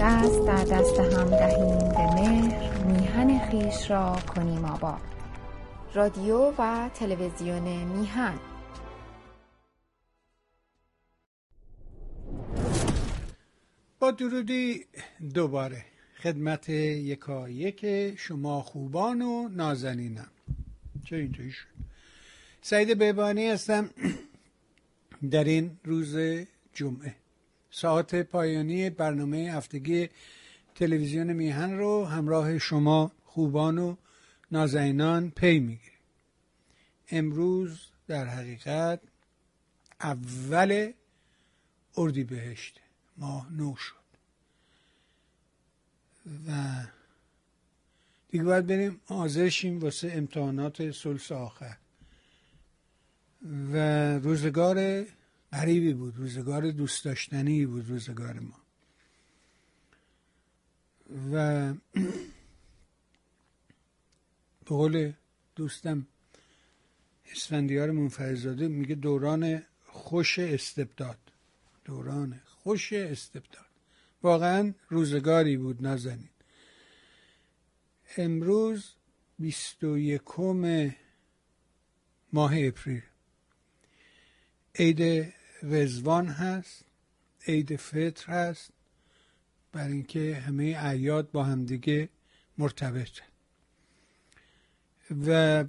دست در دست هم دهیم به مهر میهن خیش را کنیم آباد. رادیو و تلویزیون میهن. با درودی دوباره خدمت یکا یک شما خوبان و نازنینم چه اینطوری شد؟ سعید بهبانی هستم. در این روز جمعه. ساعت پایانی برنامه هفتگی تلویزیون میهن رو همراه شما خوبان و نازنینان پی می‌گیریم. امروز در حقیقت اول اردیبهشت ماه نو شد. و دیگه باید بریم حاضر شیم واسه امتحانات سلس آخر. و روزگار غریبی بود روزگار دوست داشتنی بود روزگار ما. و به قول دوستم اسفندیار منفرزاده میگه دوران خوش استبداد دوران خوش استبداد. واقعا روزگاری بود نازنین. امروز بیست و یکم ماه اپریل. عید رزوان هست عید فطر هست بر اینکه همه اعیاد با همدیگه مرتبطه و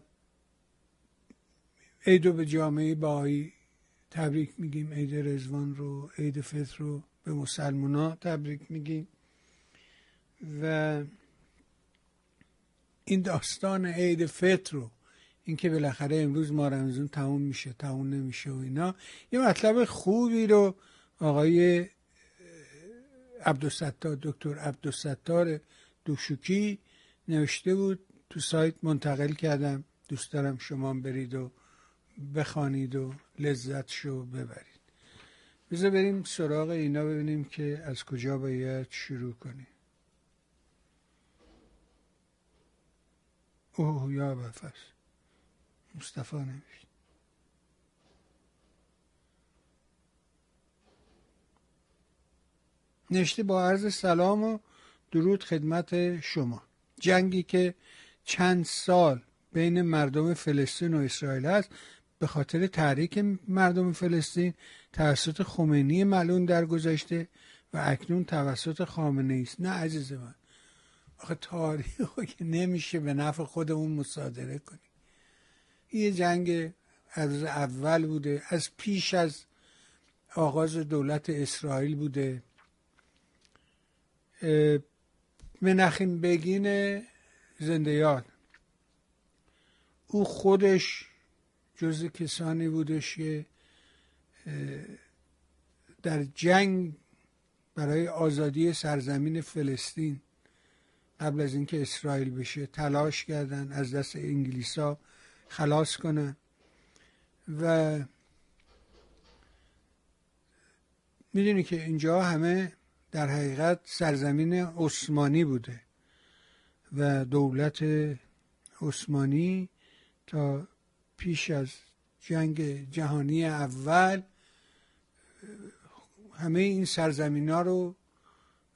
عید به جامعه باهایی تبریک میگیم عید رزوان رو عید فطر رو به مسلمان تبریک میگیم. و این داستان عید فطر رو اینکه بالاخره امروز ما رمزون تموم میشه تموم نمیشه و اینا. یه مطلب خوبی رو آقای عبدالستار دکتر عبدالستار دوشوکی نوشته بود تو سایت منتقل کردم. دوست دارم شما برید و بخوانید و لذت شو ببرید. بذار بریم سراغ اینا ببینیم که از کجا باید شروع کنیم. اوه یا بفرست. مصطفی نوشت. نشته با عرض سلام و درود خدمت شما. جنگی که چند سال بین مردم فلسطین و اسرائیل است به خاطر تحریک مردم فلسطین توسط خمینی ملون در گذشته و اکنون توسط خامنه است. نه عزیز من آخه تاریخ که نمیشه به نفع خودمون مصادره کنیم. یه جنگ از اول بوده از پیش از آغاز دولت اسرائیل بوده. منخیم بگین زنده یاد او خودش جز کسانی بودش که در جنگ برای آزادی سرزمین فلسطین قبل از اینکه اسرائیل بشه تلاش کردن از دست انگلیسا خلاص کنن و می‌دونی که اینجا همه در حقیقت سرزمین عثمانی بوده و دولت عثمانی تا پیش از جنگ جهانی اول همه این سرزمین ها رو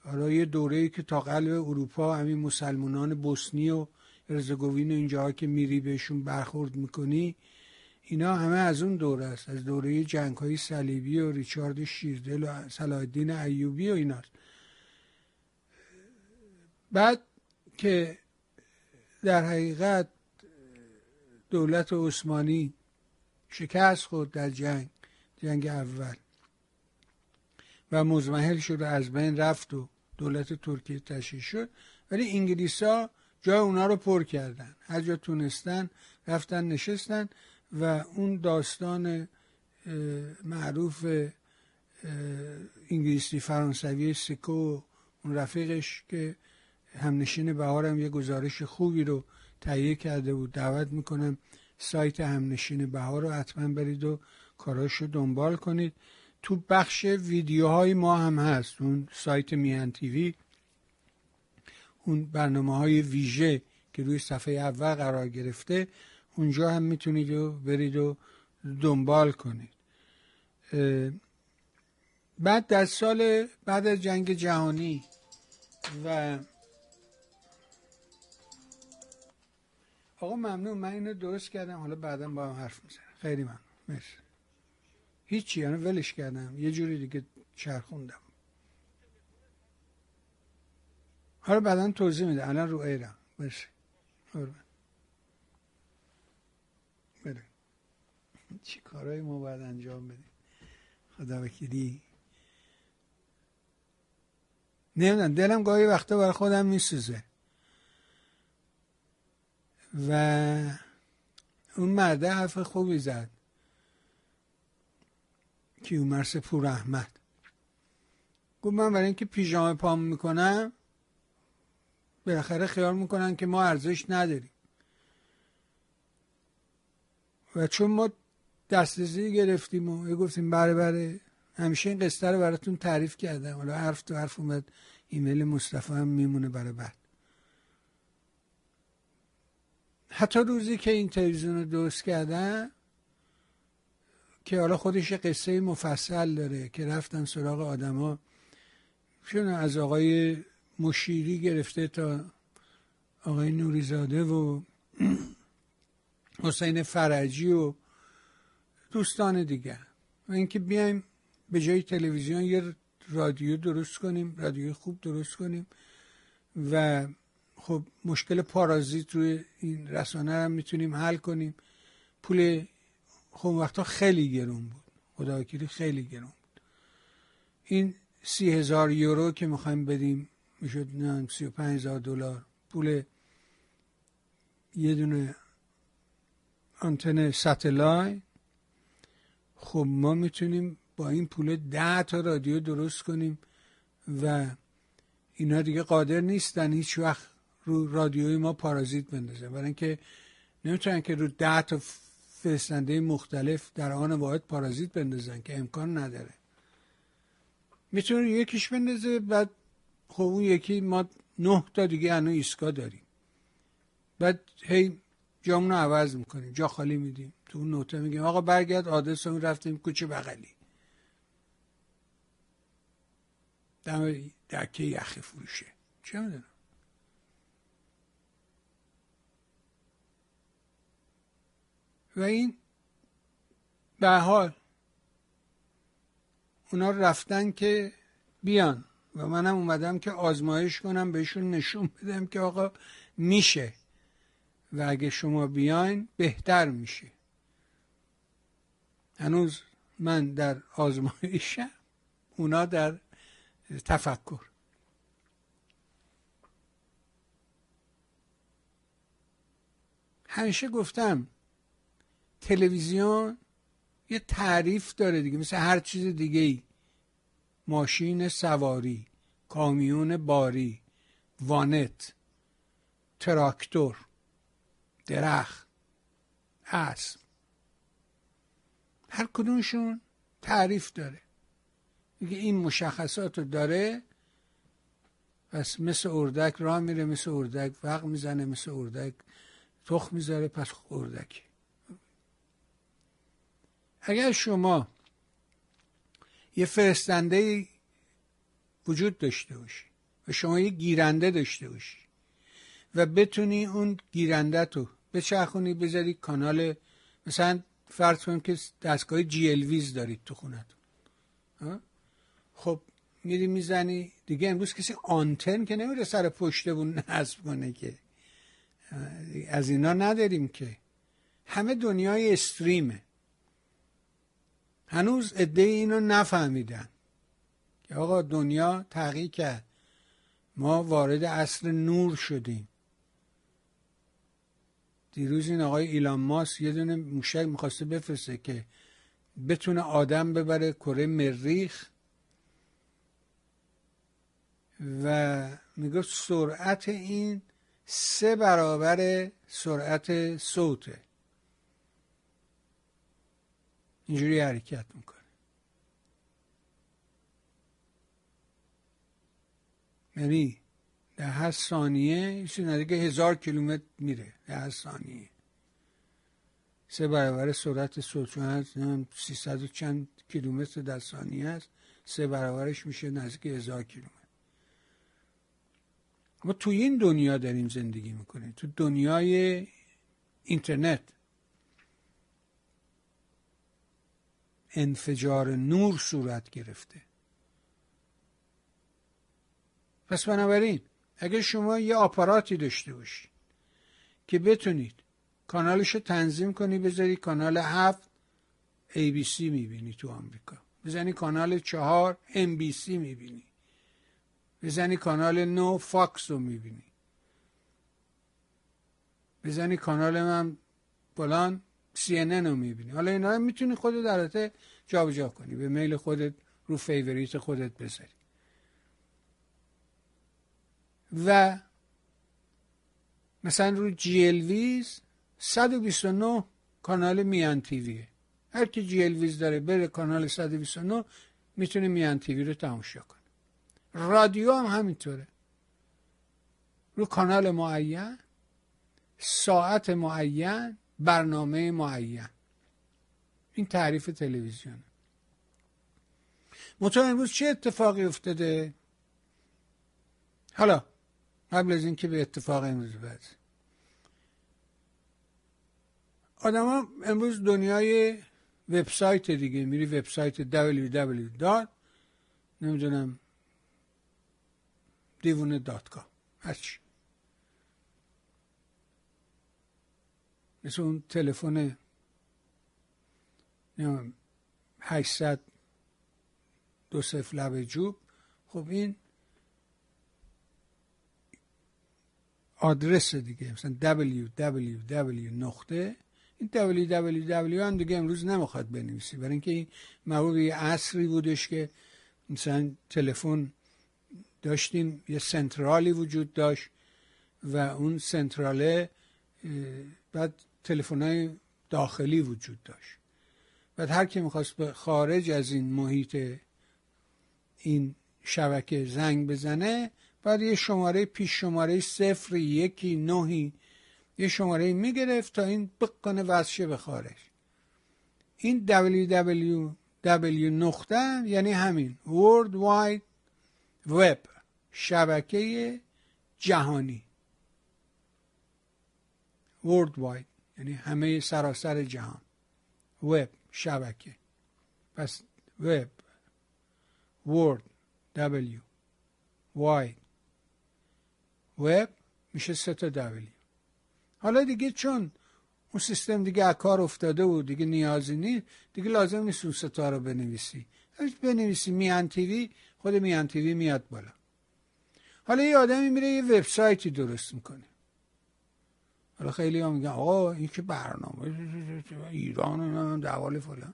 برای دوره که تا قلب اروپا همین مسلمانان بوسنی و ارزگوین و اینجاها که میری بهشون برخورد می‌کنی اینا همه از اون دوره است. از دوره جنگ های صلیبی و ریچارد شیردل و صلاح ایوبی و ایناست. بعد که در حقیقت دولت عثمانی شکست خود در جنگ جنگ اول و مزمحل شد و از بین رفت و دولت ترکیه تشکیل شد. ولی انگلیسا جای اونا رو پر کردن. هر جا تونستن رفتن نشستن و اون داستان معروف انگلیسی فرانسوی سکو اون رفیقش که همنشین بهارم یه گزارش خوبی رو تهیه کرده بود. دعوت می‌کنم سایت همنشین بهار رو حتما برید و کاراش رو دنبال کنید. تو بخش ویدیوهای ما هم هست. اون سایت میهن تیوی اون برنامه های ویژه که روی صفحه اول قرار گرفته اونجا هم می‌تونید و برید و دنبال کنید. بعد در سال بعد از جنگ جهانی و آقا ممنون من اینو درست کردم. حالا بعدا با هم حرف می‌زنم. خیلی ممنون. مرسی. هیچی یعنی ولش کردم. یه جوری دیگه چرخوندم حالا بعدا توضیح میده. الان رو ایرم. مرسی بله. چی کارهای ما باید انجام بدیم؟ خدا وکیلی. نمی‌دونم. دلم گاهی وقتا برای خودم میسوزه. و اون مرده حرف خوبی زد. کیومرس پور احمد. گفت من برای اینکه پیژامه پام می‌کنم بالاخره خیال می‌کنن که ما ارزش نداریم. و چون ما دسترسی گرفتیم و گفتیم بره بره همیشه این قصه رو براتون تعریف کردم. حالا حرف تو حرف اومد ایمیل مصطفی هم میمونه برای بعد. حتی روزی که این تلویزیون رو درست کردم که حالا خودش قصه مفصل داره که رفتن سراغ آدما. چون از آقای مشیری گرفته تا آقای نوریزاده و حسین فرجی و دوستان دیگر. و اینکه بیایم به جای تلویزیون یه رادیو درست کنیم رادیو خوب درست کنیم. و خب مشکل پارازیت روی این رسانه هم می‌تونیم حل کنیم. پول خب وقتا خیلی گرون بود. خدا خیلی گرون بود. این سی هزار یورو که می‌خوایم بدیم می‌شد نه سی و پنج هزار دلار. پول یه دونه آنتن ستلای خب ما می‌تونیم با این پول ده تا رادیو درست کنیم و اینا دیگه قادر نیستن هیچ وقت رو رادیوی ما پارازیت بندازه برای اینکه نمی‌تونن که رو ده تا فرستنده مختلف در آن واحد پارازیت بندازن که امکان نداره. می‌تونه یکیش بندازه بعد خب اون یکی ما نه تا دیگه هنو ایستگاه داریم. بعد هی جامون رو عوض می‌کنیم. جا خالی میدیم. تو اون نوته میگیم آقا برگرد آدرس اون رفتیم کوچه بغلی. دم دکه یخ فروشه. چه می‌دونم؟ و این به حال اونا رفتن که بیان. و منم اومدم که آزمایش کنم بهشون نشون بدم که آقا میشه و اگه شما بیاین بهتر میشه. هنوز من در آزمایشم اونا در تفکر. همیشه گفتم تلویزیون یه تعریف داره دیگه مثل هر چیز دیگه ای ماشین سواری کامیون باری وانت تراکتور درخت اسب. هر کدومشون تعریف داره. میگه این مشخصات رو داره پس مثل اردک راه میره مثل اردک وقت می‌زنه مثل اردک تخ می‌ذاره پس اردکی اگر شما یه فرستنده وجود داشته باشی و شما یه گیرنده داشته باشی و بتونی اون گیرنده تو بچرخونی بذاری کانال. مثلا فرض کن که دستگاه جی ویز دارید تو خونتون. خب میری می‌زنی. دیگه امروز کسی آنتن که نمیره سر پشتمون نصب کنه که. از اینا نداریم که. همه دنیای استریمه. هنوز عده اینو نفهمیدن. که آقا دنیا تغییر کرد. ما وارد اصل نور شدیم. دیروز این آقای ایلان ماس یه دونه موشک می‌خواسته بفرسته که بتونه آدم ببره کره مریخ. و میگه سرعت این سه برابر سرعت صوته. اینجوری حرکت می‌کنه. یعنی در هر ثانیه چیزی که هزار کیلومتر میره در هر ثانیه. سه برابر سرعت صوت چون هست سیصد و چند کیلومتر در ثانیه است. سه برابرش میشه نزدیک هزار کیلومتر. ما توی این دنیا داریم زندگی می‌کنیم. تو دنیای اینترنت. انفجار نور صورت گرفته. پس بنابراین اگر شما یه آپاراتی داشته باشید که بتونید کانالش رو تنظیم کنی بذاری کانال هفت ABC می‌بینی تو آمریکا. بزنی کانال چهار MBC می‌بینی. بزنی کانال نو فاکس رو می‌بینی. بزنی کانال من فلان. CNN رو می‌بینی. حالا اینا رو می‌تونی خودت در جابجا کنی. به میل خودت رو favorite خودت بذاری. و مثلا رو GLWiZ 129 کانال میهن TV یه. هر کی جی داره بره کانال 129 می‌تونه میهن TV رو تماشا کنه. رادیو هم همینطوره. رو کانال معین ساعت معین برنامه معین. این تعریف تلویزیون. مطمئن امروز چه اتفاقی افتاده؟ حالا قبل از اینکه به اتفاق امروز بعد آدما امروز دنیای وبسایت دیگه. میری وبسایت www. نمی‌دونم دیوونه دات کام. هرچی مثل اون تلفن 800 دو صفر لب جوب خب این آدرس دیگه مثلا www نقطه این www هم دیگه امروز نمی‌خواد بنویسی برای اینکه این مربوط یه عصری بودش که مثلا تلفن داشتیم یه سنترالی وجود داشت و اون سنتراله بعد تلفن‌های داخلی وجود داشت. بعد هر کی می‌خواست به خارج از این محیط این شبکه زنگ بزنه بعد یه شماره پیش شماره صفر یکی نهی یه شماره می‌گرفت تا این بکنه وزشه به خارج. این www نقطه یعنی همین World Wide Web شبکه جهانی. World Wide یعنی همه سراسر جهان. وب شبکه. پس وب Word W. Wide وب میشه سه تا دبلیو حالا دیگه چون اون سیستم دیگه کار افتاده و دیگه نیازی نیست دیگه لازم نیست اون ستا رو بنویسی. بنویسی میان تیوی خود میان تیوی میاد بالا. حالا یه آدمی میره یه وبسایتی درست می‌کنه. حالا خیلی ها میگن آقا این که برنامه؟ ایران دوال فلان.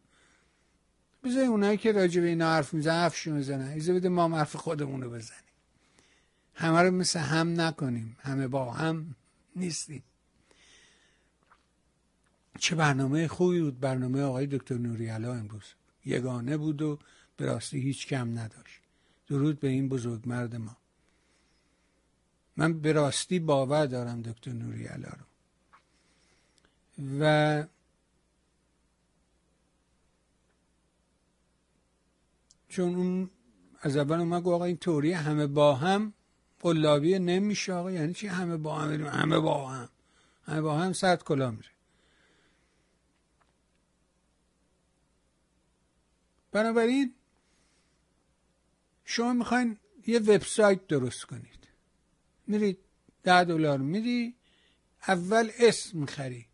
بذاری اونایی که راجع به اینا حرف میزن حرفشون می‌زنن ایزه بده ما حرف خودمونو بزنیم. همه رو مثل هم نکنیم. همه با هم نیستیم. چه برنامه خوبی بود. برنامه آقای دکتر نوری علا امروز. یگانه بود و به راستی هیچ کم نداشت. درود به این بزرگ مرد ما. من به راستی باور دارم دکتر نوری علا رو. و چون اون از اول اومد آقا این توری همه با هم قلابی نمیشه آقا یعنی چی همه با هم همه با هم. همه با هم صد کلا میره بنابراین شما می‌خواین یه وبسایت درست کنید. میرید ده دلار میدی اول اسم می‌خری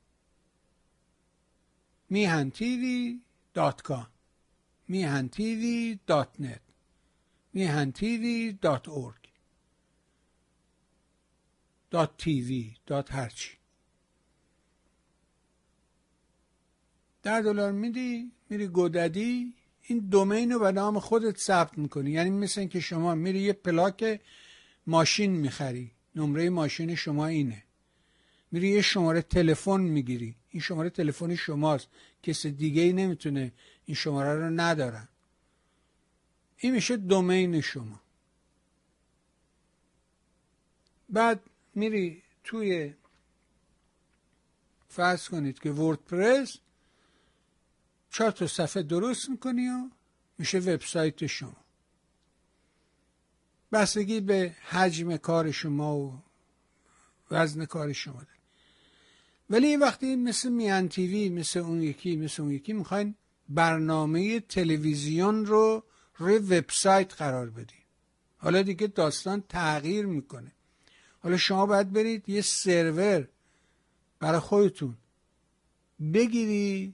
TV dot org. dot TV dot هرچی. ده دلار میدی میری GoDaddy این domain رو به نام خودت ثبت می‌کنی. یعنی مثل اینکه شما میری یه پلاک ماشین می‌خری. نمره ماشین شما اینه. میری یه شماره تلفن می‌گیری. این شماره تلفن شماست. کس دیگه ای نمی‌تونه این شماره رو ندارن این میشه دومین شما. بعد میری توی فرض کنید که وردپرس چهار تا صفحه درست می‌کنی و میشه وبسایت شما. بستگی به حجم کار شما و وزن کار شما داره. ولی وقتی مثل میان تیوی مثل اون یکی مثل اون یکی می‌خواین برنامه تلویزیون رو روی وبسایت قرار بدی حالا دیگه داستان تغییر می‌کنه. حالا شما باید برید یه سرور برای خودتون. بگیری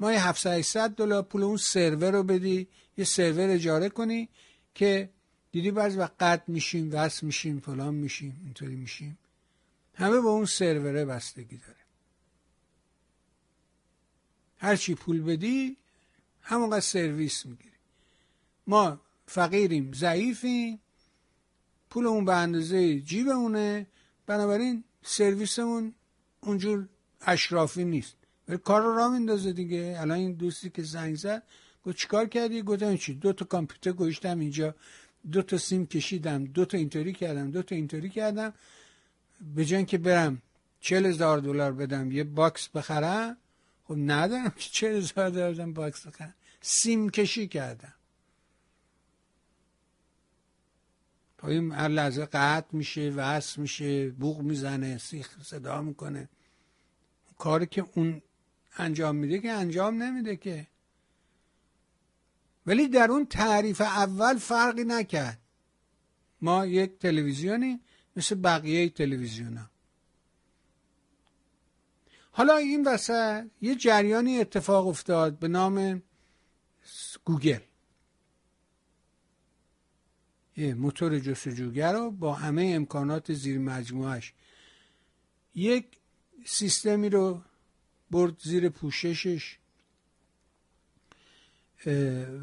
ما یه 700 دلار پول اون سرور رو بدی یه سرور اجاره کنی که دیدی بعض وقت قطع میشیم وصل میشیم فلان میشیم اینطوری میشیم. همه با اون سروره بستگی داره. هرچی پول بدی همونقدر سرویس می‌گیری. ما فقیریم ضعیفیم پولمون به اندازه جیبمونه بنابراین سرویسمون اونجور اشرافی نیست. ولی کار رو را میندازه دیگه. الان این دوستی که زنگ زد گفت چیکار کردی؟ گفتم چی؟ دو تا کامپیوتر گوشتم اینجا. دو تا سیم کشیدم. دو تا اینطوری کردم. دو تا اینطوری کردم. به جای که برم چل هزار دلار بدم یه box بخرم خب ندارم که چل هزار دلار بدم box بخرم سیم کشی کردم. پایین هر لحظه قطع میشه وصل میشه بوق می‌زنه سیخ صدا می‌کنه. کاری که اون انجام میده که انجام نمیده که. ولی در اون تعریف اول فرقی نکرد. ما یک تلویزیونی مثل بقیه تلویزیون ها. حالا این وسط یه جریانی اتفاق افتاد به نام گوگل. یه موتور جستجوگر رو با همه امکانات زیر مجموعش یک سیستمی رو برد زیر پوششش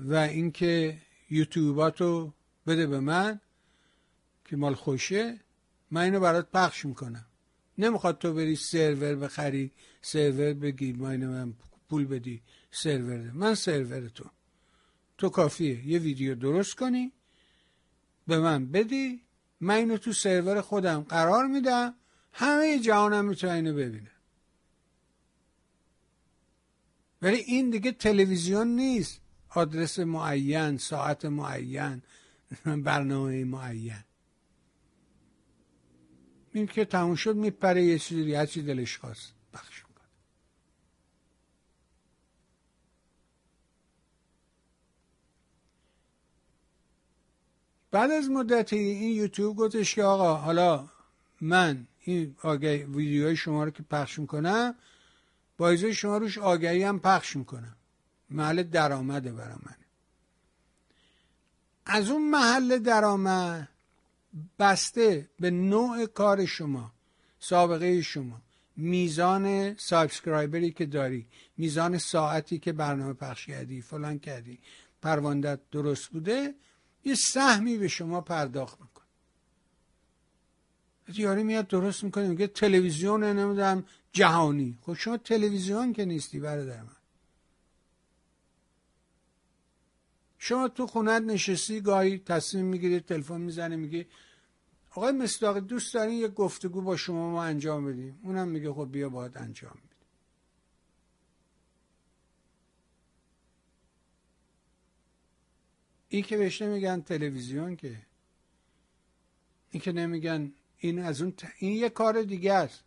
و اینکه یوتیوباتو بده به من که مال خوشه من اینو برات پخش می‌کنم. نمی‌خواد تو بری سرور بخری سرور بگی ما من پول بدی سرور ده. من سرور تو. تو کافیه. یه ویدیو درست کنی به من بدی من اینو تو سرور خودم قرار میدم همه جهانم می‌تونه اینو ببینه. ولی این دیگه تلویزیون نیست. آدرس معین ساعت معین برنامه معین. این که تموم شد میپره یه چیزی چی دلش خواست بخش می‌کنه. بعد از مدتی این یوتیوب گفتش که آقا حالا من این آگهی ویدیوهای شما رو که پخش می‌کنم با شما روش آگهی هم پخش می‌کنم. محل درآمده برای من. از اون محل درآمد بسته به نوع کار شما سابقه شما میزان subscriber ی که داری میزان ساعتی که برنامه پخش کردی فلان کردی پروندت درست بوده یه سهمی به شما پرداخت می‌کنه. یاری میاد درست می‌کنه میگه تلویزیون نمی‌دونم جهانی. خب شما تلویزیون که نیستی برادر شما تو خونت نشستی گاهی تصمیم می‌گیری تلفن می‌زنه میگه آقای مصداقی دوست دارین یه گفتگو با شما ما انجام بدیم؟ اونم میگه خب بیا باید انجام بدیم. این که بهش نمیگن تلویزیون که. این که نمیگن این از اون این یه کار دیگه است.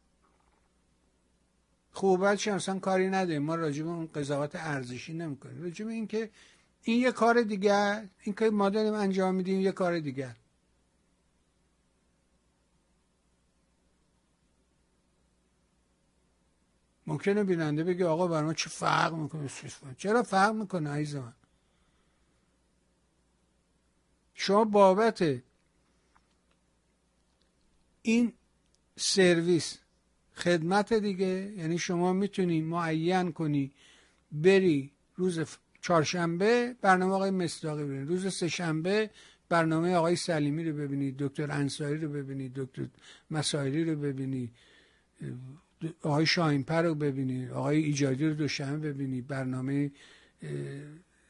خوبت اصلا کاری نده ما راجب اون قضاوت ارزشی نمی‌کنیم. راجب این که این یه کار دیگه این که ما داریم انجام میدیم یه کار دیگه ممکنه بیننده بگه آقا برای ما چه فرق می‌کنه چرا فرق می‌کنه عیز من؟ شما بابت این سرویس خدمت دیگه یعنی شما می‌تونی معین کنی بری روز چهارشنبه برنامه آقای مصداقی ببینید. روز سهشنبه برنامه آقای سلیمی رو ببینید دکتر انصاری رو ببینید دکتر مسائلی رو ببینید آقای شاهینپر رو ببینید آقای ایجادی رو دوشنبه ببینید برنامه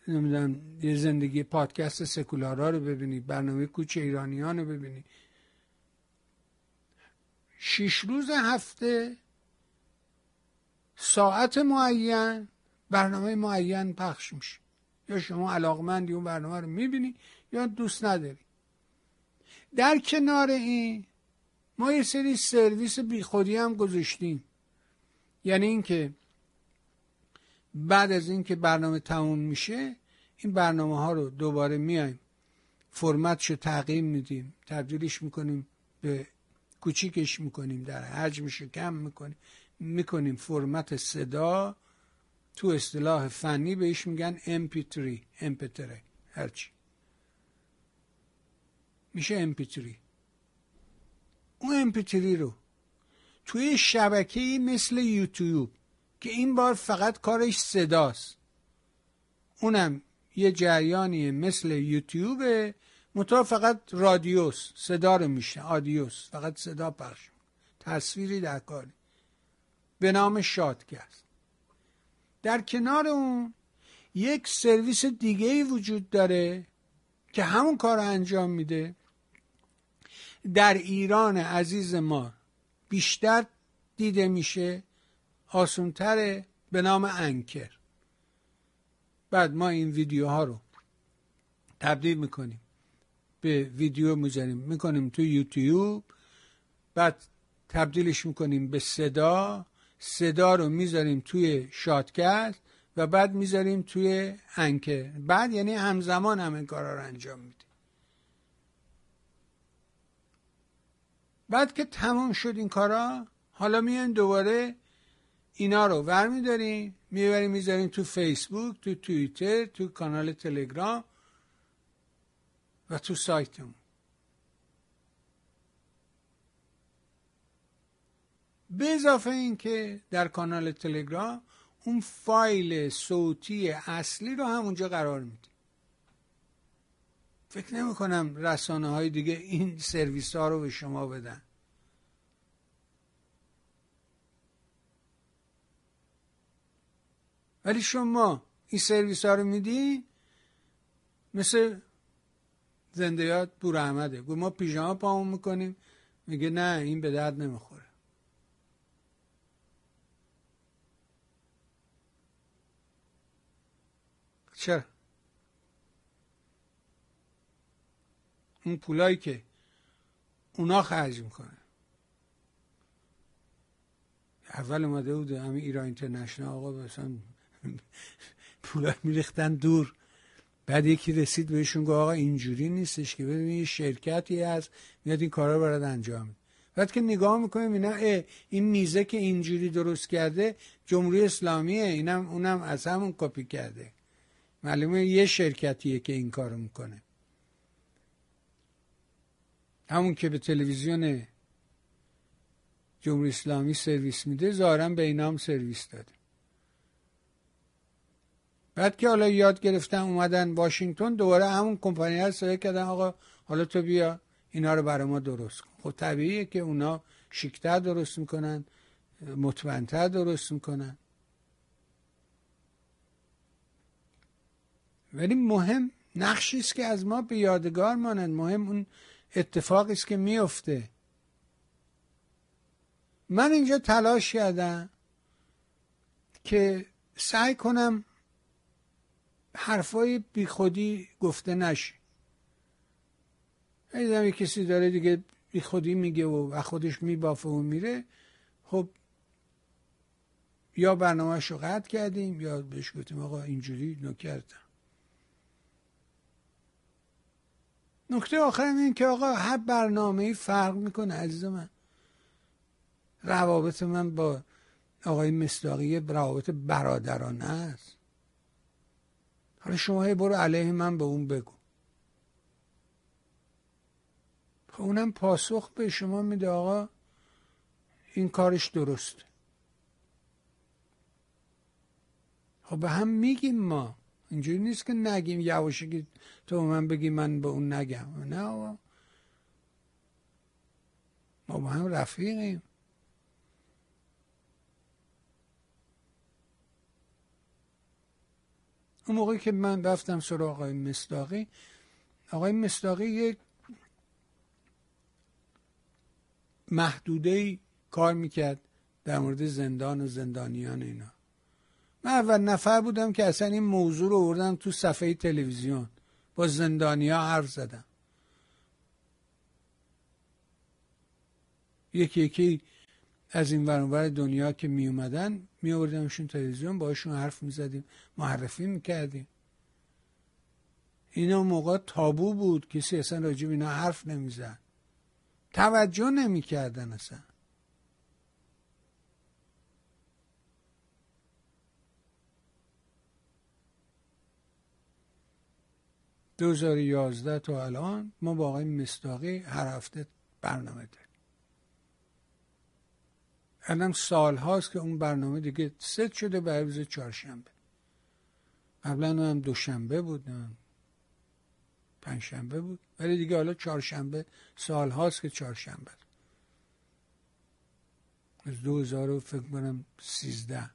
نمی‌دونم یه زندگی پادکست سکولارا رو ببینید برنامه کوچ ایرانیان رو ببینید. شیش روز هفته ساعت معین برنامه معین پخش میشه. یا شما علاقمندی اون برنامه رو می‌بینی یا دوست نداری. در کنار این ما یه سری سرویس بیخودی هم گذاشتیم. یعنی اینکه بعد از اینکه برنامه تموم میشه این برنامه ها رو دوباره میایم فرمتشو تغییر میدیم تبدیلش می‌کنیم به کوچیکش می‌کنیم در حجمش کم می‌کنیم می‌کنیم فرمت صدا. تو اصطلاح فنی بهش میگن MP3 MP3 هرچی. میشه MP3 اون MP3 رو توی شبکه مثل یوتیوب که این بار فقط کارش صداست. اونم یه جریانی مثل یوتیوبه مطور فقط رادیوس صدا رو میشه آدیوس فقط صدا پخش تصویری در کاری به نام شادکست. در کنار اون یک سرویس دیگه وجود داره که همون کار انجام میده. در ایران عزیز ما بیشتر دیده میشه آسونتره به نام انکر. بعد ما این ویدیوها رو تبدیل می‌کنیم به ویدیو می‌ذاریم می‌کنیم تو یوتیوب بعد تبدیلش می‌کنیم به صدا. صدا رو می‌ذاریم توی شادکست و بعد می‌ذاریم توی انکر بعد یعنی همزمان همه کارا رو انجام میدیم. بعد که تمام شد این کارا حالا میایم دوباره اینا رو ور میداریم می‌بریم می‌ذاریم تو فیسبوک تو توییتر تو کانال تلگرام و تو سایتمون. به اضافه اینکه در کانال تلگرام اون فایل صوتی اصلی رو هم اونجا قرار میدیم. فکر نمی کنم رسانه های دیگه این سرویس ها رو به شما بدن. ولی شما این سرویس ها رو میدی مثل زنده یاد بور احمده. ما پیژامه پامون می‌کنیم. میگه نه این به درد نمی‌خوره. چرا؟ اون پولایی که اونا خرج می‌کنه اول اومده بود همین ایران اینترنشنال آقا مثلا پولا میریختن دور. بعد یکی رسید بهشون گفت آقا اینجوری نیستش که ببین یه شرکتی هست میاد این کارا برات انجام بعد که نگاه می‌کنیم اینا این میزه که اینجوری درست کرده جمهوری اسلامیه اینم اونم از همون کپی کرده. معلومه یه شرکتیه که این کارو می‌کنه. همون که به تلویزیون جمهوری اسلامی سرویس میده ظاهرا به اینام سرویس داده. بعد که حالا یاد گرفتن اومدن واشنگتن دوباره همون کمپانی ها سایه کردن آقا حالا تو بیا اینا رو برای ما درست کن. خب طبیعیه که اونا شیکتر درست می‌کنن مطمئنتر درست می‌کنن. ولی مهم نقشی است که از ما به یادگار مانند. مهم اون اتفاقی است که میفته من اینجا تلاش کردم که سعی کنم حرفای بیخودی گفته نشه دیدم یه کسی داره دیگه بیخودی میگه و خودش میبافه و میره. خب یا برنامهش رو قطع کردیم یا بهش گفتیم آقا اینجوری نکردم نکته آخر این که آقا هر برنامه ای فرق می‌کنه عزیز من. روابط من با آقای مصداقی روابط برادرانه است. حالا شما برو علیه من به اون بگو. خب اونم پاسخ به شما میده آقا. این کارش درسته. خب به هم میگیم ما. اینجوری نیست که نگیم یواشی که تو من بگی من به اون نگم. نه آقا. ما با هم رفیقیم. اون موقعی که من رفتم سراغ آقای مصداقی آقای مصداقی یک محدوده کار می‌کرد در مورد زندان و زندانیان اینا. من اول نفر بودم که اصلا این موضوع رو آوردم تو صفحه تلویزیون. با زندانیا حرف زدم. یکی یکی از این ورانور دنیا که می اومدن می آوردیمشون تلویزیون باشون حرف می زدیم معرفی می کردیم. اینا موقع تابو بود کسی اصلا راجب اینا حرف نمی‌زد توجه نمی‌کردن اصلا. 2011 تا الان ما با آقای مستاقی هر هفته برنامه داریم. الان سال هاست که اون برنامه دیگه ست شده به روز چهارشنبه. قبلا هم دوشنبه بود نه پنجشنبه بود. ولی دیگه حالا چهارشنبه سال هاست که چهارشنبه. از دو هزار فکر کنم سیزده.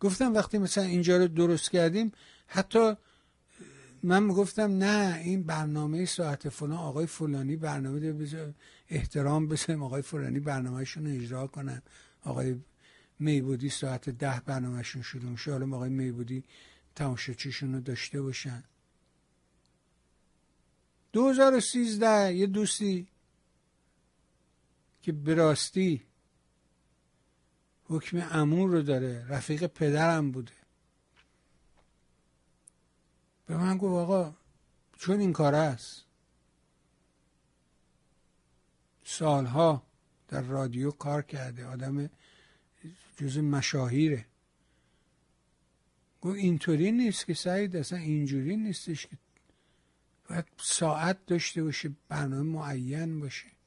گفتم وقتی مثلا اینجا رو درست کردیم حتی من می‌گفتم نه این برنامه ساعت فلان آقای فلانی برنامه ده احترام بذاریم آقای فلانی برنامهشون رو اجرا کنن. آقای میبودی ساعت ده برنامهشون شروع میشه حالا آقای میبودی تماشاچیشون رو داشته باشن. 2013 یه دوستی که براستی حکم امور رو داره. رفیق پدرم بوده. به من گفت آقا چون این کار است. سالها در رادیو کار کرده. آدم جز مشاهیره. گفت اینطوری نیست که سعید اصلا اینجوری نیستش که باید ساعت داشته باشه برنامه معین باشه.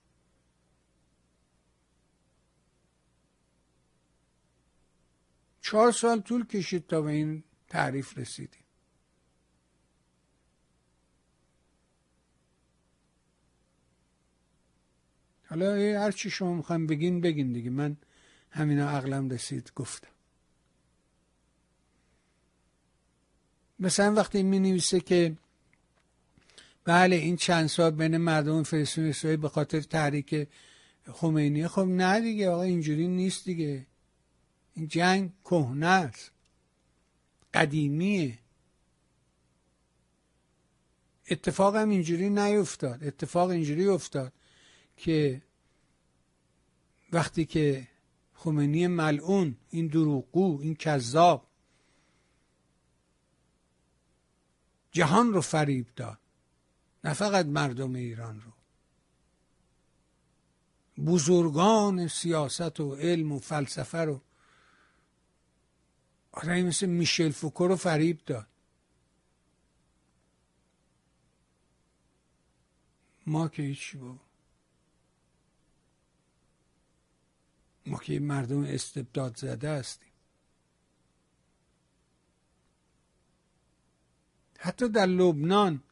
چهار سال طول کشید تا به این تعریف رسیدیم. حالا هر چی شما می‌خوایم بگین بگین دیگه. من همینا عقلم رسید گفتم. مثلا وقتی می نویسه که بله این چند سال بین مردم فلسطین به خاطر تحریک خمینی. خب نه دیگه آقا اینجوری نیست دیگه. این جنگ کهنه است. قدیمیه. اتفاق هم اینجوری نیفتاد. اتفاق اینجوری افتاد که وقتی که خمینی ملعون این دروغگو این کذاب جهان رو فریب داد. نه فقط مردم ایران رو. بزرگان سیاست و علم و فلسفه رو آدمی مثل میشل فوکو رو فریب داد. ما که هیچی با ما که مردم استبداد زده هستیم. حتی در لبنان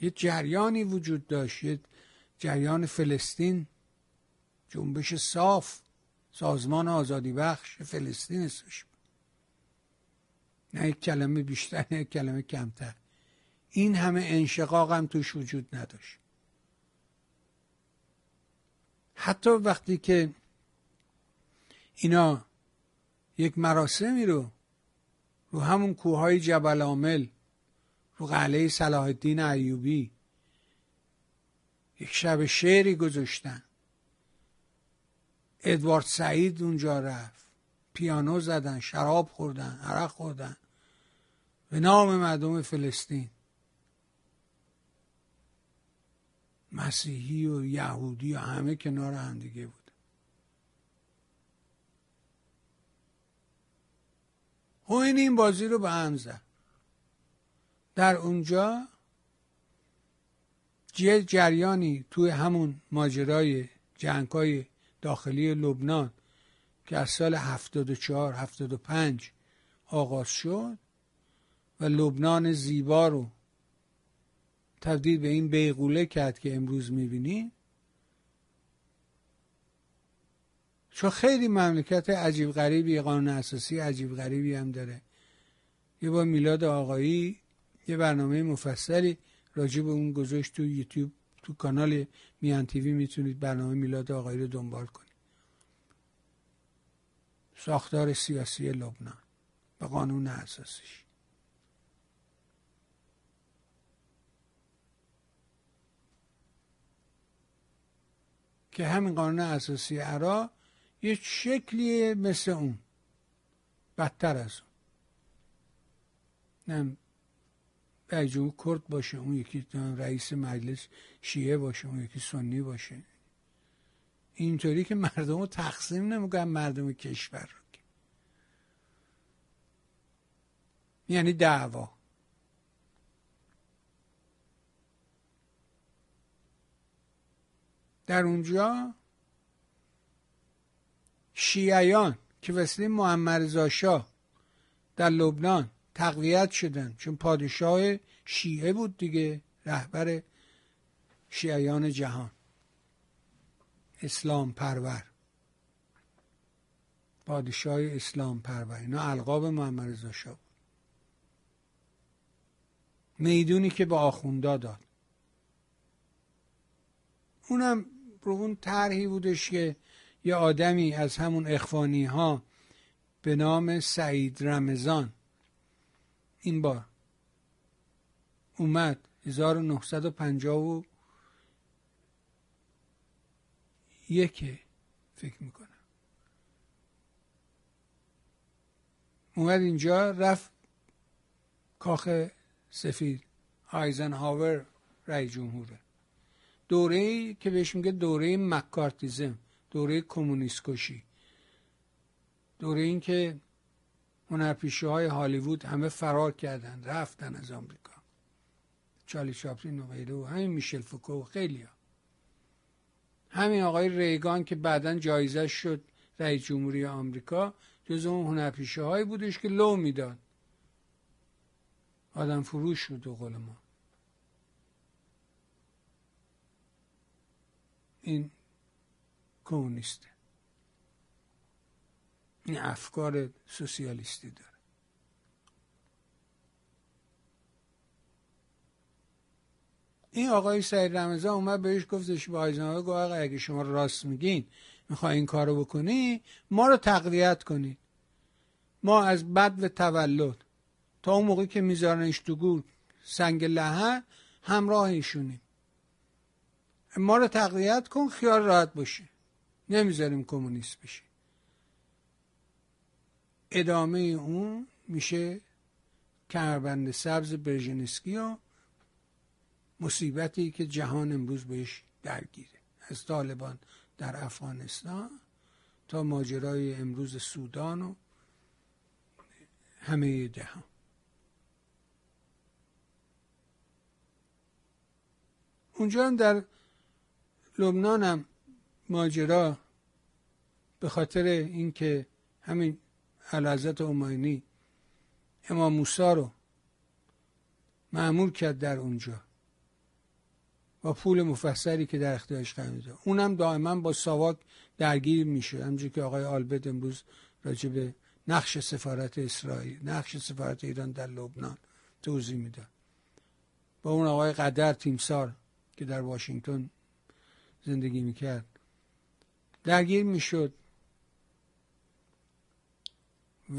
یه جریانی وجود داشت. جریان فلسطین جنبش صاف. سازمان آزادی بخش فلسطین اسمش نه یک کلمه بیشتر نه یک کلمه کمتر. این همه انشقاق هم توش وجود نداشت. حتی وقتی که اینا یک مراسمی رو رو همون کوههای جبل عامل رو قلعه صلاح الدین ایوبی یک شب شعری گذاشتن. ادوارد سعید اونجا رفت. پیانو زدن شراب خوردن عرق خوردن. به نام مردم فلسطین. مسیحی و یهودی و همه کنار هم دیگه بود. این این بازی رو به هم زد. در اونجا جریانی توی همون ماجرای جنگ های داخلی لبنان که از سال 74 75 آغاز شد و لبنان زیبا رو تبدیل به این بیغوله کرد که امروز می‌بینیم چون خیلی مملکت عجیب غریبی قانون اساسی عجیب غریبی هم داره. یه با میلاد آقایی یه برنامه مفصلی راجع به اون گذاشت تو یوتیوب. تو کانال میان تیوی می‌تونید برنامه میلاد آقایی رو دنبال کنید. ساختار سیاسی لبنان و قانون اساسیش. که همین قانون اساسی عرا یه شکلی مثل اون. بدتر از اون. نم رئیس کرد باشه اون یکی رئیس مجلس شیعه باشه اون یکی سنی باشه. اینطوری که مردم رو تقسیم نمی‌کنن مردم کشور رو یعنی دعوا. در اونجا شیعیان که وسیله محمد رضا در لبنان تقویت شدن. چون پادشاه شیعه بود دیگه رهبر شیعیان جهان. اسلام پرور. پادشاه اسلام پرور. اینا القاب محمد رضا شاه بود. می‌دونی که به آخوندا داد. اونم رو اون طرحی بودش که یه آدمی از همون اخوانی ها به نام سعید رمضان این بار. اومد 1950 یکه فکر می‌کنم. اومد اینجا رفت کاخ سفید هاور رئیس جمهوره. دوره ای که بهش میگه دوره مکارتیزم دوره کمونیست کشی دوره این که هنرپیشه های هالیوود همه فرار کردن رفتن از آمریکا. چالی چاپلین و غیره و همین میشل فوکو و خیلی ها. همین آقای ریگان که بعدا جایزه شد رئیس جمهوری آمریکا جز اون هنرپیشه هایی بودش که لو می‌داد. آدم فروش شد و قول ما. این کمونیسته. این افکار سوسیالیستی داره. این آقای سعید رمضان اومد بهش گفتش به آیزنامه گفت آقا اگه شما راست میگین می‌خوای این کارو بکنی ما رو تقویت کنید ما از بد و تولد تا اون موقع که میذارنش تو گور سنگ لحه همراه ایشونیم. ما رو تقویت کن خیال راحت باشه نمی‌ذاریم کمونیست بشه ادامه اون میشه کمربند سبز برژنسکی و مصیبتی که جهان امروز بهش درگیره. از طالبان در افغانستان تا ماجرای امروز سودان و همه جهان. اونجا هم در لبنان هم ماجرا به خاطر اینکه همین حضرت عماینی امام موسا رو معمول کرد در اونجا. با پول مفصلی که در اختیارش قرار میده اونم دائما با ساواک درگیر میشه همونجور که آقای آلبت امروز راجع به نقش سفارت اسرائیل نقش سفارت ایران در لبنان توضیح میده با اون آقای قدر تیمسار که در واشنگتن زندگی می‌کرد. درگیر می‌شد.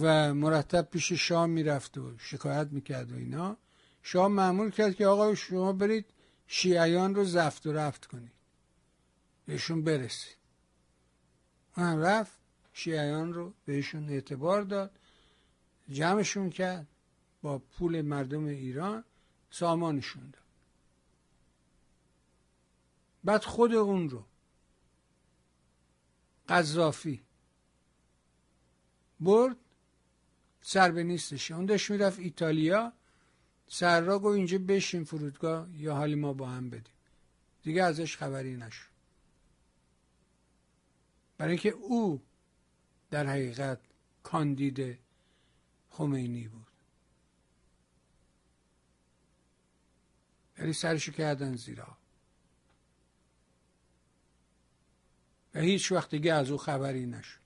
و مرتب پیش شاه می‌رفت و شکایت می‌کرد و اینا. شاه معمول کرد که آقا شما برید شیعیان رو زفت و رفت کنید. بهشون برسید. هم رفت شیعیان رو بهشون اعتبار داد. جمعشون کرد با پول مردم ایران سامانشون داد. بعد خود اون رو قذافی برد. سر به نیستش اون داشت می‌رفت. ایتالیا سرا گو اینجا بشین فرودگاه یا حالی ما با هم بدیم. دیگه ازش خبری نشد. برای اینکه او در حقیقت کاندید خمینی بود. یعنی سرشو کردن زیرا. و هیچ وقت دیگه از او خبری نشد.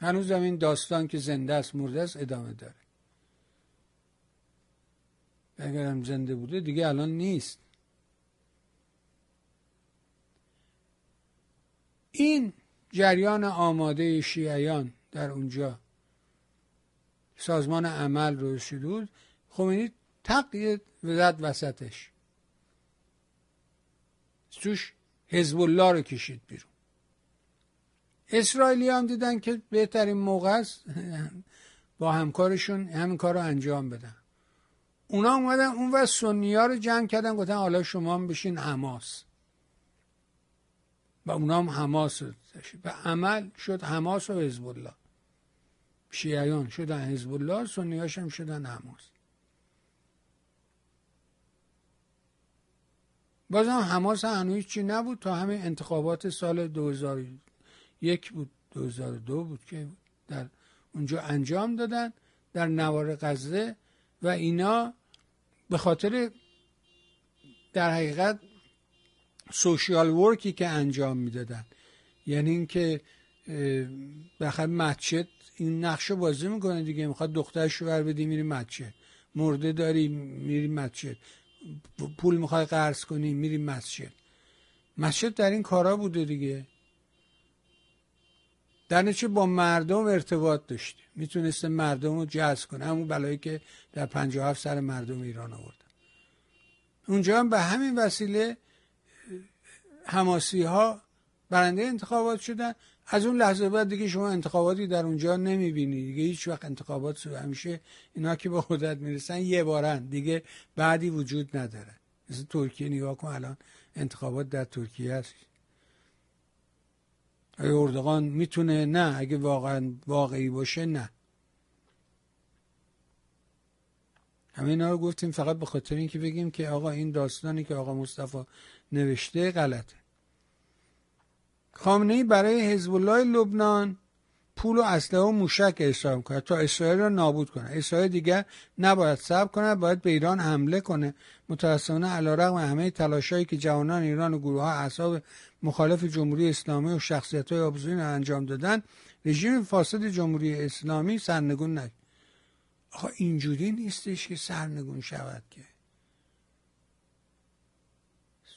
هنوز این داستان که زنده است مرده است ادامه داره. اگرم زنده بوده دیگه الان نیست. این جریان آماده شیعیان در اونجا سازمان عمل رو شدود. خمینی تقیید وزد وسطش. توش حزب الله رو کشید بیرون. اسرائیلی هم دیدن که بهترین موقع است با همکارشون همین کار رو انجام بدن. اونا اومدن اون و سنی ها رو جمع کردن گفتن حالا شما هم بشین حماس. و اونا هم حماس و عمل شد حماس و حزب الله شیعیان شدن حزب الله سنی هم شدن حماس. بازم حماس هنوز چی نبود تا همین انتخابات سال 2001 بود 2002 بود که در اونجا انجام دادن در نوار غزه و اینا به خاطر در حقیقت سوشیال ورکی که انجام می‌دادن. یعنی اینکه بخاطر مسجد این نقشه بازی می‌کنه دیگه می‌خواد دخترش رو بر بدی میری مسجد. مرده داری میری مسجد. پول می‌خوای قرض کنی میری مسجد. مسجد در این کارا بوده دیگه. در نتیجه با مردم ارتباط داشته. می‌تونسته مردم رو جذب کنه. همون بلایی که در 57 سر مردم ایران آوردن اونجا هم به همین وسیله حماسی ها برنده انتخابات شدن. از اون لحظه بعد دیگه شما انتخاباتی در اونجا نمی‌بینی. دیگه هیچ وقت انتخابات شده همیشه اینا که به قدرت می‌رسن یه بارن. دیگه بعدی وجود نداره. مثل ترکیه نگاه کن الان انتخابات در ترکیه هست. آیا اردوغان می‌تونه نه اگه واقعا واقعی باشه نه. همه اینا رو گفتیم فقط به خاطر اینکه بگیم که آقا این داستانی که آقا مصطفی نوشته غلطه. خامنه ای برای حزب الله لبنان پول و اسلحه و موشک ارسال کنه تا اسرائیل را نابود کنه. اسرائیل دیگر نباید صبر کنه باید به ایران حمله کنه. متاسفانه علیرغم همه تلاشهایی که جوانان ایران و گروه ها اعصاب مخالف جمهوری اسلامی و شخصیت های آبزوین انجام دادن رژیم فاسد جمهوری اسلامی سرنگون نکرد آقا اینجوری نیستش که سرنگون شود که.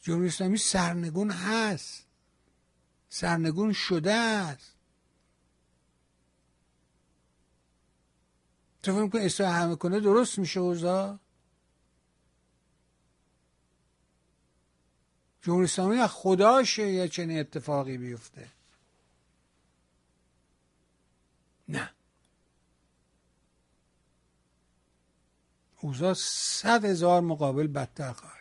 جمهوری اسلامی سرنگون هست. سرنگون شده است. تو فکر که اسرائیل همه کنه درست میشه اوضاع؟ جمهوری اسلامی خداشه یا چنین اتفاقی بیفته. نه. اوضاع صد هزار مقابل بدتر خواهد.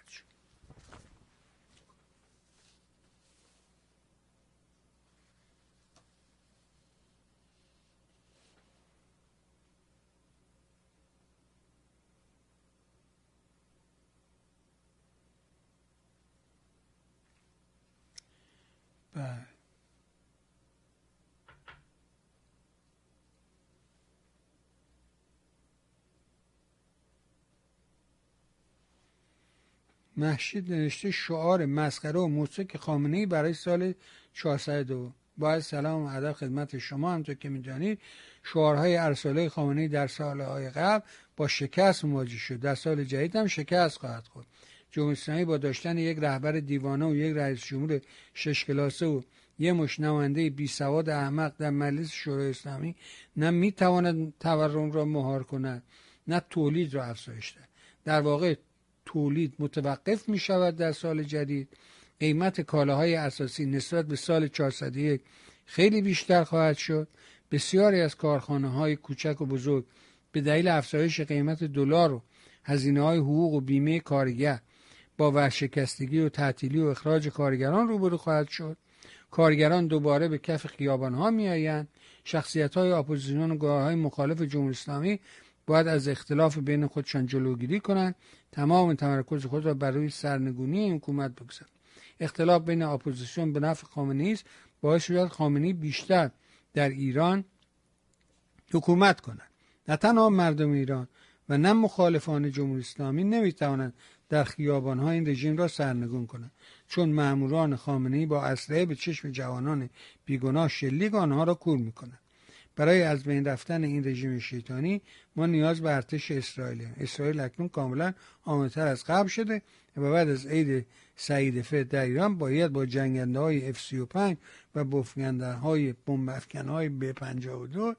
بله. محشید نوشته شعار مسخره و موسیقی خامنه ای برای سال 402 باید سلام و ادب خدمت شما. همطور که می‌دانید شعارهای ارساله خامنه در سالهای قبل با شکست مواجه شد. در سال جدید هم شکست خواهد خورد. جمهوری اسلامی با داشتن یک رهبر دیوانه و یک رئیس جمهور شش کلاسه و یه مشنونده بی سواد احمق در مجلس شورای اسلامی نه می‌تواند تورم را مهار کند نه تولید را افزایش دهد. در واقع تولید متوقف می شود در سال جدید. قیمت کالاهای اساسی نسبت به سال 401 خیلی بیشتر خواهد شد. بسیاری از کارخانه های کوچک و بزرگ به دلیل افزایش قیمت دلار و هزینه های حقوق و بیمه کارگر با ورشکستگی و تعطیلی و اخراج کارگران روبرو خواهد شد. کارگران دوباره به کف خیابان ها می آیند شخصیت های اپوزیسیون و گروه های مخالف جمهوری اسلامی باید از اختلاف بین خودشان جلوگیری کنند. تمام تمرکز خود را بر روی سرنگونی این حکومت بگذارند. اختلاف بین اپوزیسیون به نفع خامنه‌ای است. باعث شود خامنه‌ای بیشتر در ایران حکومت کند. نه تنها مردم ایران و نه مخالفان جمهوری اسلامی نمی‌توانند در خیابانها این رژیم را سرنگون کنند چون ماموران خامنه با اسلحه به چشم جوانان بیگناه شلیک آنها را کور می‌کنند برای از بین رفتن این رژیم شیطانی ما نیاز به ارتش اسرائیل اسرائیل اکنون کاملا آمدتر از قبل شده و بعد از عید سعید فه در ایران باید با جنگنده های F-35 و بفگنده های بمب های B-52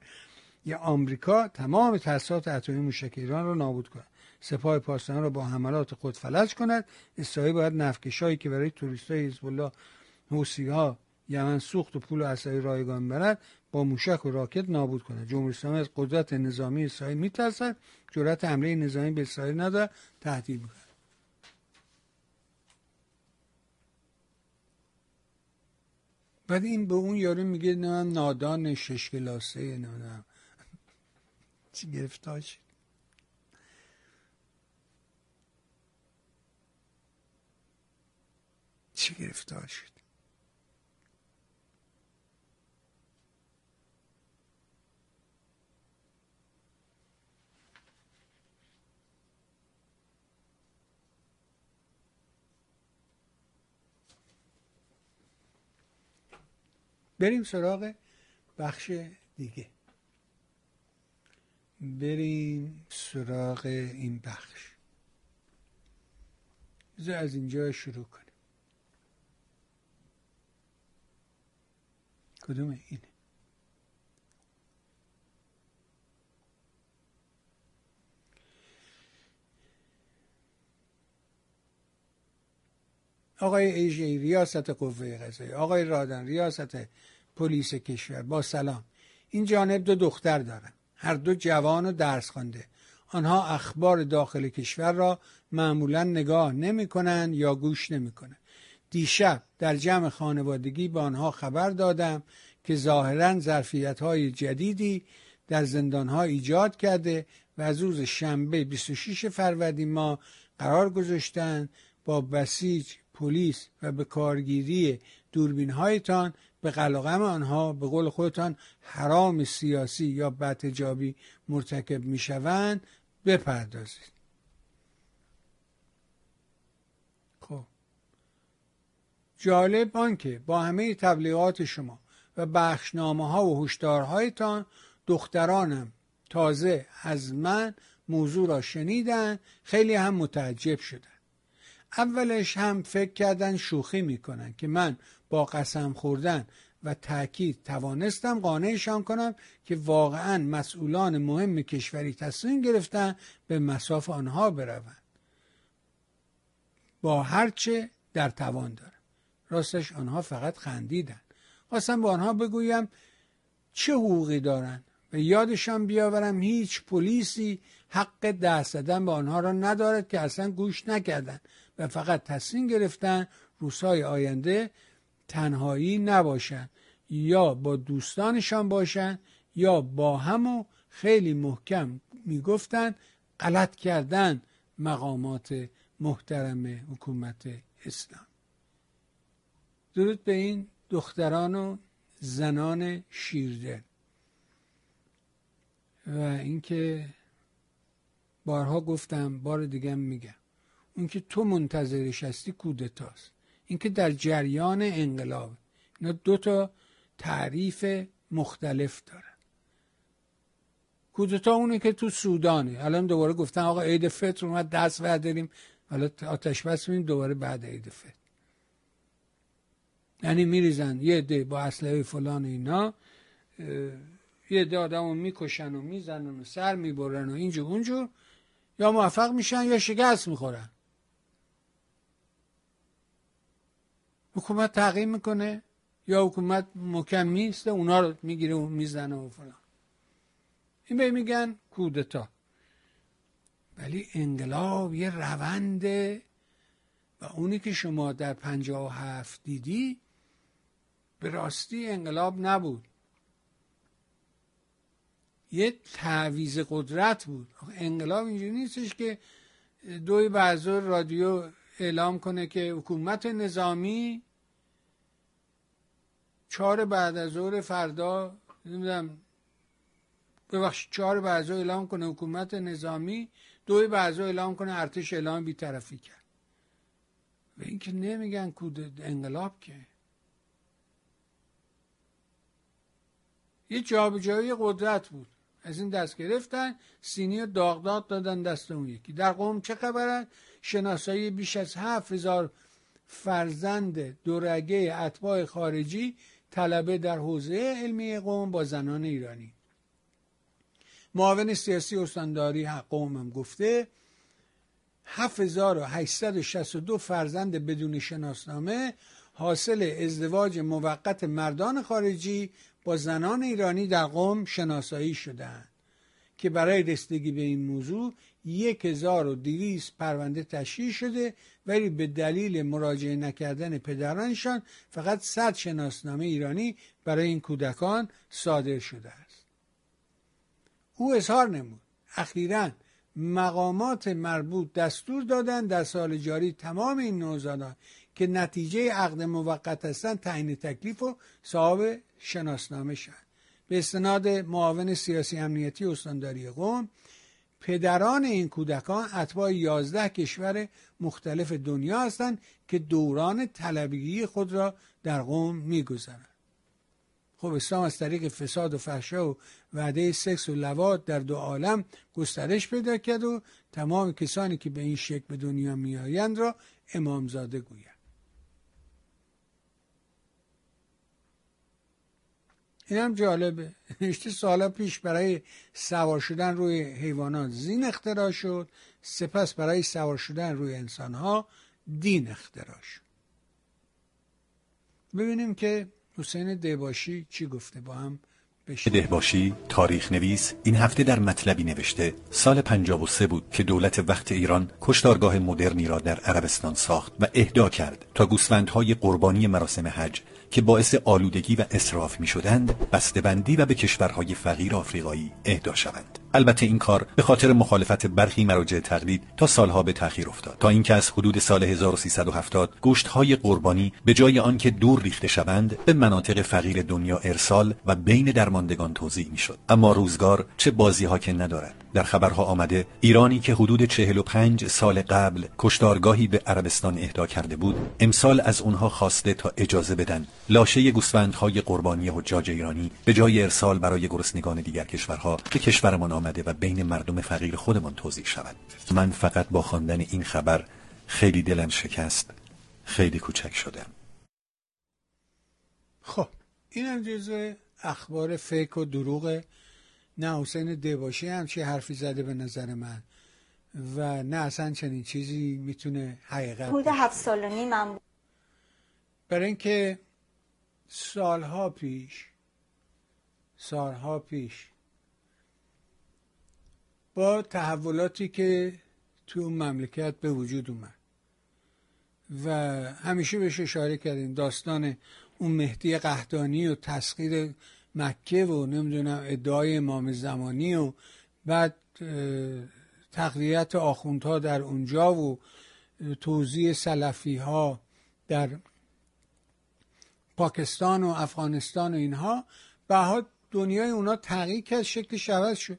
یا آمریکا تمام تاسیسات اتمی موشک ایران را نابود کند. سپاه پاسداران را با حملات خود فلج کند. اسرائیل باید نفکشایی که برای توریستای حزب الله ها یمن سوخت و پول اسلحه رایگان برد با موشک و راکت نابود کند. جمهوری اسلامی از قدرت نظامی اسرائیل میترسد. جرأت حمله نظامی به اسرائیل ندارد. تهدید می‌کند. بعد این به اون یارو میگه نه نادان شش کلاسه نه چی چی گرفتار شد؟ بریم سراغ بخش دیگه. بریم سراغ این بخش. از اینجا شروع کنیم. کدوم اینه آقای ایجی ریاست قوه قضایی آقای رادن ریاست پلیس کشور. با سلام. این جانب دو دختر دارن. هر دو جوان و درس خوانده. آنها اخبار داخل کشور را معمولا نگاه نمی کنند یا گوش نمی کنند دیشب در جمع خانوادگی به آنها خبر دادم که ظاهرا ظرفیت های جدیدی در زندان ها ایجاد کرده و از روز شنبه 26 فروردین ما قرار گذاشتن با بسیج پلیس و به کارگیری دوربین هایتان به قلقم آنها به قول خودتان حرام سیاسی یا بدتجابی مرتکب می‌شوند بپردازید خب جالب آنکه با همه تبلیغات شما و بخشنامه ها و هشدارهایتان دخترانم تازه از من موضوع را شنیدن خیلی هم متعجب شدن. اولش هم فکر کردن شوخی می‌کنن که من با قسم خوردن و تاکید توانستم قانعشان کنم که واقعا مسئولان مهم کشوری تصمیم گرفتن به مساف آنها بروند. با هرچه در توان دارم. راستش آنها فقط خندیدن. خواستم به آنها بگویم چه حقوقی دارند و یادشان بیاورم هیچ پلیسی حق دست زدن به آنها را ندارد که اصلا گوش نکردند و فقط تصمیم گرفتن روزهای آینده تنهایی نباشن. یا با دوستانشان باشن یا با هم و خیلی محکم می‌گفتن غلط کردن مقامات محترم حکومت اسلام. درود به این دختران و زنان شیردل و اینکه بارها گفتم بار دیگه میگم. اون که تو منتظرش هستی کودتاست. اینکه در جریان انقلاب اینا دو تا تعریف مختلف دارن. کودتا اونه که تو سودانه. الان دوباره گفتن آقا عید فطر اومد دست برداریم. حالا آتش بس دوباره بعد عید فطر. یعنی میریزن یه عده با اسلحه فلان اینا یه عده آدم می‌کشن و می‌زنن و سر می‌برن و اینجور اونجور یا موفق میشن یا شکست می‌خورن. حکومت تغییر می‌کنه یا حکومت مکم میسته اونا رو می‌گیره و می‌زنه و فلان. این به میگن کودتا ولی انقلاب یه رونده و اونی که شما در پنجاه و هفت دیدی به راستی انقلاب نبود. یه تعویز قدرت بود. انقلاب اینجوری نیستش که دوی بعضور رادیو اعلام کنه که حکومت نظامی چهار بعد از ظهر فردا نمی‌دونم ببخشید چهار بعد اعلام کنه حکومت نظامی دوی بعد اعلام کنه ارتش اعلام بیطرفی کرد. و اینکه نمیگن کود انقلاب که. یه جابجایی قدرت بود. از این دست گرفتن سینی و داغداد دادن دست اون یکی. در قوم چه خبرن؟ شناسایی بیش از هفت هزار فرزند دورگه اتباع خارجی طلبه در حوزه علمی قوم با زنان ایرانی. معاون سیاسی استانداری قوم هم گفته 7862 فرزند بدون شناسنامه حاصل ازدواج موقت مردان خارجی با زنان ایرانی در قوم شناسایی شدند که برای رسیدگی به این موضوع 1200 پرونده تشکیل شده ولی به دلیل مراجعه نکردن پدرانشان فقط 100 شناسنامه ایرانی برای این کودکان صادر شده است. او اظهار نمود. اخیرا مقامات مربوط دستور دادند در سال جاری تمام این نوزادان که نتیجه عقد موقت هستند تعیین تکلیف و صاحب شناسنامه شد. به استناد معاون سیاسی امنیتی استانداری قوم پدران این کودکان اتباع یازده کشور مختلف دنیا هستند که دوران طلبگی خود را در قوم میگذرند خب اسلام از طریق فساد و فحشا و وعده سکس و لوات در دو عالم گسترش پیدا کرد و تمام کسانی که به این شکل به دنیا میآیند را امامزاده گوید. این هم جالبه. نشته سالا پیش برای سوار شدن روی حیوانات زین اختراع شد سپس برای سوار شدن روی انسانها دین اختراع شد. ببینیم که حسین دهباشی چی گفته با هم دهباشی تاریخ نویس این هفته در مطلبی نوشته سال 53 بود که دولت وقت ایران کشتارگاه مدرنی را در عربستان ساخت و اهدا کرد تا گوسفندهای قربانی مراسم حج که باعث آلودگی و اصراف می شدند بسته‌بندی و به کشورهای فقیر آفریقایی اهدا شوند. البته این کار به خاطر مخالفت برخی مراجع تقلید تا سالها به تأخیر افتاد. تا اینکه از حدود سال 1370 گوشتهای قربانی به جای آنکه دور ریخته شوند به مناطق فقیر دنیا ارسال و بین درماندگان توزیع می‌شد. اما روزگار چه بازی ها که ندارد. در خبرها آمده ایرانی که حدود 45 سال قبل کشتارگاهی به عربستان اهدا کرده بود امسال از اونها خواسته تا اجازه بدن لاشه گوسفندهای قربانی حجاج ایرانی به جای ارسال برای گرسنگان دیگر کشورها به کشورمان آمده و بین مردم فقیر خودمان توضیح شود. من فقط با خواندن این خبر خیلی دلم شکست خیلی کوچک شدم. خب این هم اخبار فیک و دروغ نه حسین دباشی همچی حرفی زده به نظر من. و نه اصلا چنین چیزی می‌تونه حقیقت حدود هفت سال و نیم برای اینکه سالها پیش سالها پیش با تحولاتی که تو اون مملکت به وجود اومد و همیشه بهش اشاره کردیم داستان اون مهدی قهدانی و تسخیر مکه و نمی‌دونم ادعای امام زمانی و بعد تقویت آخوندها در اونجا و توضیح سلفی ها در پاکستان و افغانستان و اینها بعد دنیای اونا تغییر کرد شکل عوض شد.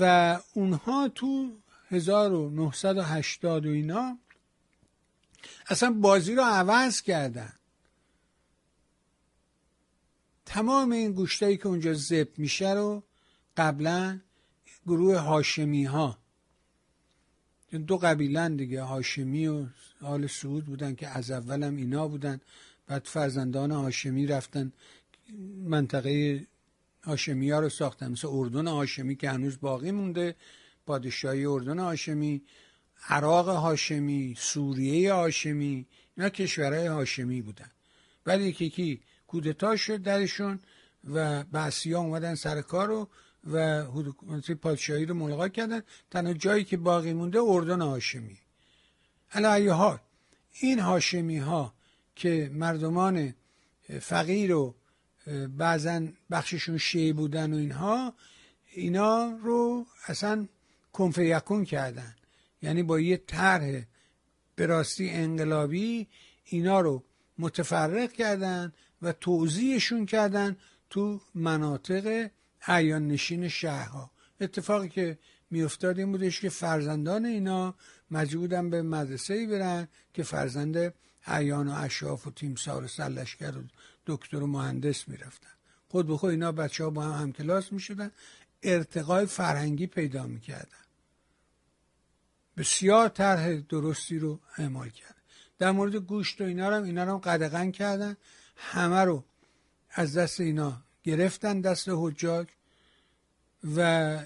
و اونها تو 1980 و اینا اصلا بازی رو عوض کردن. تمام این گوشتایی که اونجا زب میشه رو قبلا گروه هاشمی ها دو قبیلن دیگه هاشمی و آل سعود بودن که از اولم اینا بودن. بعد فرزندان هاشمی رفتن منطقه هاشمی ها رو ساختن. مثل اردن هاشمی که هنوز باقی مونده پادشاهی اردن هاشمی عراق هاشمی سوریه هاشمی اینا کشورهای هاشمی بودن. ولی یکی کی کودتا شد درشون و بعثی ها اومدن سر کار رو و پادشاهی رو ملاقات کردن. تنها جایی که باقی مونده اردن هاشمی. علی حال این هاشمی ها که مردمان فقیر و بعضا بخششون شیعی بودن و اینها اینا رو اصلا کنفیکون کردن. یعنی با یه طرح به راستی انقلابی اینا رو متفرق کردن و توضیحشون کردن تو مناطق عیان نشین شهرها. اتفاقی که میافتاد این بودش که فرزندان اینا مجبورن به مدرسه برن که فرزند عیان و اشراف و تیمسار و سلشگر و دکتر و مهندس می‌رفتن. خود به خود اینا بچه ها با هم همکلاس می‌شدن. ارتقای فرهنگی پیدا می‌کردن. بسیار طرح درستی رو اعمال کردن. در مورد گوشت و اینا رو اینا رو قدغن کردن. همه رو از دست اینا گرفتن دست حجاج و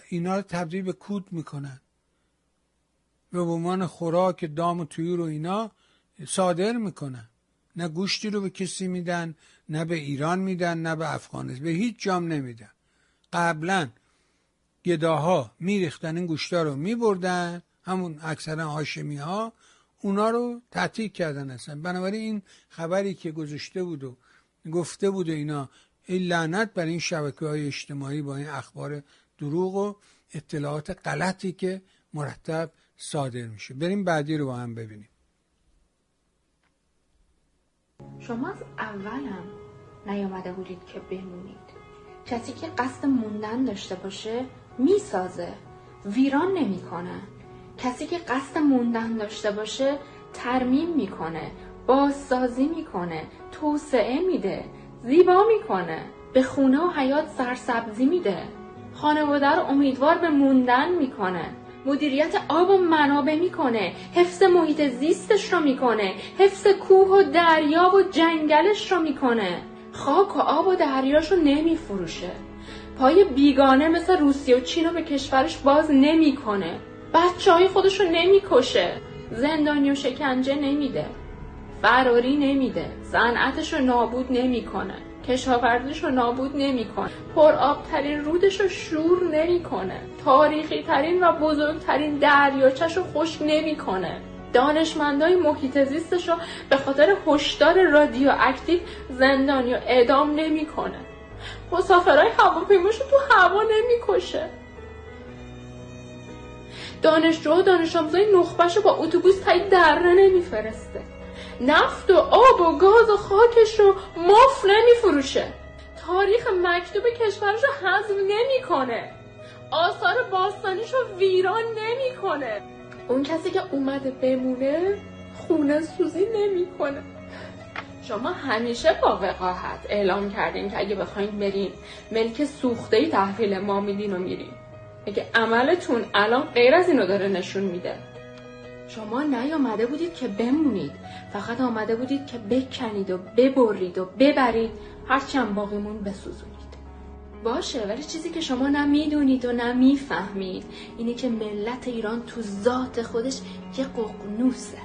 اینا رو تبدیل به کود می‌کنن. به عنوان خوراک دام و طیور و اینا صادر می‌کنن. نه گوشتی رو به کسی میدن نه به ایران میدن نه به افغانستان. به هیچ جام نمیدن. قبلا گداها میریختن این گوشتا رو میبردن همون اکثرا هاشمی ها اونا رو تعطیل کردن اصلا. بنابراین این خبری که گذاشته بود و گفته بود اینا. این لعنت بر این شبکه های اجتماعی با این اخبار دروغ و اطلاعات غلطی که مرتب صادر میشه. بریم بعدی رو با هم ببینیم. شما از اول هم نیامده بودید که بمونید. کسی که قصد موندن داشته باشه می‌سازه. ویران نمی‌کنه. کسی که قصد موندن داشته باشه ترمیم می‌کنه. بازسازی می‌کنه توسعه میده زیبا می‌کنه به خونه و حیات سرسبزی میده. خانواده رو امیدوار به موندن می‌کنه. مدیریت آب و منابع می‌کنه. حفظ محیط زیستش رو می‌کنه. حفظ کوه و دریا و جنگلش رو می‌کنه. خاک و آب و دریاش رو نمیفروشه. پای بیگانه مثل روسیه و چین رو به کشورش باز نمی‌کنه. بچه های خودش رو نمی‌کشه. زندانی و شکنجه نمیده. فراری نمیده. صنعتش رو نابود نمی‌کنه. کشاورزیش رو نابود نمی‌کنه. پر آبترین رودش رو شور نمی‌کنه. تاریخی ترین و بزرگترین دریاچش رو خشک نمی‌کنه. دانشمندای محیط زیستش رو به خاطر هشدار رادیو اکتیو زندانی و اعدام نمی‌کنه. مسافرهای هواپیماش رو تو هوا نمی‌کشه. دانشجو و دانش آموزای نخبهش رو با اتوبوس تایی دره نمیفرسته. نفت و آب و گاز و خاکش رو مف نمیفروشه. تاریخ مکتوب کشورش رو حذف نمی‌کنه. آثار باستانیش رو ویران نمی‌کنه. اون کسی که اومده بمونه خونه سوزی نمی‌کنه. شما همیشه با وقاحت اعلام کردین که اگه بخواین برین ملک سوخته تحویل ما میدین و میرین. اگه عملتون الان غیر از اینو داره نشون میده. شما نیامده بودید که بمونید. فقط آمده بودید که بکنید و ببرید و ببرید. هرچند باقیمون بسوزونید. باشه ولی چیزی که شما نمی‌دونید و نمی‌فهمید اینه که ملت ایران تو ذات خودش یه ققنوسه.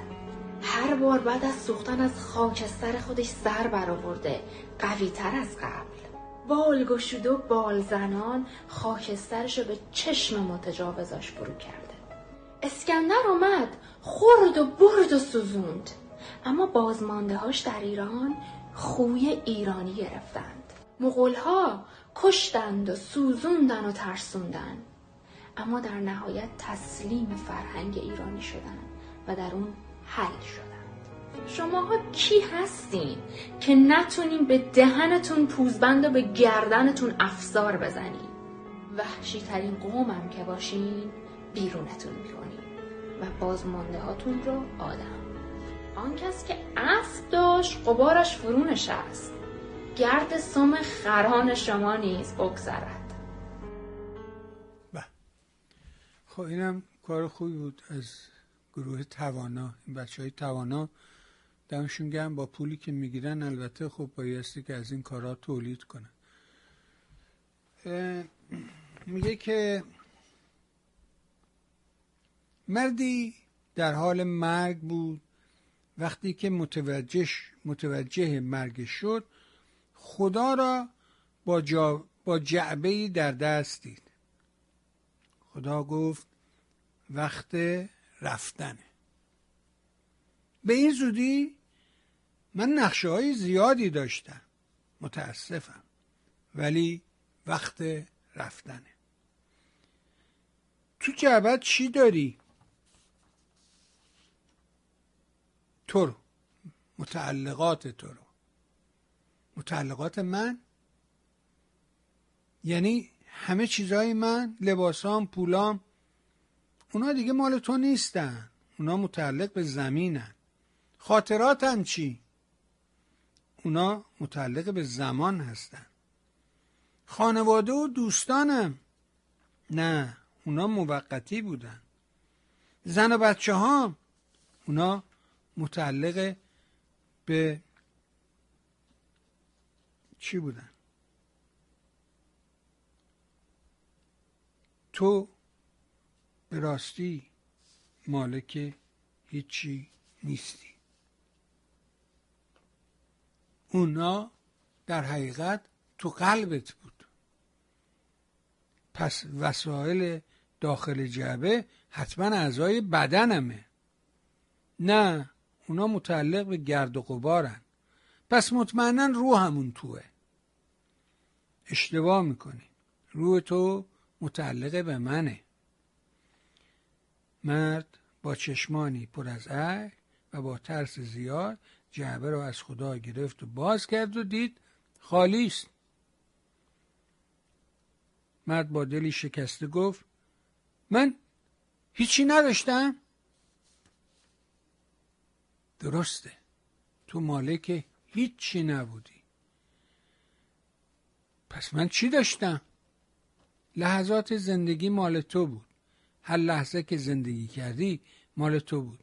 هر بار بعد از سوختن از خاکستر خودش سر برآورده. قوی تر از قبل. بال گشود و بال زنان خاکسترش رو به چشم متجاوزاش فرو کرده. اسکندر اومد. خورد و برد و سوزوند. اما بازمانده هاش در ایران خوی ایرانی گرفتند. مغولها کشتند و سوزوندن و ترسوندن. اما در نهایت تسلیم فرهنگ ایرانی شدند و در اون حل شدند. شماها کی هستین که نتونین به دهنتون پوزبند و به گردنتون افزار بزنین؟ وحشی ترین قومم که باشین بیرونتون می‌کنین و بازمانده هاتون رو آدم. آن کس که اسب داشت قبارش فرو نشست گرد سم خران شما نیز بگذرد. خب اینم کار خوبی بود از گروه توانا. این بچه های توانا دمشون گرم با پولی که می‌گیرن. البته خب بایستی که از این کارها تولید کنن. میگه که مردی در حال مرگ بود. وقتی که متوجه, متوجه مرگ شد خدا را با, جا با جعبه در دست دید. خدا گفت وقت رفتنه. به این زودی من نقشه های زیادی داشتم. متاسفم. ولی وقت رفتنه. تو جعبت چی داری؟ تو رو. متعلقات تو رو. متعلقات من؟ یعنی همه چیزهای من لباسام پولام اونا دیگه مال تو نیستن. اونا متعلق به زمینن. خاطراتم چی؟ اونا متعلق به زمان هستن. خانواده و دوستانم. نه اونا موقتی بودن. زن و بچه ها اونا متعلق به چی بودن؟ تو به راستی مالک هیچی نیستی. اونا در حقیقت تو قلبت بود. پس وسایل داخل جعبه حتما اعضای بدنمه. نه اونا متعلق به گرد و غبارن. پس مطمئنا روح همون توه. اشتباه می‌کنی. روح تو متعلق به منه. مرد با چشمانی پر از اشک و با ترس زیاد جعبه را از خدا گرفت و باز کرد و دید خالی است. مرد با دلی شکسته گفت من هیچی نداشتم؟ درسته. تو مالک هیچی نبودی. پس من چی داشتم؟ لحظات زندگی مال تو بود. هر لحظه که زندگی کردی مال تو بود.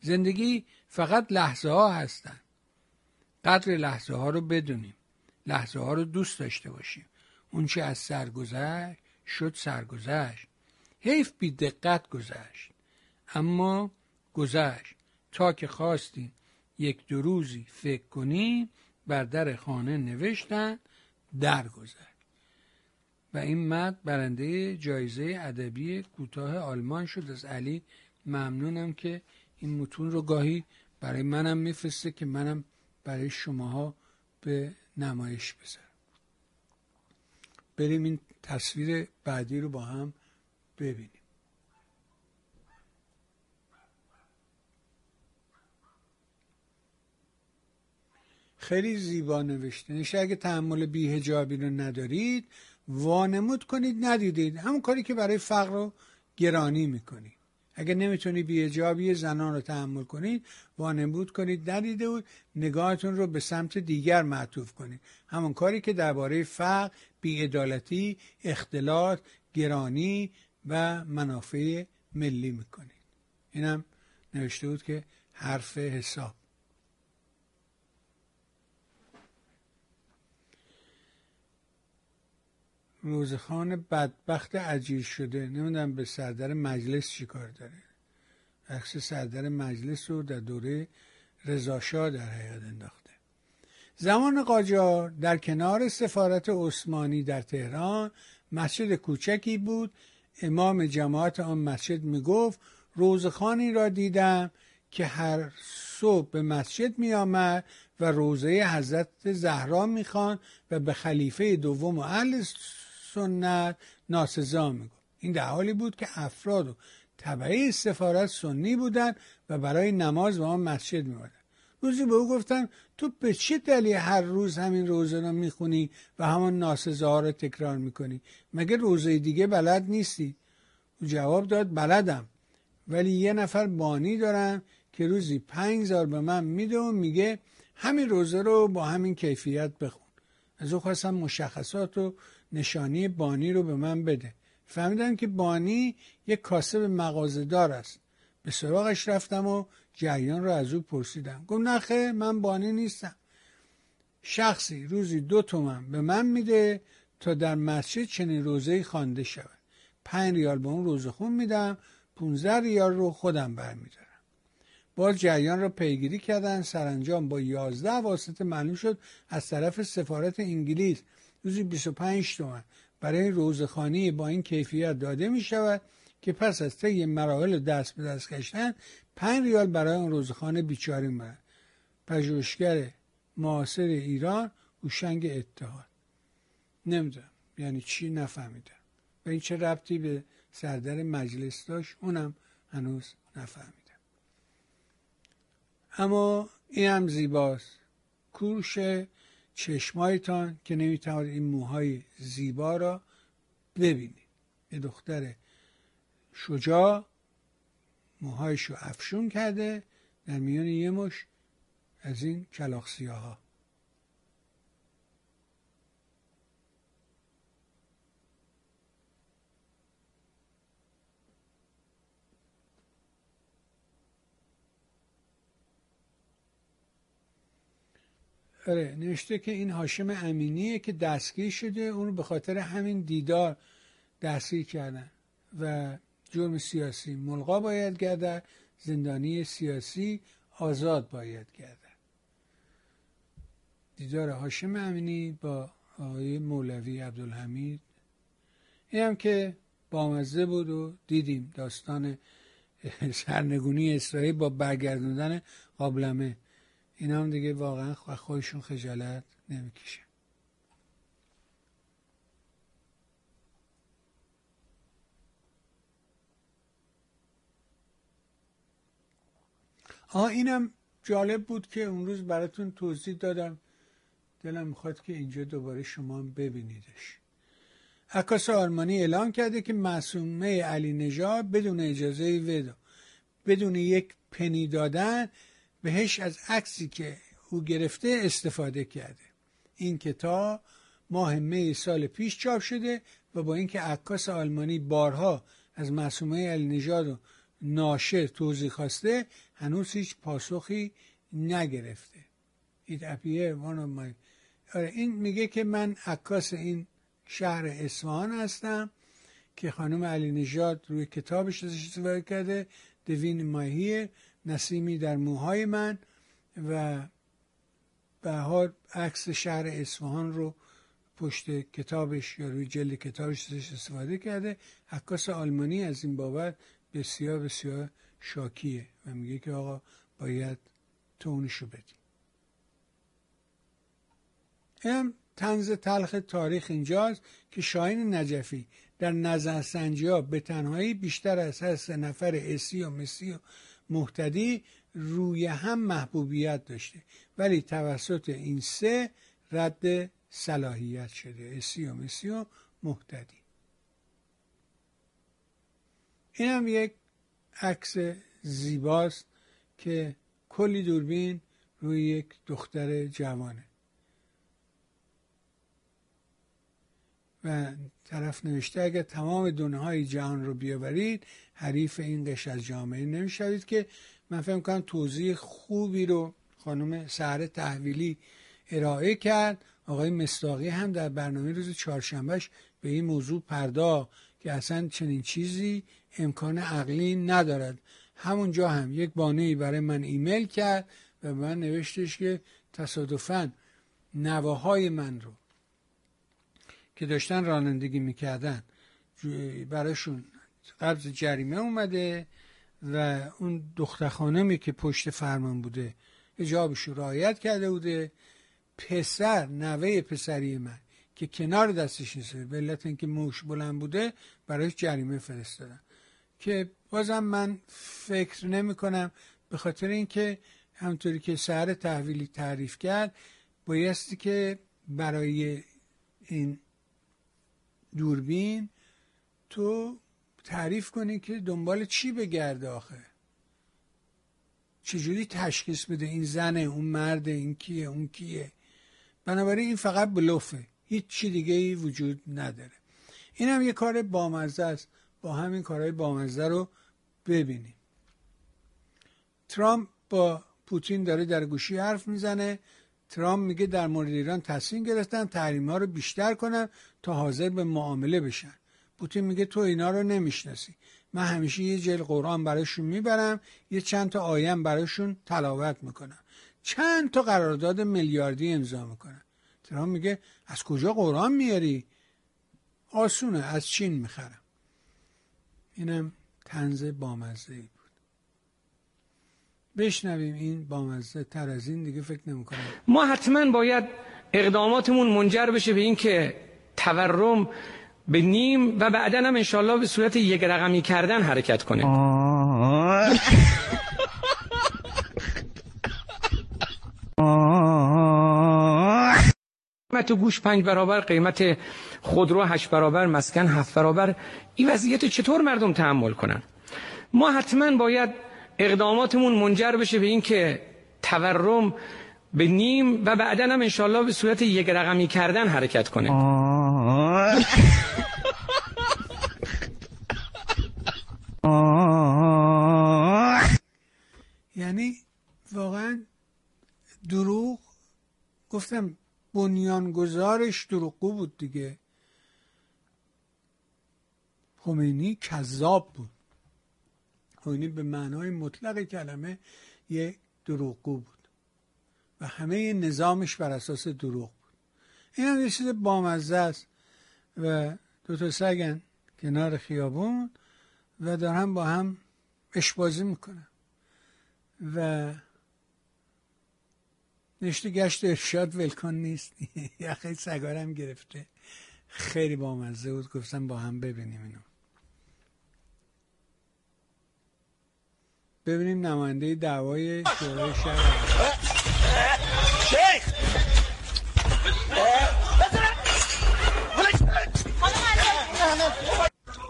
زندگی فقط لحظه ها هستن. قدر لحظه ها رو بدونیم. لحظه ها رو دوست داشته باشیم. اون چه از سرگذشت شد سرگذشت حیف بی دقت گذشت. اما گذشت. تا که خواستیم یک دو روزی فکر کنیم بر در خانه نوشتن درگذشت و این مرد برنده جایزه ادبی کوتاه آلمان شد. از علی ممنونم که این متون رو گاهی برای منم میفرسته که منم برای شماها به نمایش بذارم بریم این تصویر بعدی رو با هم ببینیم. خیلی زیبا نوشته. نشه اگه تحمل بیهجابی رو ندارید وانمود کنید ندیدید. همون کاری که برای فقر رو گرانی می‌کنید. اگر نمی‌تونی بیهجابی زنان رو تحمل کنید وانمود کنید ندیده بود نگاهتون رو به سمت دیگر معطوف کنید. همون کاری که درباره فقر بیعدالتی اختلاط گرانی و منافع ملی می‌کنید. اینم نوشته بود که حرف حساب. روزخان بدبخت عجیز شده. نمی‌دونم به سردر مجلس چی کار داره. عکس سردر مجلس رو در دوره رضاشاه در حقیقت انداخته. زمان قاجار در کنار سفارت عثمانی در تهران مسجد کوچکی بود. امام جماعت آن مسجد می‌گفت روزخانی را دیدم که هر صبح به مسجد می آمد و روزه حضرت زهرا می‌خوان و به خلیفه دوم و اهل سنت ناسزا می‌گفت. این در حالی بود که افراد و طبعه سفارت سنی بودند و برای نماز به آن مسجد میآمدند. روزی به او گفتم تو به چه دلیل هر روز همین روزه را می‌خونی و همان ناسزه ها را تکرار می‌کنی؟ مگه روزه دیگه بلد نیستی؟ او جواب داد بلدم. ولی یه نفر بانی دارم که روزی پنج زار به من میده و میگه همین روزه رو با همین کیفیت بخون. از او خواستم مشخصات و نشانی بانی رو به من بده. فهمیدم که بانی یک کاسب مغازدار است. به سراغش رفتم و جریان رو از او پرسیدم. گفت نخه من بانی نیستم. شخصی روزی دو تومن به من میده تا در مسجد چنین روزه خوانده شود. پنج ریال به اون روزه خون میدم 15 ریال رو خودم برمیدارم. باز جریان را پیگیری کردن سرانجام با یازده واسطه معلوم شد از طرف سفارت انگلیس روزی 25 تومن. برای روزخانی با این کیفیت داده می شود که پس از طی مراحل دست به دست کشتن 5 ریال برای اون روزخانه بیچاری مرد پژوهشگر معاصر ایران هوشنگ اتحاد. نمی‌دونم. یعنی چی؟ نفهمیدم. و این چه ربطی به سردر مجلس داشت؟ اونم هنوز نفهمیدم. اما این هم زیباست. کورش چشمایتان که نمی‌توانید این موهای زیبا را ببینید. یه دختر شجاع موهایش رو افشون کرده در میان یه مش از این کلاخسیاه آره نوشته که این هاشم امینیه که دستگیر شده اون رو به خاطر همین دیدار دستگیر کردن و جرم سیاسی ملغا باید گردد زندانی سیاسی آزاد باید گردد. دیدار هاشم امینی با آقای مولوی عبدالحمید. این هم که بامزه بود و دیدیم داستان سرنگونی اسرائیل با برگردوندن قابلمه. این هم دیگه واقعا خودشون خجالت نمی‌کشه آه اینم جالب بود که اون روز براتون توضیح دادم. دلم می‌خواد که اینجا دوباره شما ببینیدش. عکاس آلمانی اعلام کرده که معصومه علی نژاد بدون اجازه ودا بدون یک پنی دادن بهش از عکسی که او گرفته استفاده کرده. این کتاب ماه می سال پیش چاپ شده و با اینکه عکاس آلمانی بارها از معصومه علی نژاد و ناشر توضیح خواسته هنوز هیچ پاسخی نگرفته. Of my آره این میگه که من عکاس این شهر اصفهان هستم که خانم علی نژاد روی کتابش استفاده کرده دوین ماهی نسیمی در موهای من و به عکس شهر اصفهان رو پشت کتابش یا روی جلد کتابش استفاده کرده. عکاس آلمانی از این بابت بسیار بسیار شاکیه و میگه که آقا باید تونشو بدیم هم تنز تلخ تاریخ اینجاست که شاهین نجفی در نظرسنجی ها به تنهایی بیشتر از هر نفر اسی و مسی و محتدی روی هم محبوبیت داشته. ولی توسط این سه رد صلاحیت شده. اسی و مسی و محتدی این هم یک عکس زیباست که کلی دوربین روی یک دختر جوانه. و طرف نوشته اگر تمام دونه های جهان رو بیاورید حریف این قش از جامعه نمی‌شوید که من فهم کنم توضیح خوبی رو خانم سهر تحویلی ارائه کرد. آقای مستاقی هم در برنامه روز چهارشنبهش به این موضوع پرداخت که اصلا چنین چیزی امکان عقلی ندارد. همونجا هم یک بانه برای من ایمیل کرد و من نوشتش که تصادفا نواهای من رو که داشتن رانندگی می‌کردن. براشون قبض جریمه اومده و اون دختر خانمی که پشت فرمان بوده اجابش رو رعایت کرده بوده. پسر نوه پسری من که کنار دستش نیسته به علت اینکه موش بلند بوده برایش جریمه فرستادن. که بازم من فکر نمی کنم به خاطر اینکه همطوری که سهر تحویلی تعریف کرد بایستی که برای این دوربین تو تعریف کنی که دنبال چی بگرده آخه؟ چجوری تشخیص بده این زنه اون مرده این کیه اون کیه؟ بنابراین این فقط بلوفه. هیچ چی دیگه ای وجود نداره. این هم یه کار بامزه است. با همین کارهای بامزه رو ببینیم. ترامپ با پوتین داره در گوشی حرف می‌زنه. ترامپ میگه در مورد ایران تصمیم گرفتن تحریم ها رو بیشتر کنن تا حاضر به معامله بشن. پوتین میگه تو اینا رو نمی‌شناسی. من همیشه یه جل قرآن براشون می‌برم یه چند تا آیم براشون تلاوت می‌کنم. چند تا قرارداد میلیاردی امضا می‌کنم ترامپ میگه از کجا قرآن میاری؟ آسونه از چین می‌خرم. اینم تنز بامزه بشنویم. این بامزه تر از این دیگه فکر نمی‌کنم ما حتما باید اقداماتمون منجر بشه به اینکه تورم به نیم و بعدا هم انشالله به صورت یک رقمی کردن حرکت کنه. قیمت گوش پنج برابر قیمت خودرو هشت برابر مسکن هفت برابر. این وضعیت چطور مردم تحمل کنن؟ ما حتما باید اقداماتمون منجر بشه به اینکه تورم به نیم و بعدا هم انشالله به صورت یک رقمی کردن حرکت کنه. یعنی واقعا دروغ گفتم بنیانگذارش دروغگو بود دیگه. خمینی کذاب بود. خمینی به معنای مطلق کلمه یه دروغگو بود. و همه نظامش بر اساس دروغ بود. این هم یه چیز بامزه است. و دو تا سگن کنار خیابون و دارن با هم اشبازی می‌کنن. و نشته گشت ارشاد ولکن نیست. یخه سگارم گرفته. خیلی بامزه بود. گفتم با هم ببینیم اینو. ببینیم نماینده دعوای شورای شهر شیخ!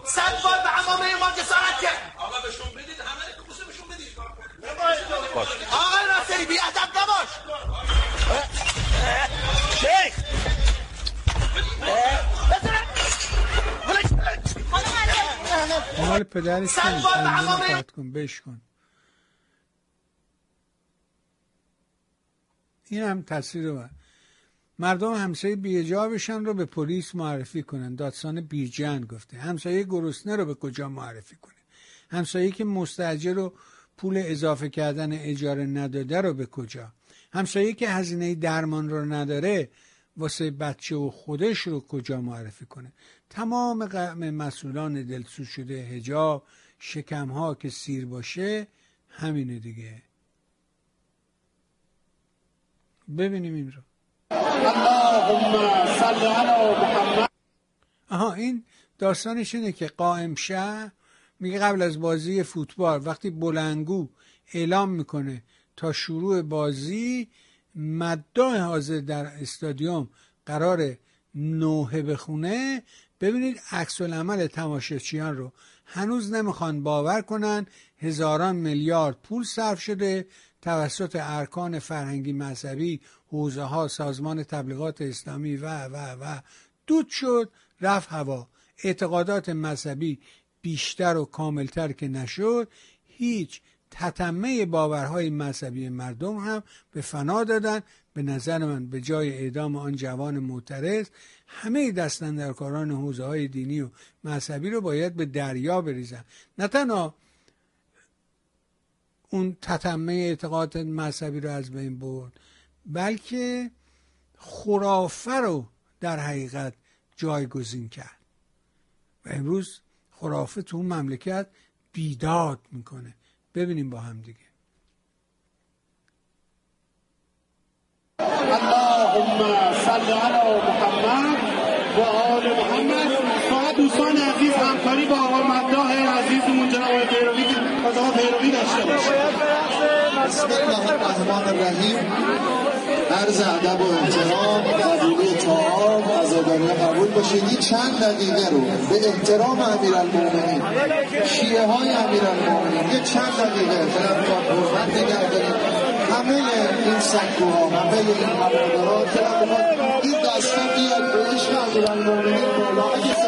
صد بار به عمامه ما جسارت کرد. آقا بهشون بدید همه کوسه بهشون بدید. آقای ناصری بی ادب نباش. شیخ! مال پدرش کن بش کن. این هم تاثیر رو مردم همسایه بیجابشان رو به پلیس معرفی کنن. دادسان بیرجن گفته. همسایه گرسنه رو به کجا معرفی کنه؟ همسایه که مستجر رو پول اضافه کردن اجاره نداده رو به کجا؟ همسایه که هزینه درمان رو نداره واسه بچه و خودش رو کجا معرفی کنه؟ تمام مسئولان دلسوز شده هجاب شکم ها که سیر باشه همینه دیگه. ببینیم این رو. آها این داستانش اینه که قائم شه میگه قبل از بازی فوتبال وقتی بلنگو اعلام می‌کنه تا شروع بازی مدای حاضر در استادیوم قرار نوه بخونه. ببینید عکس العمل تماشاچیان رو. هنوز نمی‌خوان باور کنن هزاران میلیارد پول صرف شده. توسط ارکان فرهنگی مذهبی حوزه ها سازمان تبلیغات اسلامی و و و دود شد رفت هوا. اعتقادات مذهبی بیشتر و کاملتر که نشد هیچ تتمه باورهای مذهبی مردم هم به فنا دادن. به نظر من به جای اعدام آن جوان معترض همه دستندرکاران حوزه های دینی و مذهبی رو باید به دریا بریزن. نه تنها اون تتمه اعتقاد مذهبی رو از بین برد بلکه خرافه رو در حقیقت جایگزین کرد. و امروز خرافه تو اون مملکت بیداد می‌کنه. ببینیم با هم دیگه. اللهم صل علی محمد و آل محمد. فقط دوستان عزیز همکاری با آقا آقا پیروی داشته بسم الله الرحمن الرحیم. عرض ادب و احترام قبولی چهار و عزاداری قبول باشید. این چند دقیقه رو به احترام امیر المومنین شیعه های امیر المومنین یه چند دقیقه طرف تا حرمت نگه دارید. همه این سکوها همه این طرف این دستا بیاد به عشق امیر المومنین بالا اگه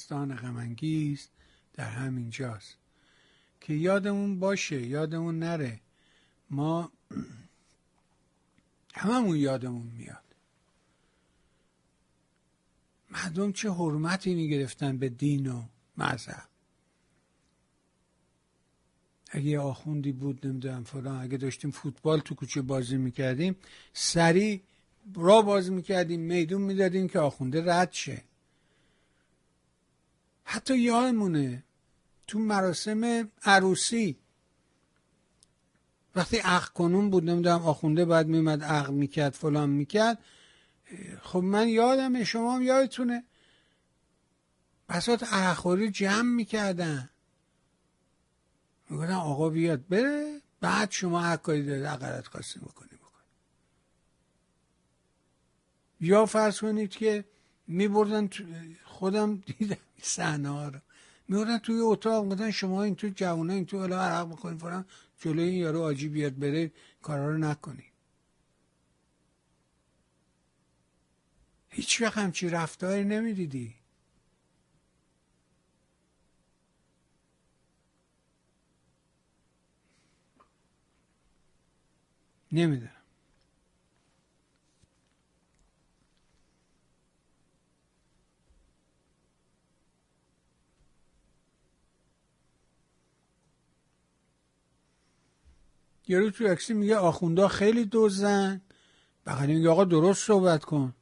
داستان غمانگیز در همین جاست. که یادمون باشه یادمون نره. ما هممون یادمون میاد. مردم چه حرمتی می‌گرفتن به دین و مذهب. اگه آخوندی بود نمی‌دونم فلان اگه داشتیم فوتبال تو کوچه بازی می‌کردیم سریع را بازی می‌کردیم میدون می‌دادیم که آخونده رد شه. حتی یادمونه تو مراسم عروسی. وقتی عقل کنون بود نمی‌دونم آخونده باید میمد عقل می‌کرد فلان می‌کرد. خب من یادمه شما هم یادتونه. بسات عرقخوری جمع می‌کردن. می‌گفتن آقا بیاد بره بعد شما هر کاری دارید عقلت خواستیم بکنی. بکن یا فرض کنید که میبردن خودم دیدم صحنه ها رو. میبردن توی اتاق می‌گفتن شما این تو جوانه این تو الا عرق بکنید فرم جلوی این یارو آجی بیاد بره کارا رو نکنی. هیچ وقت همچی رفتاری نمی‌دیدی. نمی‌دونم. یارو تو عکسی میگه آخوندا خیلی دوزن بغلی میگه آقا درست صحبت کن.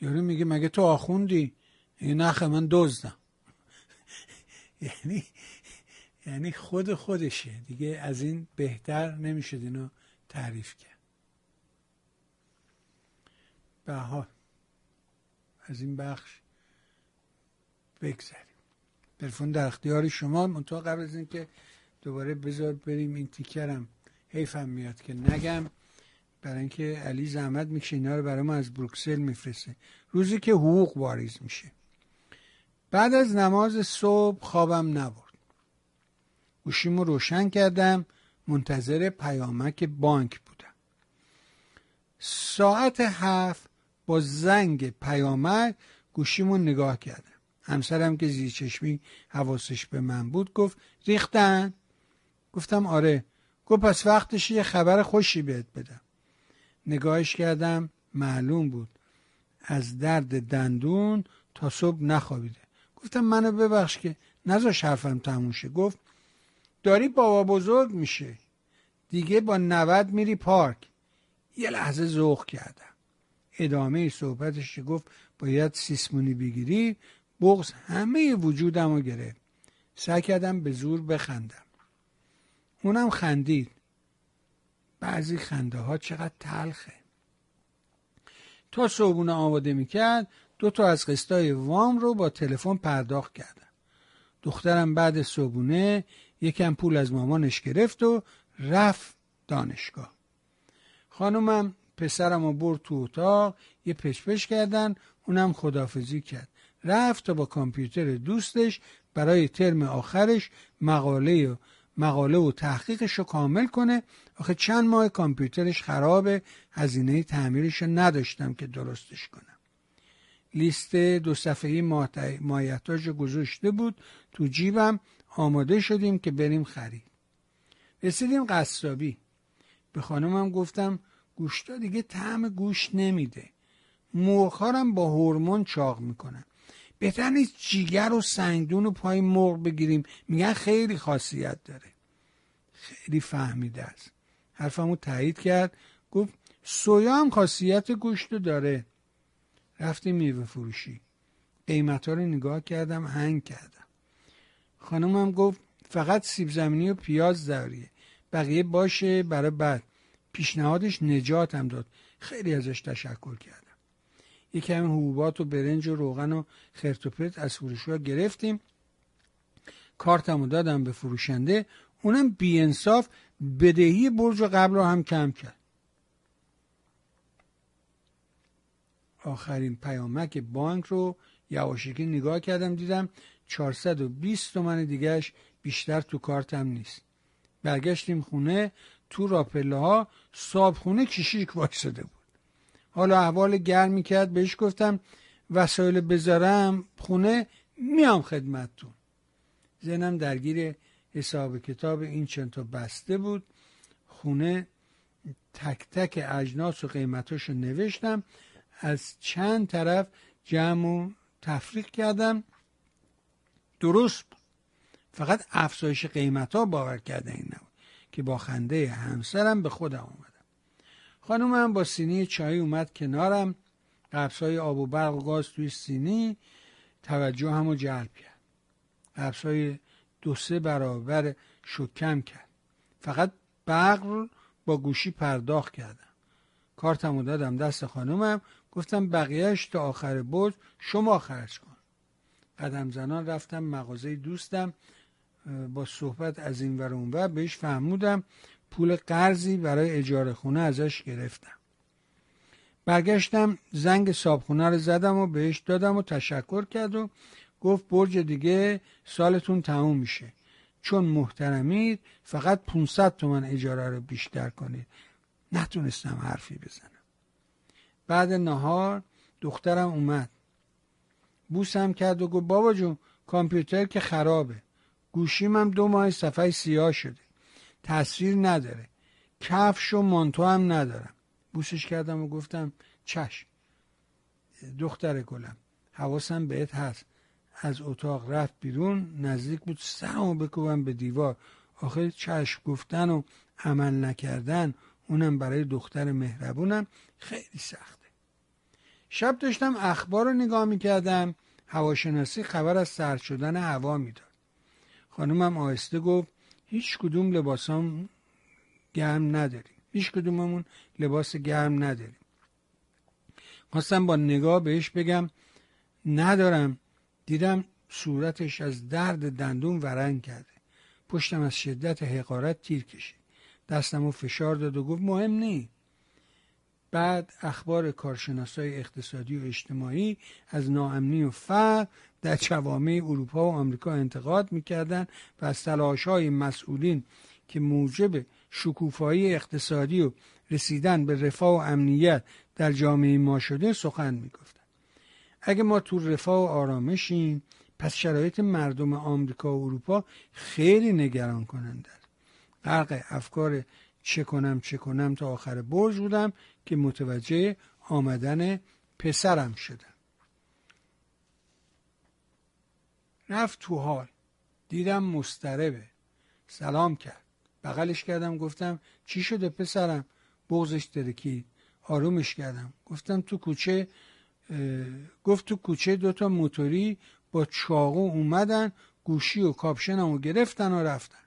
یارو میگه مگه تو آخوندی؟ این نخه من دزدم. یعنی یعنی خود خودشه. دیگه از این بهتر نمی‌شد اینو تعریف کرد. به حال از این بخش بگذاریم تلفن در اختیار شما. منتها قبل از اینکه دوباره بذار بریم این تیکرم. حیفم میاد که نگم. برای اینکه علی زحمت می‌کشه اینا رو برای ما از بروکسل میفرسته. روزی که حقوق واریز میشه. بعد از نماز صبح خوابم نبرد. گوشیمو روشن کردم. منتظر پیامک بانک بودم. ساعت هفت با زنگ پیامک گوشیمو نگاه کردم. همسرم که زیر چشمی حواسش به من بود گفت ریختن؟ گفتم آره. گفت پس وقتش یه خبر خوشی بهت بدم. نگاهش کردم معلوم بود. از درد دندون تا صبح نخوابیده. گفتم منو ببخش که نذاش حرفم تموم شه. گفت داری بابا بزرگ میشه دیگه با نود میری پارک. یه لحظه ذوق کردم. ادامه صحبتش گفت باید سیسمونی بگیری بغز همه وجودم رو گرفت. سعی کردم به زور بخندم. اونم خندید. بعضی خنده ها چقدر تلخه. تا صبحونه آماده می‌کرد دو تا از قسطای وام رو با تلفن پرداخت کردم دخترم بعد صبحونه یکم پول از مامانش گرفت و رفت دانشگاه. خانومم پسرم رو برد تو اتاق یه پشپش کردن اونم خدافزی کرد. رفت تا با کامپیوتر دوستش برای ترم آخرش مقاله و مقاله و تحقیقش رو کامل کنه. آخه چند ماه کامپیوترش خرابه. هزینه تعمیرش رو نداشتم که درستش کنم. لیست دو صفحه مایتاج رو گذاشته بود تو جیبم. آماده شدیم که بریم خرید. رسیدیم قصابی به خانمم گفتم گوشتا دیگه طعم گوشت نمیده. مرغهارم با هورمون چاق می‌کنن. بهتر نیست جیگر و سنگدون و پای مرغ بگیریم. میگن خیلی خاصیت داره. خیلی فهمیده است. حرفمو تایید کرد. گفت سویا هم خاصیت گوشت داره. رفتیم میوه فروشی. قیمت ها رو نگاه کردم هنگ کردم. خانمم گفت فقط سیب زمینی و پیاز داریه. بقیه باشه برای بعد. پیشنهادش نجاتم داد. خیلی ازش تشکر کردم. یه کمی حبوبات و برنج و روغن و خرتوپت از فروشگاه گرفتیم. کارتمو دادم به فروشنده. اونم بیانصاف بدهی برج قبل رو هم کم کرد. آخرین پیامک بانک رو یواشکی نگاه کردم دیدم 420 تومن دیگهش بیشتر تو کارتم نیست. برگشتیم خونه تو راپله ها صابخونه کشیک وایساده بود. حالا احوال گرمی کرد بهش گفتم وسایل بذارم خونه میام خدمتتون. زنم درگیر حساب کتاب این چند تا بسته بود. خونه تک تک اجناس و قیمتاشو نوشتم. از چند طرف جمع و تفریق کردم. درست بود. فقط افزایش قیمت ها باور کرده این نبود که با خنده همسرم به خودم آمدم خانومم با سینی چای اومد کنارم. قبسای آب و برق و گاز توی سینی توجه همو جلب کرد. قبسای دو سه برابر شکم کرد. فقط برق با گوشی پرداخت کردم. کارتمو دادم دست خانومم گفتم بقیهش تا آخر بود شما خرج کن. قدم زنان رفتم مغازه دوستم. با صحبت از این ور اونور بهش فهمودم. پول قرضی برای اجاره خونه ازش گرفتم. برگشتم زنگ صابخونه رو زدم و بهش دادم و تشکر کرد و گفت برج دیگه سالتون تموم میشه. چون محترمید فقط 500 تومن اجاره رو بیشتر کنید. نتونستم حرفی بزنم. بعد نهار دخترم اومد. بوسم کرد و گفت بابا جون کامپیوتر که خرابه. گوشیم هم دو ماه صفحه سیاه شده. تصویر نداره. کفش و مانتو هم ندارم. بوسش کردم و گفتم چشم دختر گلم. حواسم بهت هست. از اتاق رفت بیرون. نزدیک بود. سرمو بکوبم به دیوار. آخه چشم گفتن و عمل نکردن. اونم برای دختر مهربونم. خیلی سخته. شب داشتم اخبار رو نگاه می‌کردم. هواشناسی خبر از سرد شدن هوا می‌داد. خانومم آهسته گفت هیچ کدوم لباسام گرم نداریم. هیچ کدوممون لباس گرم نداریم. خواستم با نگاه بهش بگم. ندارم. دیدم صورتش از درد دندون ورنگ کرده. پشتم از شدت حقارت تیر کشید. دستم و فشار داد و گفت مهم نی بعد اخبار کارشناسای اقتصادی و اجتماعی از ناامنی و فقر در جوامع اروپا و آمریکا انتقاد می‌کردن و از تلاش های مسئولین که موجب شکوفایی اقتصادی و رسیدن به رفاه و امنیت در جامعه ما شده سخن می‌گفتن. اگه ما تو رفاه و آرامشیم پس شرایط مردم آمریکا و اروپا خیلی نگران کننده غرق افکار چه کنم چه کنم تا آخر برج بودم که متوجه آمدن پسرم شدم. رفت تو حال. دیدم مستربه سلام کرد. بغلش کردم گفتم چی شده پسرم؟ بغزش درکی آرومش کردم. گفتم تو کوچه گفت تو کوچه دوتا موتوری با چاقو اومدن گوشی و کاپشنمو گرفتن و رفتن.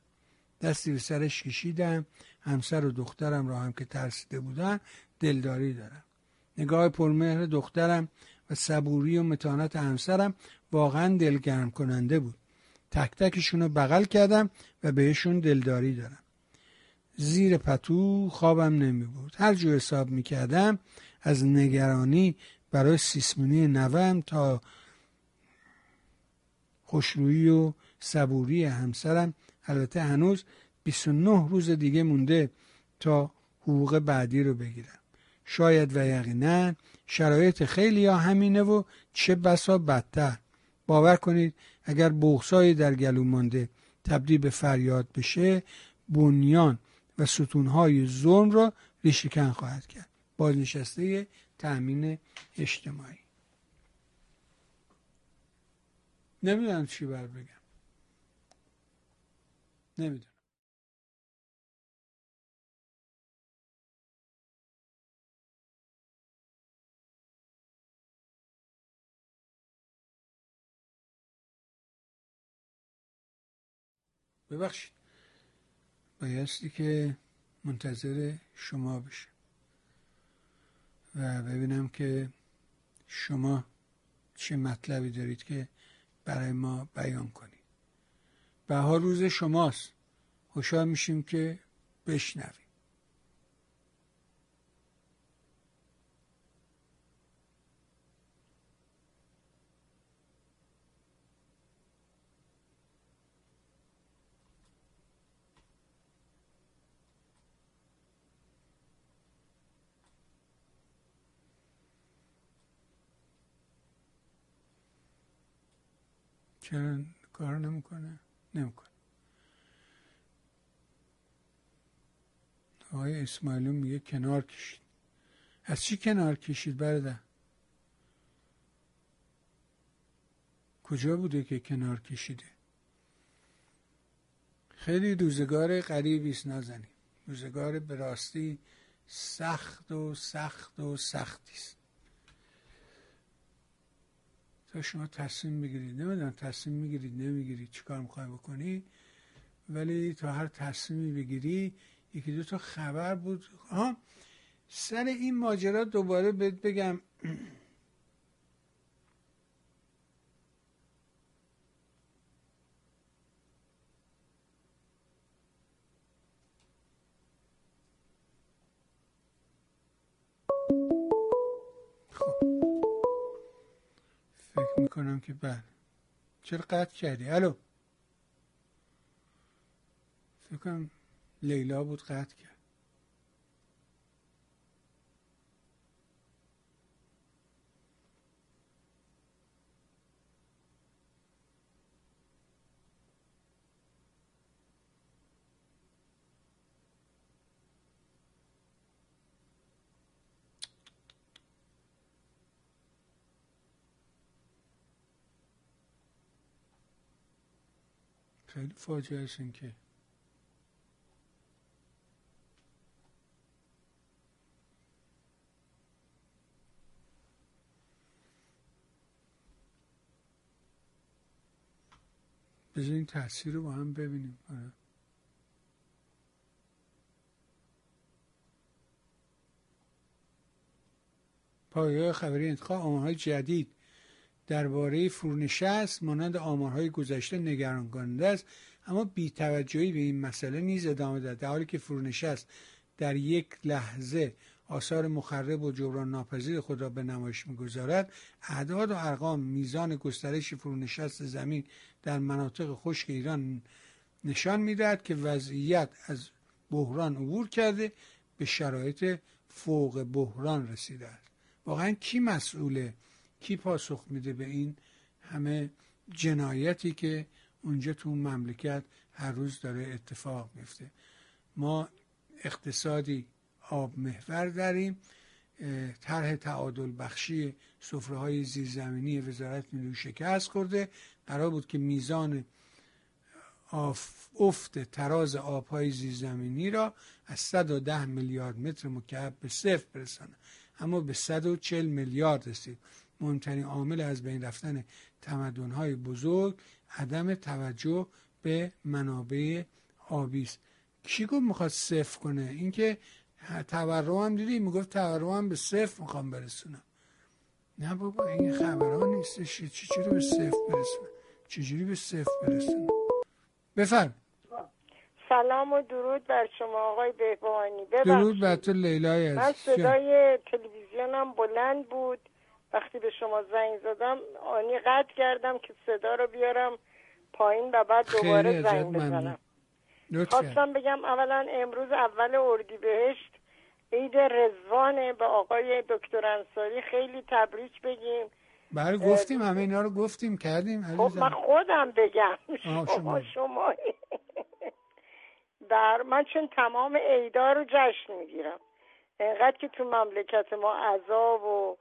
دستی به سرش کشیدم. همسر و دخترم را هم که ترسیده بودن دلداری دارم. نگاه پرمهر دخترم و صبوری و متانت همسرم واقعا دلگرم کننده بود. تک تکشون رو بغل کردم و بهشون دلداری دارم. زیر پتو خوابم نمی بود هر جو حساب می کردم از نگرانی برای سیسمونی نوم تا خوشرویی و صبوری همسرم البته هنوز 29 روز دیگه مونده تا حقوق بعدی رو بگیرم. شاید و یقینا شرایط خیلی ها همینه و چه بسا بدتر. باور کنید اگر بغسایی در گلو مانده تبدیل به فریاد بشه بنیان و ستونهای ظلم را ریشکن خواهد کرد. بازنشسته تأمین اجتماعی. نمی‌دونم چی بر بگم. نمی‌دونم. ببخشید. بایستی که منتظر شما بشه. و ببینم که شما چه مطلبی دارید که برای ما بیان کنید. بها روز شماست. خوشحال میشیم که بشنویم چرا کار نمی‌کنه؟ نمی‌کنه. آقای اسماعیلی میگه کنار کشید. از چی کنار کشید برادر؟ کجا بوده که کنار کشیده؟ خیلی روزگار غریبی است نازنین. روزگار به راستی سخت و سخت و سختی است. تا شما تصمیم بگیرید نمی‌دونم تصمیم می‌گیرید نمی‌گیرید چیکار می‌خوای بکنی. ولی تا هر تصمیمی بگیری یکی دو تا خبر بود. ها سر این ماجرا دوباره بهت بگم. می‌کنم که بله. چرا قطع کردی؟ الو. فکر کنم لیلا بود قطع کرد. خیلی فاجعه است این که بذار این تاثیر رو با هم ببینیم آره. پایه خبری انتخاب آمارهای جدید درباره فرونشست مانند آمارهای گذشته نگران کننده است اما بیتوجهی به این مسئله نیز ادامه داد در حالی که فرونشست در یک لحظه آثار مخرب و جبران ناپذیر خود را به نمایش می‌گذارد اعداد و ارقام میزان گسترش فرونشست زمین در مناطق خشک ایران نشان می‌دهد که وضعیت از بحران عبور کرده به شرایط فوق بحران رسیده است. واقعا کی مسئوله کی پاسخ میده به این همه جنایتی که اونجا تو مملکت هر روز داره اتفاق میفته؟ ما اقتصادی آب محور داریم طرح تعادل بخشی سفره های زیرزمینی وزارت نیروی شکست خورده. قرار بود که میزان افت تراز آبهای زیرزمینی را از 110 میلیارد متر مکعب به صفر برسانه. اما به 140 میلیارد رسید. مهمترین عامل از بین رفتن تمدن‌های بزرگ عدم توجه به منابع آبی است. کی گفت می‌خواد صفر کنه؟ اینکه تورم هم دیدی؟ می‌گفت تورم هم به صفر می‌خوام برسونم. نه بابا این خبران نیستش چجوری به صفر برسونم؟ چجوری به صفر برسونم؟ بفرم. سلام و درود بر شما آقای بهبانی درود بر تو لیلای من صدای تلویزیونم بلند بود. وقتی به شما زنگ زدم آنی قطع کردم که صدا رو بیارم پایین و بعد دوباره زنگ بزنم. خواستم بگم اولا امروز اول اردیبهشت. عید رزوانه به آقای دکتر انصاری. خیلی تبریک بگیم. بله گفتیم همه اینا رو گفتیم کردیم. خب من خودم بگم. شما. شما در من چون تمام عیدا رو جشن می‌گیرم. انقدر که تو مملکت ما عذاب و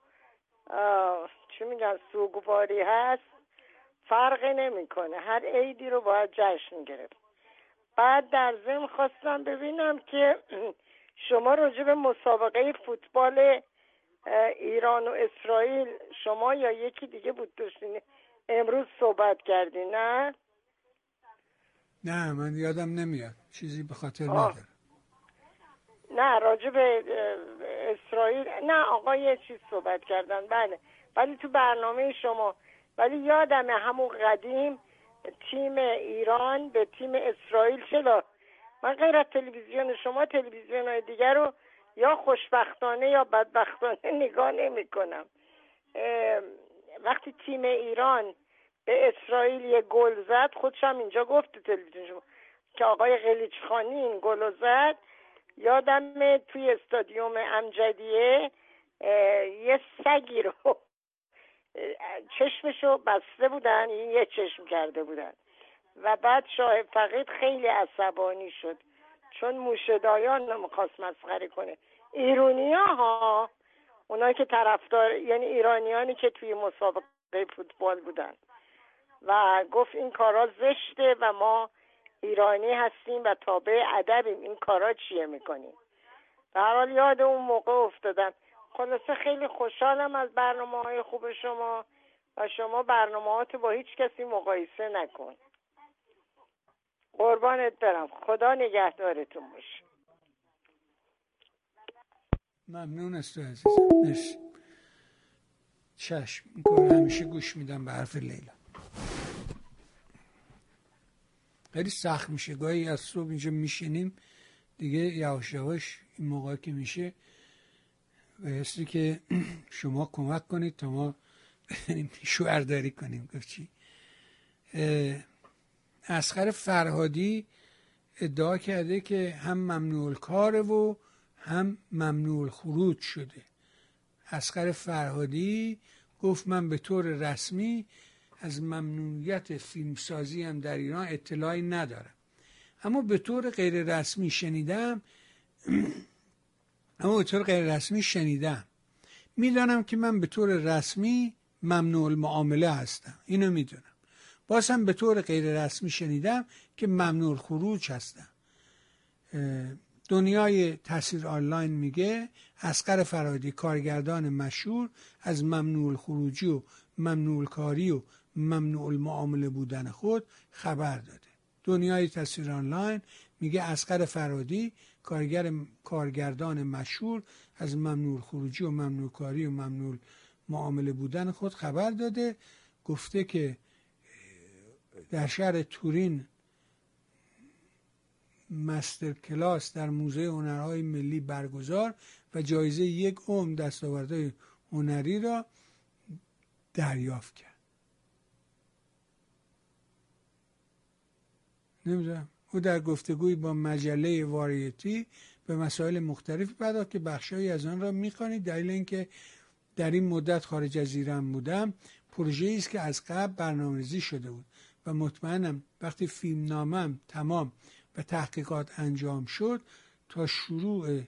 چی میگن سوگواری هست؟ فرقی نمی‌کنه. هر عیدی رو باید جشن گرفت. بعد در ضمن خواستم ببینم که شما راجع به مسابقه فوتبال ایران و اسرائیل شما یا یکی دیگه بود داشتین؟ امروز صحبت کردی نه؟ نه من یادم نمیاد. چیزی به خاطر ندارم. نه راجع به اسرائیل. نه آقا یه چیز صحبت کردن. بله. ولی تو برنامه شما. ولی یادمه همون قدیم تیم ایران به تیم اسرائیل چرا؟ من غیر از تلویزیون شما تلویزیون های دیگر رو یا خوشبختانه یا بدبختانه نگاه نمی کنم وقتی تیم ایران به اسرائیل یه گل زد خودشم اینجا گفت تلویزیون شما که آقای قلیچخانی این گل زد یادم توی استادیوم امجدیه یه سگی رو چشمشو بسته بودن این یه چشم کرده بودن. و بعد شاه فقید خیلی عصبانی شد چون موشدایان نمی‌خواست مسخره کنه. ایرونی ها اونا که طرفدار یعنی ایرانیانی که توی مسابقه فوتبال بودن. و گفت این کارا زشته و ما ایرانی هستیم و تابع ادبیم. این کارا چیه می‌کنیم؟ در حال یاد اون موقع افتادم خلاصه خیلی خوشحالم از برنامه های خوب شما و شما برنامه با هیچ کسی مقایسه نکن. قربانت برم. خدا نگهدارتون باشه. ممنون است تو عزیزم چشم. همیشه گوش میدم به حرف لیلا. خیلی سخت میشه. گاهی از صبح اینجا میشینیم دیگه یواش یواش این موقع که میشه بایستی که شما کمک کنید تا ما شوهرداری کنیم. گفت چی؟ اسخر فرهادی ادعا کرده که هم ممنوع کاره و هم ممنوع خروج شده. اسخر فرهادی گفت من به طور رسمی از ممنوعیت فیلمسازی هم در ایران اطلاعی ندارم. اما به طور غیر رسمی شنیدم اما به طور غیر رسمی شنیدم. می‌دانم که من به طور رسمی ممنوع المعامله هستم. اینو می‌دونم. باز هم به طور غیر رسمی شنیدم که ممنوع خروج هستم. دنیای تاثیر آنلاین میگه اسقر فرادی کارگردان مشهور از ممنوع خروجی و ممنوع کاری و ممنوع المعامله بودن خود خبر داده. دنیای تصویر آنلاین میگه اسقر فرادی کارگر کارگردان مشهور از ممنوع خروجی و ممنوع کاری و ممنوع معامله بودن خود خبر داده. گفته که در شهر تورین مستر کلاس در موزه هنرهای ملی برگزار و جایزه یک عمر دستاوردهای هنری را دریافت کرد. نمی‌دونم. او در گفتگوی با مجله واریتی به مسائل مختلفی پرداخت که بخشهایی از آن را می‌خوانید دلیل اینکه در این مدت خارج از ایران بودم پروژه است که از قبل برنامه‌ریزی شده بود و مطمئنم وقتی فیلم نامم تمام و تحقیقات انجام شد تا شروع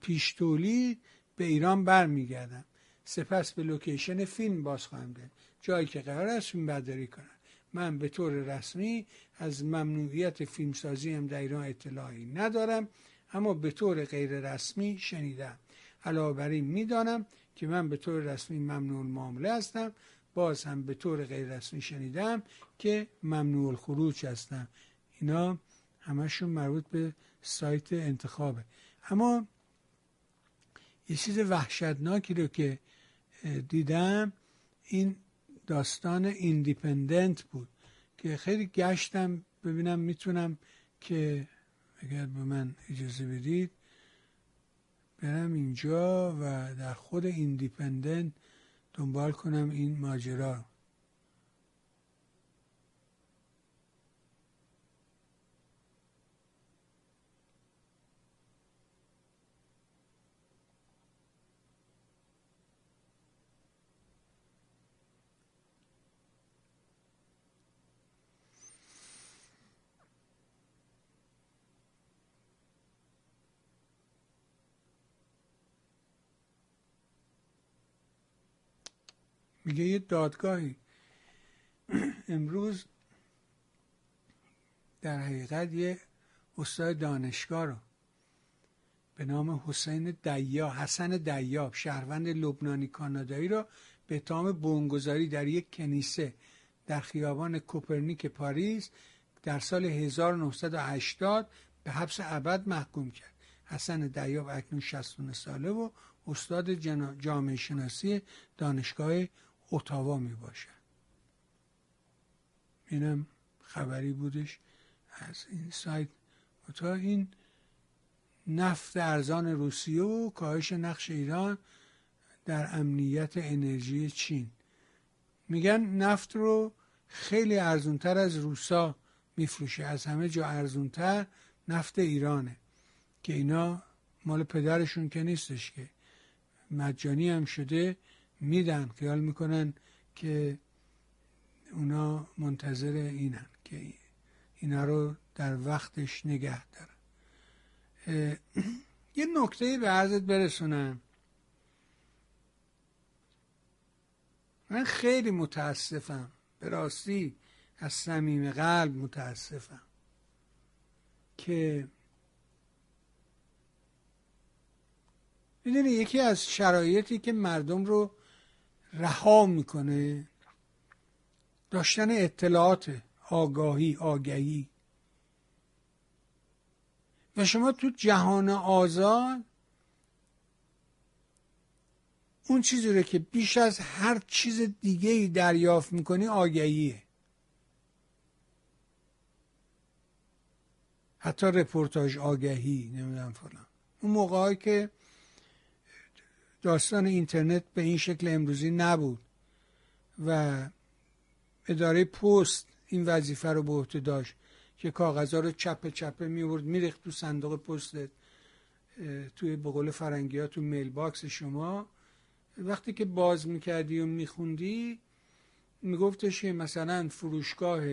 پیش تولید به ایران برمیگردم. سپس به لوکیشن فیلم باز خواهم جایی که قرار است فیلم برداری کنم. من به طور رسمی از ممنوعیت فیلمسازی هم در ایران اطلاعی ندارم اما به طور غیر رسمی شنیدم. علاوه بر این می‌دانم که من به طور رسمی ممنوع معامله هستم باز هم به طور غیر رسمی شنیدم که ممنوع خروج هستم. اینا همشون مربوط به سایت انتخابه. اما یه چیز وحشتناکی رو که دیدم این داستان Independent بود که خیلی گشتم ببینم می‌تونم که اگر به من اجازه بدید برم اینجا و در خود Independent دنبال کنم این ماجرا میگه یه دادگاهی. امروز در حقیقت یه استاد دانشگاه رو به نام حسین دیا حسن دیاب شهروند لبنانی کانادایی را به اتهام بونگذاری در یک کنیسه در خیابان کوپرنیک پاریس در سال 1980 به حبس ابد محکوم کرد. حسن دیاب اکنون 60 ساله و استاد جامعه شناسی دانشگاه اتاوا می باشد اینم خبری بودش از این سایت. تا این نفت ارزان روسیه و کاهش نقش ایران در امنیت انرژی چین. میگن نفت رو خیلی ارزونتر از روسا میفروشه. از همه جا ارزونتر نفت ایرانه. که اینا مال پدرشون که نیستش که. مجانی هم شده. میدن خیال می‌کنن که اونا منتظر اینن که اینا رو در وقتش نگه دارن. یه نکته به عرضت برسونم. من خیلی متاسفم. به راستی از صمیم قلب متاسفم که می‌دونی یکی از شرایطی که مردم رو رها می‌کنه. داشتن اطلاعات آگاهی آگهی. و شما تو جهان آزاد اون چیزی رو که بیش از هر چیز دیگه ای دریافت می‌کنی آگهیه. حتی رپورتاج آگهی نمی‌دونم فلان. اون موقع که داستان اینترنت به این شکل امروزی نبود و اداره پست این وظیفه رو به عهده داشت که کاغذها رو چپه چپه میورد میریخت تو صندوق پستت توی بقول فرنگی ها تو mailbox شما. وقتی که باز می‌کردی و میخوندی میگفتش که مثلا فروشگاه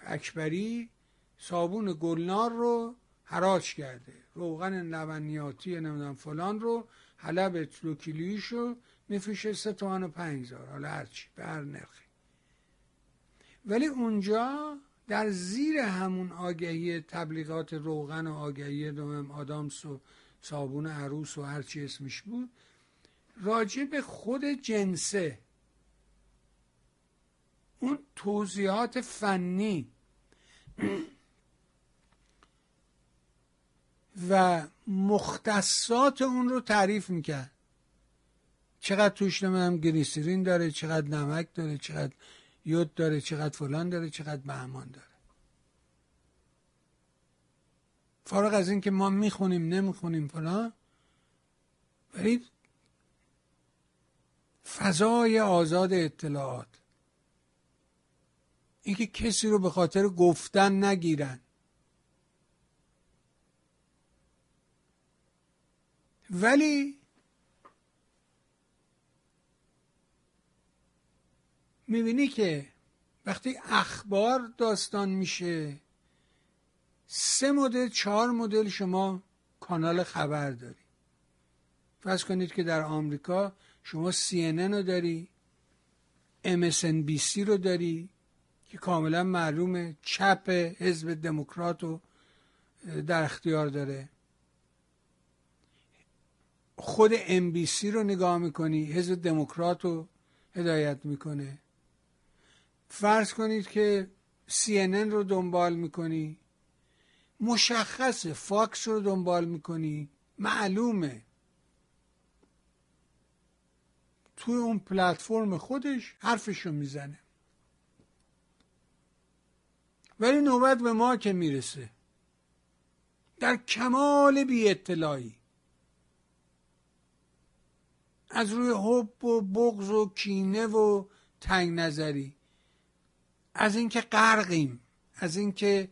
اکبری صابون گلنار رو حراج کرده روغن لبنیاتی نمی‌دونم فلان رو حلب رو میفروشه سه تومن و پنجزار حالا هرچی به هر نرخی. ولی اونجا در زیر همون آگهی تبلیغات روغن و آگهی دوم آدامس و صابون عروس و هرچی اسمش بود راجع به خود جنسه. اون توضیحات فنی و مختصات اون رو تعریف می‌کرد. چقدر توش نمی‌دونم گریسرین داره چقدر نمک داره چقدر یود داره چقدر فلان داره چقدر بهمان داره. فارغ از اینکه ما می‌خونیم نمی‌خونیم فلان ولی فضای آزاد اطلاعات. اینکه کسی رو به خاطر گفتن نگیرن. ولی می‌بینی که وقتی اخبار داستان میشه سه مدل چهار مدل شما کانال خبر داری. فرض کنید که در آمریکا شما CNN رو داری MSNBC رو داری که کاملا معلومه چپ حزب دموکرات رو در اختیار داره. خود MBC رو نگاه می‌کنی حزب دموکرات رو هدایت می‌کنه. فرض کنید که CNN رو دنبال می‌کنی مشخصه فاکس رو دنبال می‌کنی معلومه. توی اون پلتفرم خودش حرفشو می‌زنه. ولی نوبت به ما که می‌رسه. در کمال بی اطلاعی از روی حب و بغض و کینه و تنگ نظری. از اینکه غرقیم از اینکه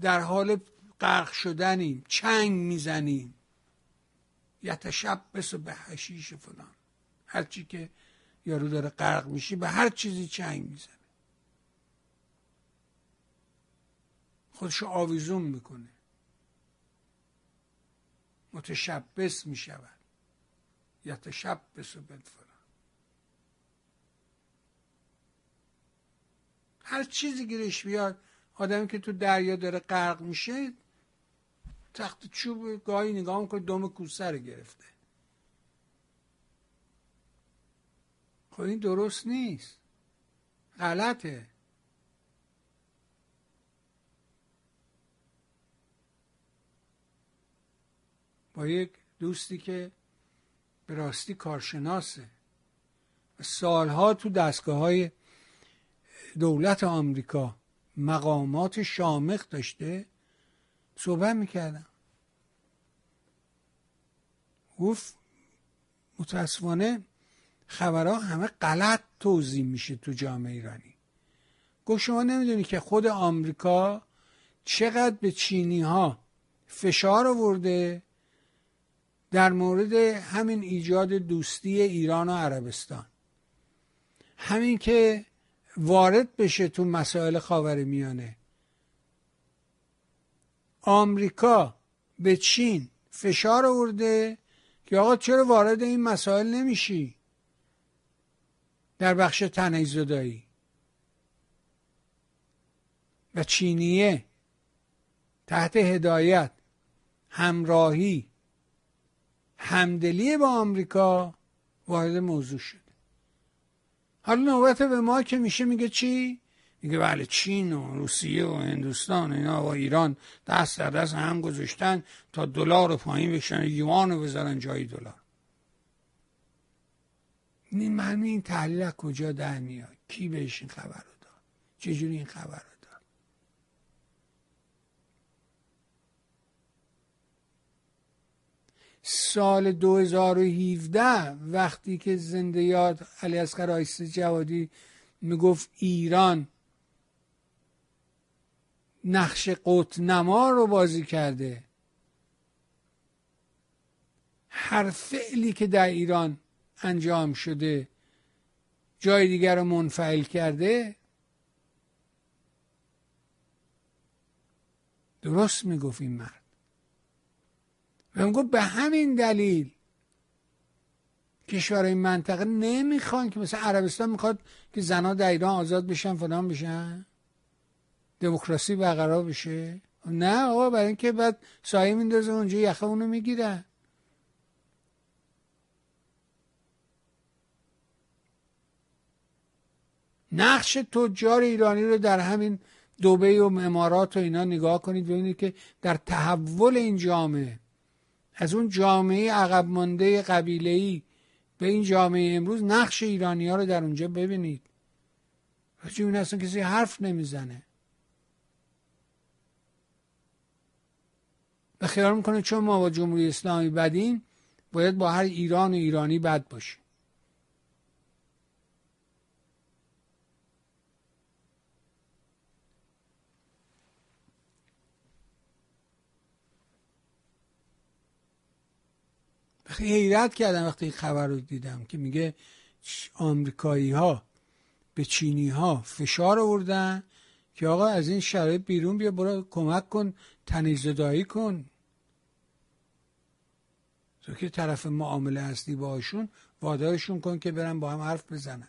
در حال غرق شدنیم چنگ می‌زنیم. یتشبس به حشیش فلان. هرچی که یارو داره غرق میشی به هر چیزی چنگ می‌زنه. خودشو آویزون می‌کنه. متشبس می‌شود. یتشبس به فلان هر چیزی گیرش بیاد آدمی که تو دریا داره غرق میشه تخت چوب گاهی نگاه می‌کنه دم کوسه رو گرفته. خب این درست نیست. غلطه. با یک دوستی که به راستی کارشناسه. و سالها تو دستگاه های دولت آمریکا مقامات شامخ داشته صحبت می‌کردم گفت متاسفانه خبرها همه غلط توضیح میشه تو جامعه ایرانی. گفت شما نمی‌دونی که خود آمریکا چقدر به چینی ها فشار آورده در مورد همین ایجاد دوستی ایران و عربستان. همین که وارد بشه تو مسائل خاور میانه. آمریکا به چین فشار آورده که آقا چرا وارد این مسائل نمیشی؟ در بخش تنهی زدایی و چینیه. تحت هدایت. همراهی. همدلی با آمریکا وارد موضوع شده حالا نوبت به ما که میشه میگه چی؟ میگه بله چین و روسیه و هندوستان و اینا و ایران دست در دست هم گذاشتن تا دلار رو پایین بشن یوان رو بذارن جای دلار. این معنی این تحلیل کجا در میاد؟ کی بهش این خبر رو داد؟ چجوری این خبر رو داد سال 2017 وقتی که زنده یاد علی اصغر آیسته جوادی می‌گفت ایران نقش قط نما رو بازی کرده. هر فعلی که در ایران انجام شده جای دیگر رو منفعل کرده درست می‌گفت این مرد و می‌گفت به همین دلیل کشورهای منطقه نمی‌خوان که مثل عربستان می‌خواد که زنها در ایران آزاد بشن فلان بشن. دموکراسی برقرار بشه. نه آقا برای اینکه بعد سایه میندازه اونجا یخه اونو می‌گیره. نقش تجار ایرانی رو در همین دوبه و امارات و اینا نگاه کنید ببینید که در تحول این جامعه از اون جامعه عقب مانده قبیله به این جامعه امروز نقش ایرانی ها رو در اونجا ببینید. راجع این اصلا کسی حرف نمی‌زنه. و خیال می‌کنه چون ما با جمهوری اسلامی بدیم باید با هر ایران و ایرانی بد باشیم. حیرت کردم وقتی این خبر رو دیدم که میگه آمریکایی ها به چینی ها فشار آوردن که آقا از این شرایط بیرون بیا برو کمک کن تنیزدایی کن. تو که طرف معامله هستی باشون وادارشون کن که برن با هم حرف بزنن.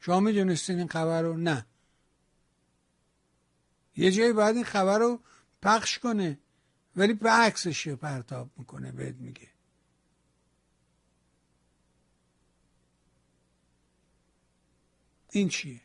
شما می‌دونستین این خبر رو؟ نه. یه جایی باید این خبر رو پخش کنه. ولی به عکسش پرتاب می‌کنه بهت میگه. این چیه؟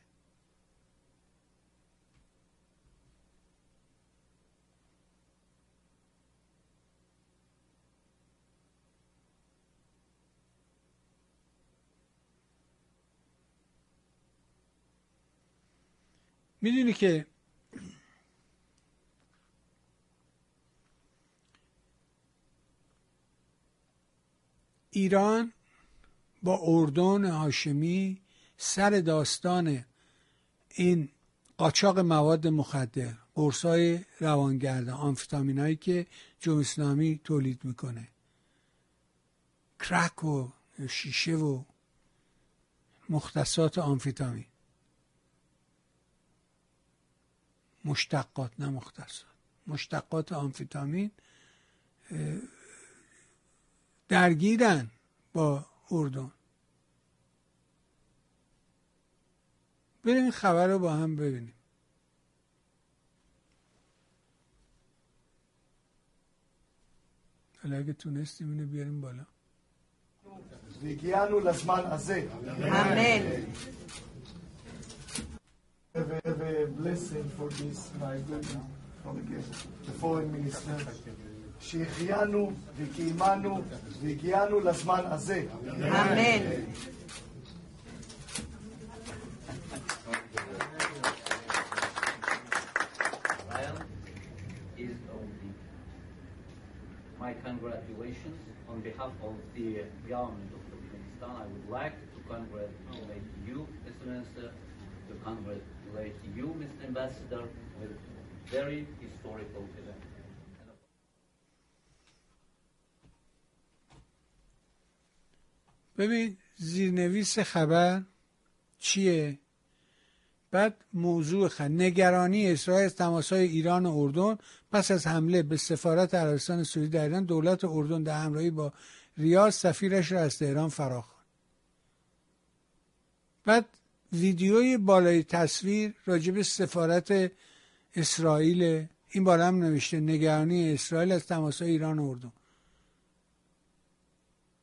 می‌دونی که ایران با اردن هاشمی سر داستان این قاچاق مواد مخدر قرصای روانگرد آمفتامین هایی که جمهوری اسلامی تولید می‌کنه. کرک و شیشه و مختصات آمفیتامین مشتقات نه مختصات. مشتقات آمفیتامین درگیرن با اردن بریم این خبر رو با هم ببینیم حالا اگه تونستیم اینو بیاریم بالا והגיענו לזמן הזה. אמן. Have a, have a blessing for this, my good from the foreign minister. שהחיינו וקיימנו והגיענו לזמן הזה. אמן. is only my congratulations on behalf of the government of Turkmenistan. I would like to congratulate you, Mr. Minister, to congratulate you, Mr. Ambassador, with very historical event. ببین زیرنویس خبر چیه؟ بعد موضوع خ... نگرانی اسرائیل از تماسهای ایران و اردن پس از حمله به سفارت عربستان سعودی در ایران دولت اردن در همراهی با ریاض سفیرش را از تهران فرا خواند بعد ویدیوی بالای تصویر راجب سفارت اسرائیل این بالا هم نوشته نگرانی اسرائیل از تماسهای ایران و اردن.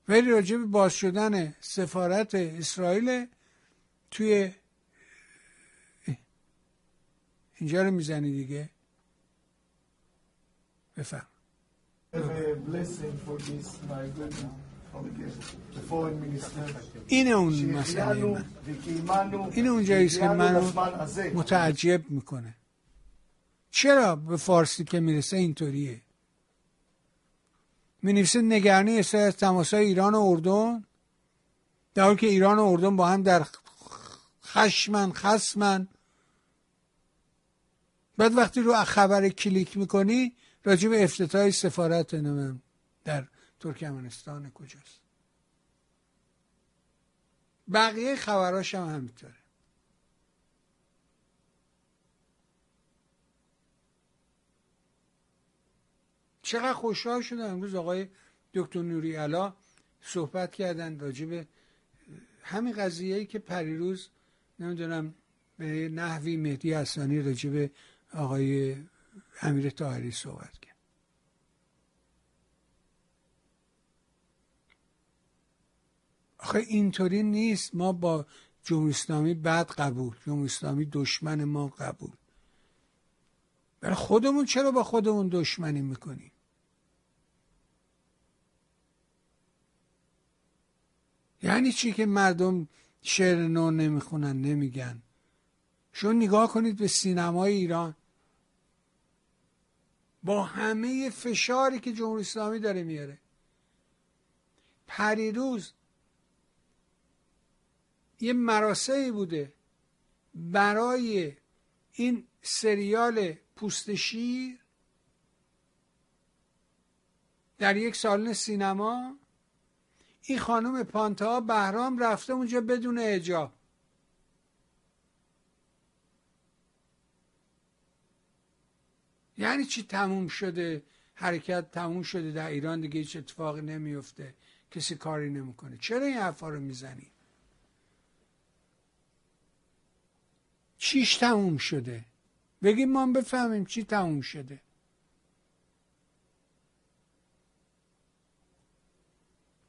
ولی راجب باز شدن سفارت اسرائیل توی اینجا رو می‌زنی دیگه. بفهم. این اون مسئله من. این اون جاییست که منو متعجب می‌کنه. چرا به فارسی که می‌رسه اینطوریه؟ می نویسه نگرانی اسرائیل از تماسای ایران و اردن. در که ایران و اردن با هم در خشمن خسمن بعد وقتی رو خبر کلیک می‌کنی راجع به افتتاح سفارت نمیم در ترکمنستان کجاست. بقیه خبراش هم همینطوره. چقدر خوشحال شدم امروز آقای دکتر نوری علا صحبت کردن راجع به همین قضیه ای که پریروز نمی‌دونم به نحوی مهدی حسانی راجع به آقای امیر طاهری صحبت کرد. آخه اینطوری نیست. ما با جمهوری اسلامی بد قبول جمهوری اسلامی دشمن ما قبول. برای خودمون چرا با خودمون دشمنی می‌کنیم؟ یعنی چی که مردم شعر نو نمی‌خونن نمیگن؟ شما نگاه کنید به سینمای ایران. با همه فشاری که جمهوری اسلامی داره میاره. پریروز یه مراسمی بوده برای این سریال پوست شیر در یک سالن سینما. این خانم پانتا بهرام رفته اونجا بدون اجاب یعنی چی تموم شده؟ حرکت تموم شده. در ایران دیگه هیچ اتفاقی نمیفته. کسی کاری نمی‌کنه. چرا این حرفا رو می‌زنی؟ چیش تموم شده؟ بگیم ما بفهمیم چی تموم شده.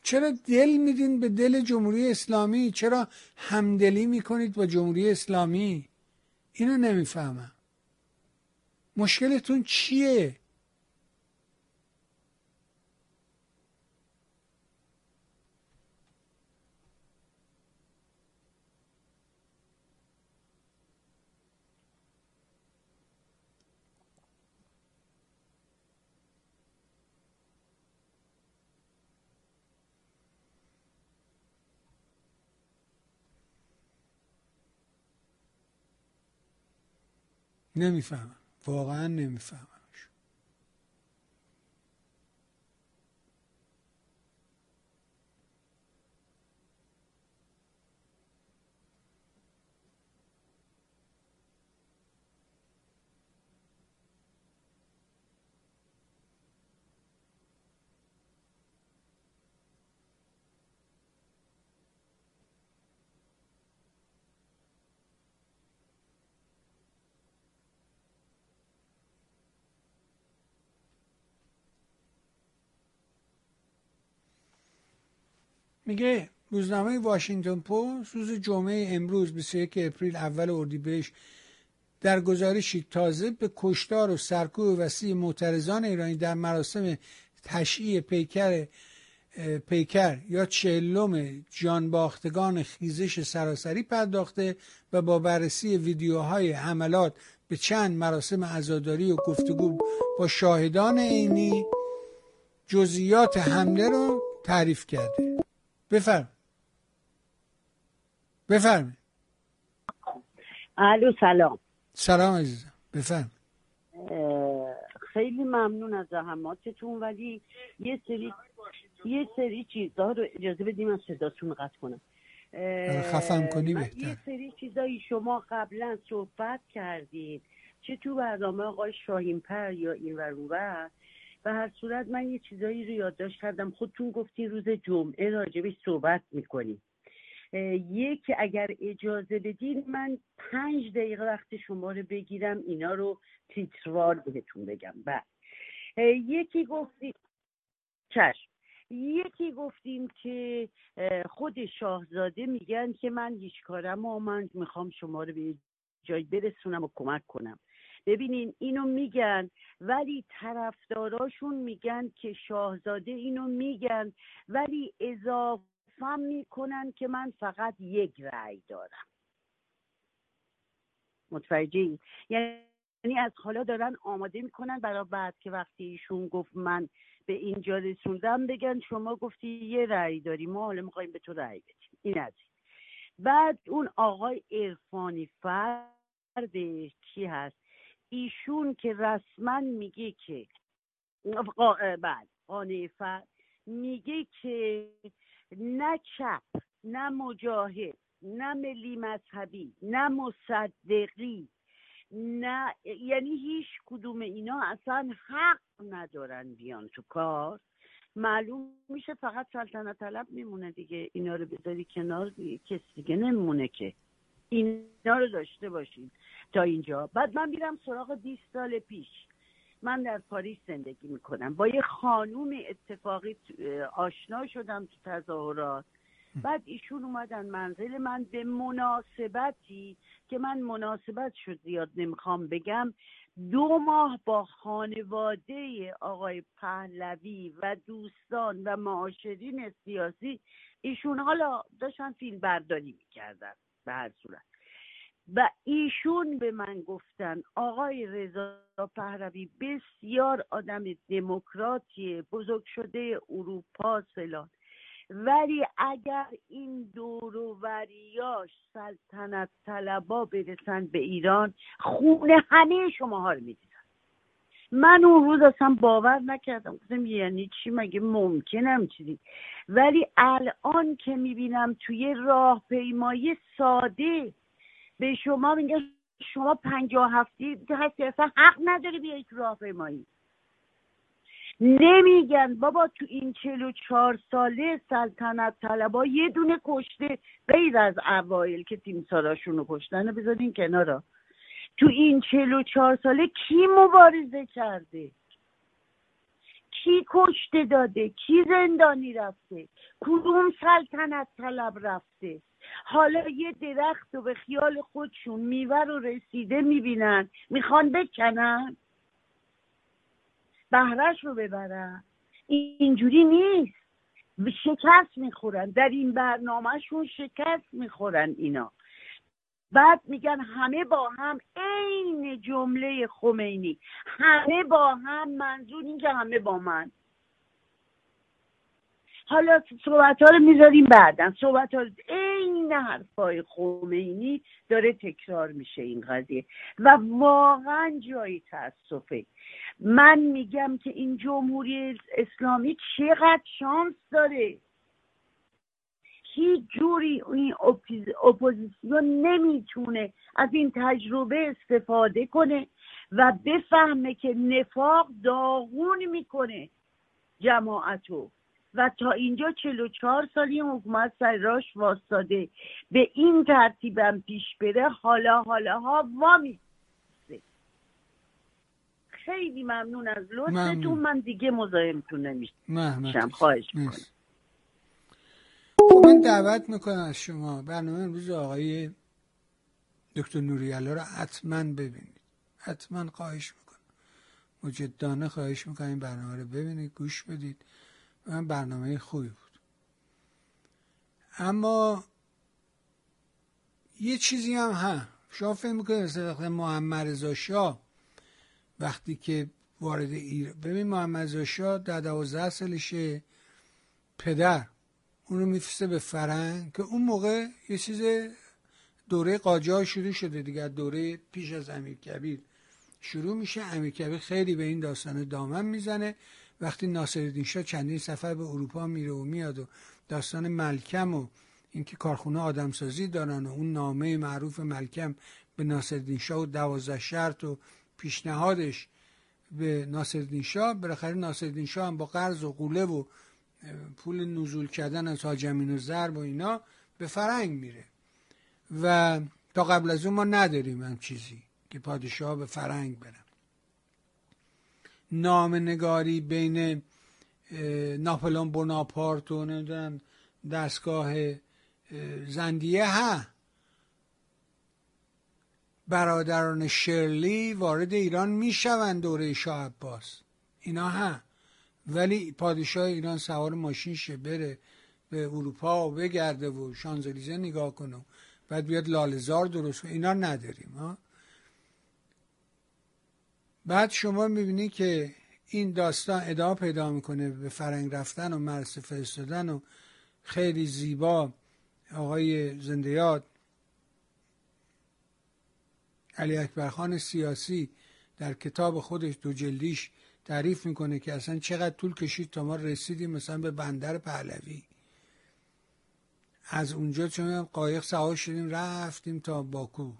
چرا دل میدین به دل جمهوری اسلامی؟ چرا همدلی می‌کنید با جمهوری اسلامی؟ اینو نمی‌فهمم. مشکلتون چیه؟ نمی‌فهمم. واقعا نمی‌فهمم. میگه روزنامه واشنگتن پست روز جمعه امروز 21 اپریل اول اردیبهشت در گزارشی تازه به کشتار و سرکوب وسیع معترضان ایرانی در مراسم تشییع پیکر پیکر یا چهلم جانباختگان خیزش سراسری پرداخته و با بررسی ویدیوهای حملات به چند مراسم عزاداری و گفتگو با شاهدان عینی جزئیات حمله رو تعریف کرده. بفرم بفرم الو سلام. سلام عزیزم. بفرم خیلی ممنون از زحماتتون ولی یه سری یه سری چیزها رو اجازه بدیم از صداتون قطع کنم. خفم کنی بهتر یه سری چیزایی شما قبلا صحبت کردید چه تو برنامه آقای شاهینپر یا این ور اون ور. به هر صورت من یه چیزایی رو یادداشت کردم. خودتون گفتین روز جمعه راجبش صحبت می‌کنیم. یک اگر اجازه بدین من پنج دقیقه وقت شما رو بگیرم اینا رو تیتروار بهتون بگم. بعد یکی گفتی چشم. یکی گفتیم که خود شاهزاده میگن که من هیچ کارم و من می‌خوام شما رو به جای برسونم و کمک کنم. ببینین اینو میگن ولی طرفداراشون میگن که شاهزاده اینو میگن ولی اضافه می‌کنن که من فقط یک رأی دارم. متوجه یعنی از حالا دارن آماده می‌کنن برای بعد که وقتی ایشون گفت من به اینجا رسوندم بگن شما گفتی یه رأی داری ما حالا می‌خوایم به تو رأی بدیم. این از بعد اون آقای ارفانی فرد کی هست؟ ایشون که رسما میگه که بعد قانع میگه که نه چپ نه مجاهد نه ملی مذهبی نه مصدقی نه یعنی هیچ کدوم اینا اصلا حق ندارن بیان تو کار. معلوم میشه فقط سلطنت طلب میمونه دیگه اینا رو بذاری کنار کسی دیگه نمیمونه که اینا رو داشته باشین تا اینجا. بعد من میرم سراغ 20 سال پیش. من در پاریس زندگی می‌کنم. با یه خانوم اتفاقی آشنا شدم تو تظاهرات. بعد ایشون اومدن منزل من به مناسبتی که من مناسبت شد زیاد نمی‌خوام بگم دو ماه با خانواده آقای پهلوی و دوستان و معاشرین سیاسی ایشون حالا داشتن فیلم برداری می‌کردن. به هر صورت. و ایشون به من گفتن آقای رضا پهلوی بسیار آدم دموکراتی بزرگ شده اروپا فلان. ولی اگر این دوروریاش سلطنت طلبا برسن به ایران خون همه شماها رو می‌دیدن من اون روز اصلا باور نکردم. گفتم یعنی چی؟ مگه ممکنم چیزی؟ ولی الان که می‌بینم توی راهپیمایی ساده به شما میگه شما پنجاه هفتی هستی اصلا حق نداری بیایی تو راهپیمایی. نمیگن بابا تو این چلو چهار ساله سلطنت طلبا یه دونه کشته غیر از اوایل که تیمساراشون رو کشتن. بذارین کنارا. تو این چلو و چهار ساله کی مبارزه کرده؟ کی کشته داده؟ کی زندانی رفته؟ کدوم سلطنت طلب رفته؟ حالا یه درخت و به خیال خودشون میوه رو رسیده می‌بینن. می‌خوان بکنن؟ بهرش رو ببرن؟ اینجوری نیست. شکست می‌خورن. در این برنامهشون شکست می‌خورن اینا. بعد میگن همه با هم عین جمله خمینی. همه با هم منظور این که همه با من. حالا صحبت ها رو می‌ذاریم بعدا. صحبت ها عین حرفای خمینی داره تکرار میشه این قضیه. و واقعا جایی تاسفه. من میگم که این جمهوری اسلامی چقدر شانس داره. هیچ جوری این اپوزیسیون نمی‌تونه از این تجربه استفاده کنه و بفهمه که نفاق داغون می‌کنه جماعتو. و تا اینجا 44 سالی حکومت سر راش واستاده به این ترتیبم پیش بره حالا حالا ها وامی خیلی ممنون از لطفتون. من دیگه مزاحمتون نمیشم. خواهش می‌کنم. خب من دعوت می‌کنم از شما. برنامه امروز آقای دکتر نوریالا رو حتما ببینید. حتما خواهش می‌کنم. مجدانه خواهش می‌کنم این برنامه رو ببینید گوش بدید. من برنامه خوبی بود. اما یه چیزی هم ها شما فکر می‌کنید محمد رضا شاه وقتی که وارد ایران ببین محمد رضا شاه در دوازده سالشه پدر. اونو میفرسته به فرنگ که اون موقع یه چیز دوره قاجار شروع شده دیگه دوره پیش از امیر کبیر. شروع میشه. امیر کبیر خیلی به این داستان دامن می‌زنه. وقتی ناصرالدین شاه چندین سفر به اروپا میره و میاد و داستان ملکم و اینکه کارخونه آدمسازی دارن و اون نامه معروف ملکم به ناصرالدین شاه و دوازده شرط و پیشنهادش به ناصرالدین شاه بالاخره ناصرالدین شاه هم با قرض و قوله و پول نزول کردن از حاجمین و ضرب و اینا به فرنگ میره. و تا قبل از اون ما نداریم هم چیزی که پادشاه به فرنگ برن نام نگاری بین ناپلون بوناپارت و نمی‌دونم دستگاه زندیه ها. برادران شرلی وارد ایران می‌شوند دوره شاه عباس. اینا ها. ولی پادشاه ایران سوار ماشین شه بره به اروپا و بگرده و شانزلیزه نگاه کنه بعد بیاد لالزار درست کنه. اینا نداریم ها. بعد شما می‌بینی که این داستان ادامه پیدا می‌کنه به فرنگ رفتن و مرس فرستادن و خیلی زیبا آقای زندیات علی اکبرخان سیاسی در کتاب خودش دو جلدیش تعریف می‌کنه که اصلا چقدر طول کشید تا ما رسیدیم مثلا به بندر پهلوی. از اونجا چون قایق سوار شدیم رفتیم تا باکو.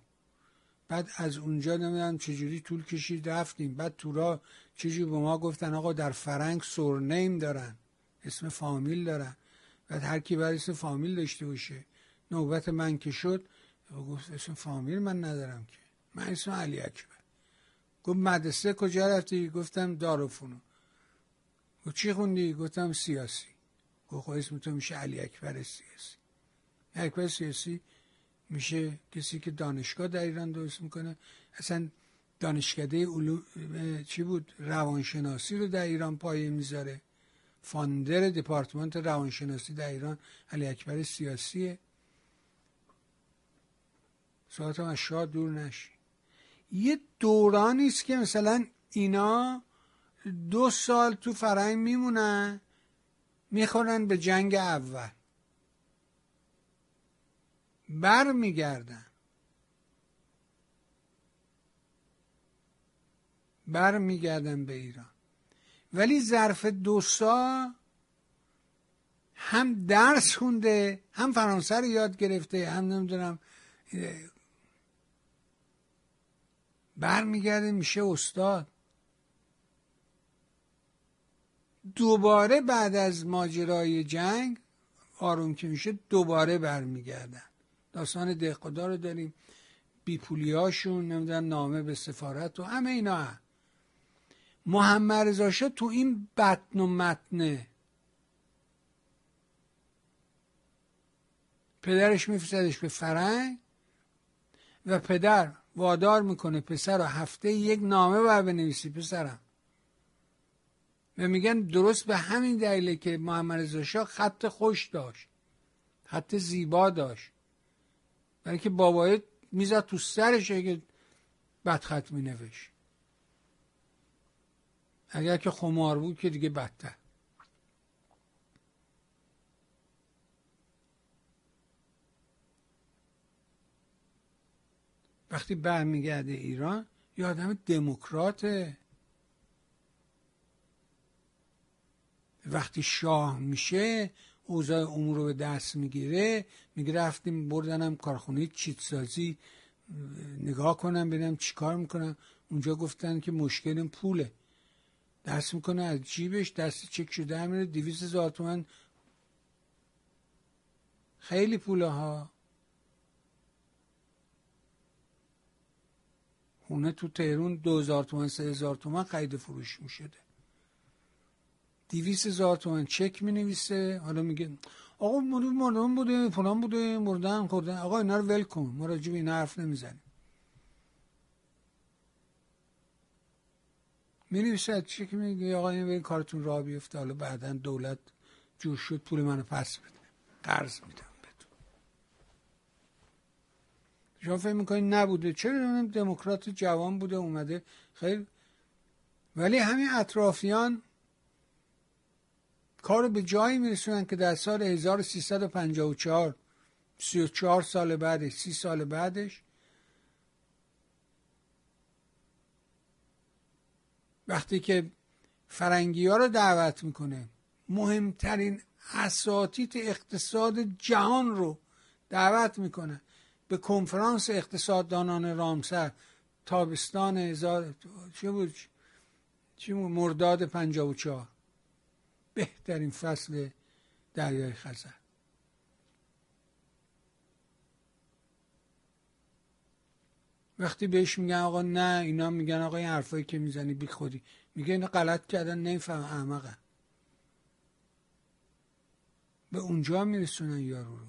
بعد از اونجا نمی‌دونم چجوری طول کشید رفتیم. بعد تورا چجوری به ما گفتن آقا در فرنگ سورنیم دارن اسم فامیل دارن. بعد هر کی برای اسم فامیل داشته باشه. نوبت من که شد گفت اسم فامیل من ندارم که. من اسم علی اکبر. گفت مدرسه کجا رفتی؟ گفتم دارفونو گفت چی خوندی؟ گفتم سیاسی. گفت خب اسم تو میشه علی اکبر سیاسی. اکبر سیاسی میشه کسی که دانشگاه در ایران درست می‌کنه. اصلا دانشکده علوم چی بود؟ روانشناسی رو در ایران پایه می‌ذاره. فاندر دپارتمنت روانشناسی در ایران علی اکبر سیاسیه. ساعت از شاه دور نشی یه دورانی است که مثلا اینا دو سال تو فرنگ میمونن می‌خورن به جنگ اول. بر میگردن بر میگردن به ایران. ولی ظرف دو سال هم درس خونده هم فرانسه رو یاد گرفته هم نمی‌دونم برمیگرده میشه استاد دوباره بعد از ماجرای جنگ آروم که میشه دوباره برمیگردن داستان دهقدا رو داریم بیپولیاشون نمی‌دونم نامه به سفارت و همه اینا هم. محمد رضا تو این بطن و متنه پدرش میفرستدش به فرنگ و پدر وادار می‌کنه پسر رو هفته یک نامه باید بنویسی پسرم. و میگن درست به همین دلیله که محمد رضا خط خوش داشت خط زیبا داشت. برای که بابای می‌زد تو سرش اگه بدخط مینوشت. اگر که خمار بود که دیگه بدتر. وقتی برمیگرده ایران یه آدم دموکراته وقتی شاه میشه اوضاع امور رو به دست می‌گیره میگه رفتیم بردنم کارخونه چیتسازی نگاه کنم ببینم چیکار می‌کنم. اونجا گفتن که مشکل پوله. دست می‌کنه از جیبش دست چک شده میره دیویس هزار تومن. خیلی پوله ها خونه تو تهرون دو هزار تومن سه هزار تومن قید فروش می‌شده. دیویس هزار تومن چک می نویسه حالا میگه آقا مردم بوده فلان بوده مردن خوردن. آقا اینا رو ول کن ما راجب این حرف نمی‌زنیم. می نویسه چک میگه؟ آقا این کارتون را بیفته. حالا بعدا دولت جور شد پول منو پس بده. قرض میدم. شما فکر می‌کنید نبوده. چرا دموکرات جوان بوده اومده؟ خیلی. ولی همین اطرافیان کار به جایی میرسونن که در سال 1354 34 سال بعدش 30 سال بعدش وقتی که فرنگی ها رو دعوت می‌کنه مهمترین اساتید اقتصاد جهان رو دعوت می‌کنه. به کنفرانس اقتصاددانان رامسر تابستان هزار چه بود؟ چی مرداد پنجاه و چهار. بهترین فصل دریای خزر. وقتی بهش میگن آقا نه اینا میگن آقا این حرفایی که می‌زنی بی خودی. میگه اینا غلط کردن نمیفهم احمقن. به اونجا میرسونن یارو رو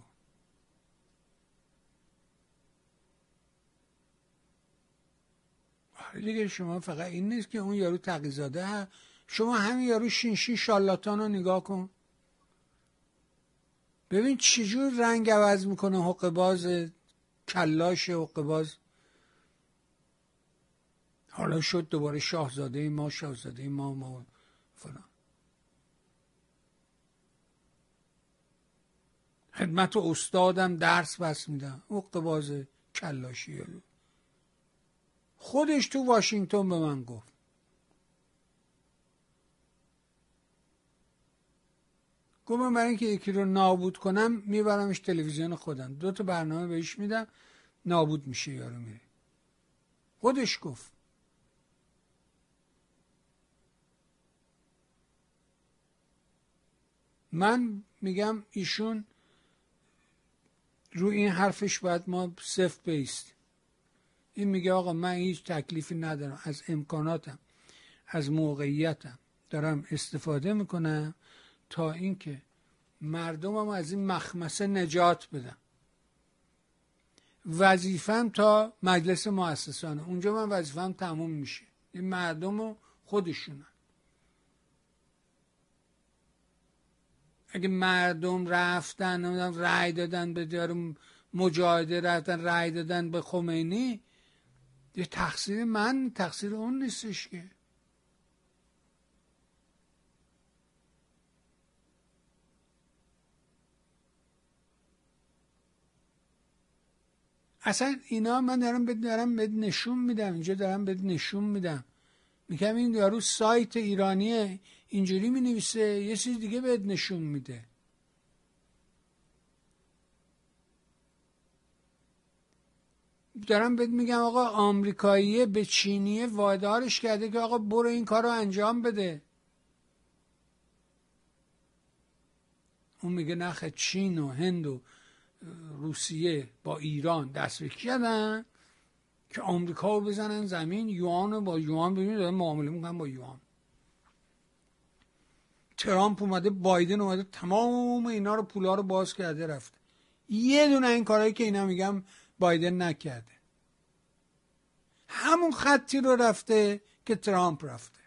آره دیگه شما فقط این نیست که اون یارو تقیزاده شما همین یارو شینشی شالاتان رو نگاه کن. ببین چجور رنگ عوض می‌کنه حق باز کلاش حق باز. حالا شد دوباره شاهزاده ما شاهزاده ما ما فلان. خدمت استادم درس بس میدم. باز کلاشی خودش تو واشنگتن به من گفت. گفت من برای اینکه یکی رو نابود کنم میبرمش تلویزیون خودم. دو تا برنامه بهش میدم نابود میشه یارو میره. خودش گفت. من میگم ایشون رو این حرفش باید ما صفر بیست این میگه آقا من هیچ تکلیفی ندارم از امکاناتم از موقعیتم دارم استفاده می‌کنم تا اینکه مردمم از این مخمسه نجات بدم. وظیفم تا مجلس مؤسسانه. اونجا من وظیفم تموم میشه. این مردم رو خودشونن. اگه مردم رفتن رأی دادن به مجاهده رفتن رأی دادن به خمینی یه تقصیر من تقصیر اون نیستش که. اصلا اینا من دارم به دارم به نشون میدم اینجا دارم به نشون میدم. میگم این یارو سایت ایرانیه اینجوری می نویسه یه چیز دیگه بهت نشون میده. دارم بهت میگم آقا آمریکاییه به چینیه وادارش کرده که آقا برو این کار رو انجام بده. اون میگه نخه چین و هند و روسیه با ایران دست کردن؟ که آمریکا رو بزنن زمین یوان با یوان ببینید دارن معامله می‌کنن با یوان. ترامپ اومده بایدن اومده تمام اینا رو پولا رو باز کرده رفته. یه دونه این کارهایی که اینا میگم بایدن نکرده. همون خطی رو رفته که ترامپ رفته.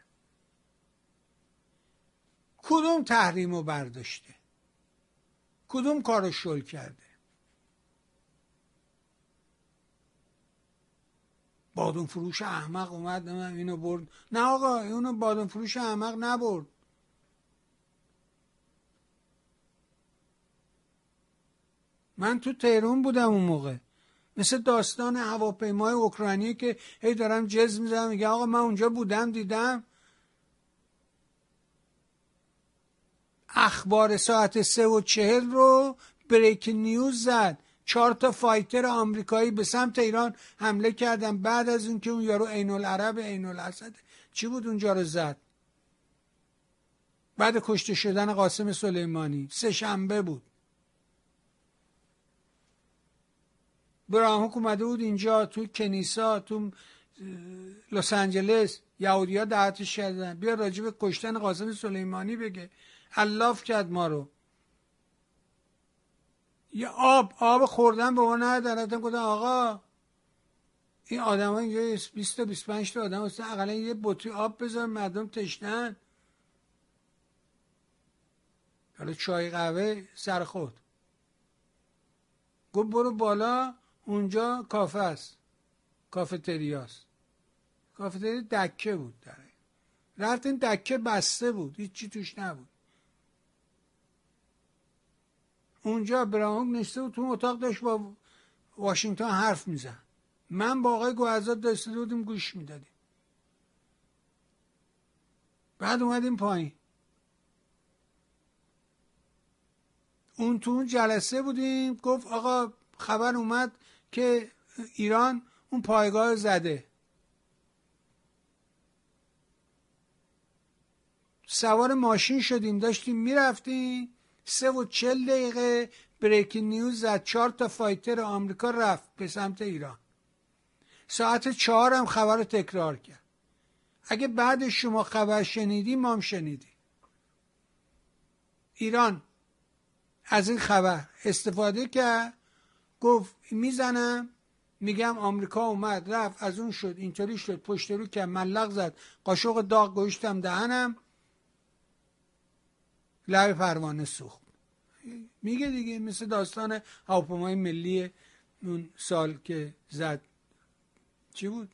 کدوم تحریم رو برداشته؟ کدوم کار رو شل کرده؟ بادون فروش احمق اومد اینو برد. نه آقا اونو بادون فروش احمق نبرد. من تو تهرون بودم اون موقع. مثل داستان هواپیمای اوکراینی که هی دارم جز می‌زنم میگه آقا من اونجا بودم دیدم. اخبار ساعت سه و چهل رو بریک نیوز زد. چهار تا فایتر آمریکایی به سمت ایران حمله کردن. بعد از اینکه اون یارو عین العرب عین الاسد چی بود اونجا رو زد؟ بعد کشته شدن قاسم سلیمانی. سه شنبه بود. براهوک اومده بود اینجا تو کنیسا تو لس آنجلس. یهودیا دعوتش کردن بیا راجع به کشتن قاسم سلیمانی بگه. علاف کرد ما رو. یه آب آب خوردن به ما ندارن گفتن آقا این آدم ها اینجا 20 تا 25 تا آدم هستن. اقلا یه بطری آب بذار مردم تشنن. حالا چای قهوه سر خود. گفت برو بالا. اونجا کافه است. کافتریاست کافتری دکه بود داره رفت این دکه بسته بود. هیچی توش نبود. اونجا براهونگ نشته بود تو اتاق داشت با واشنگتن حرف میزن من با آقای گوهزاد داشته بودیم گوش می‌دادیم. بعد اومدیم پایین. اون تو اون جلسه بودیم. گفت آقا خبر اومد. که ایران اون پایگاه زده. سوار ماشین شدیم داشتیم می‌رفتیم سه و چل دقیقه بریکین نیوز زد. چهار تا فایتر آمریکا رفت به سمت ایران. ساعت چهار هم خبر رو تکرار کرد. اگه بعد شما خبر شنیدی ما هم شنیدیم. ایران از این خبر استفاده کرد. گفت می‌زنم. میگم آمریکا اومد رفت از اون شد اینطوری شد. پشت رو که ملق زد. قاشق داغ گوشتم دهنم. لب پروانه سوخت. میگه دیگه مثل داستان هواپیمای ملی اون سال که زد. چی بود؟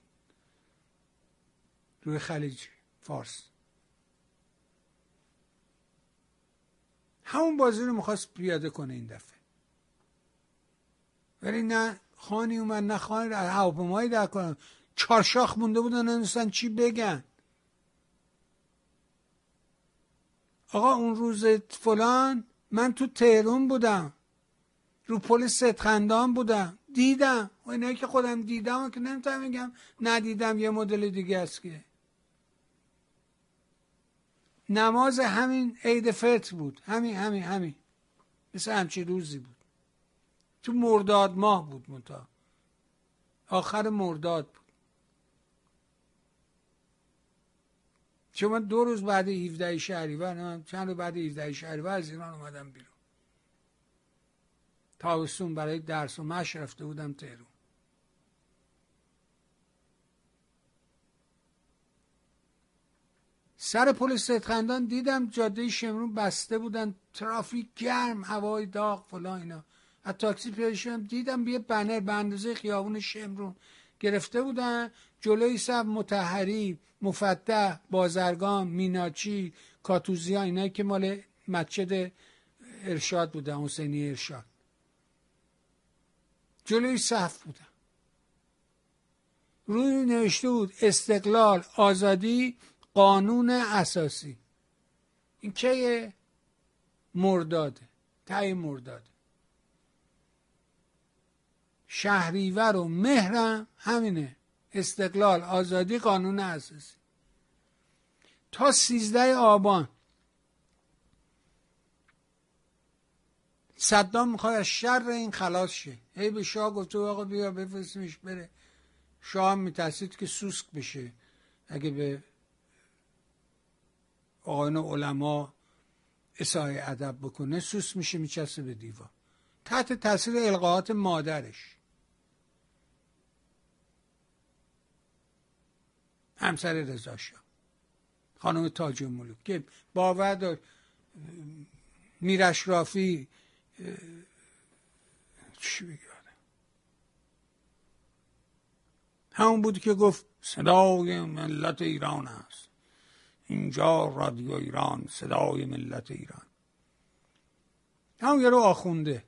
روی خلیج فارس. همون بازی رو می‌خواست پیاده کنه این دفعه. ولی نه خانی اومد نه خانی هواپیمایی در کنن چهار شاخ مونده بودن نمیستن چی بگن. آقا اون روز فلان من تو تهرون بودم. رو پل ستخندان بودم. دیدم. و اینایی که خودم دیدم که نمی‌تونم میگم ندیدم. یه مدل دیگه است که. نماز همین عید فطر بود. همین همین همین. مثل همچی روزی بود. تو مرداد ماه بود متا آخر مرداد بود. چون من دو روز بعد 17 شهریور چند روز بعد 17 شهریور از ایران اومدم بیرون. تابستون برای درس و مش رفته بودم تهرون سر پل ستخندان دیدم جاده شمرون بسته بودن ترافیک گرم هوای داغ فلان اینا. از تاکسی پیاده شدم دیدم یه بنر به اندازه خیابون شمرون گرفته بودن. جلوی سب متحری مفتح بازرگان میناچی کاتوزیا اینایی که مال مسجد ارشاد بودن حسینی ارشاد. جلوی صف بودن. روی نوشته بود استقلال آزادی قانون اساسی. این که مرداده تای مرداده شهریور و مهرم همینه. استقلال آزادی قانون اساسی تا سیزده آبان. صدام می‌خواد از شر این خلاص شه. هی به شاه گفته آقا بیا بفرستیمش بره. شاه هم میترسید که سوسک بشه. اگه به آقایان علما اصای ادب بکنه سوس میشه میچسته به دیوار. تحت تاثیر القاعات مادرش. همسر رضا شاه خانم تاج ملوک که باور داشت میرش رافی چی بگم؟ همون بود که گفت صدای ملت ایران است. اینجا رادیو ایران صدای ملت ایران. همون یه رو آخونده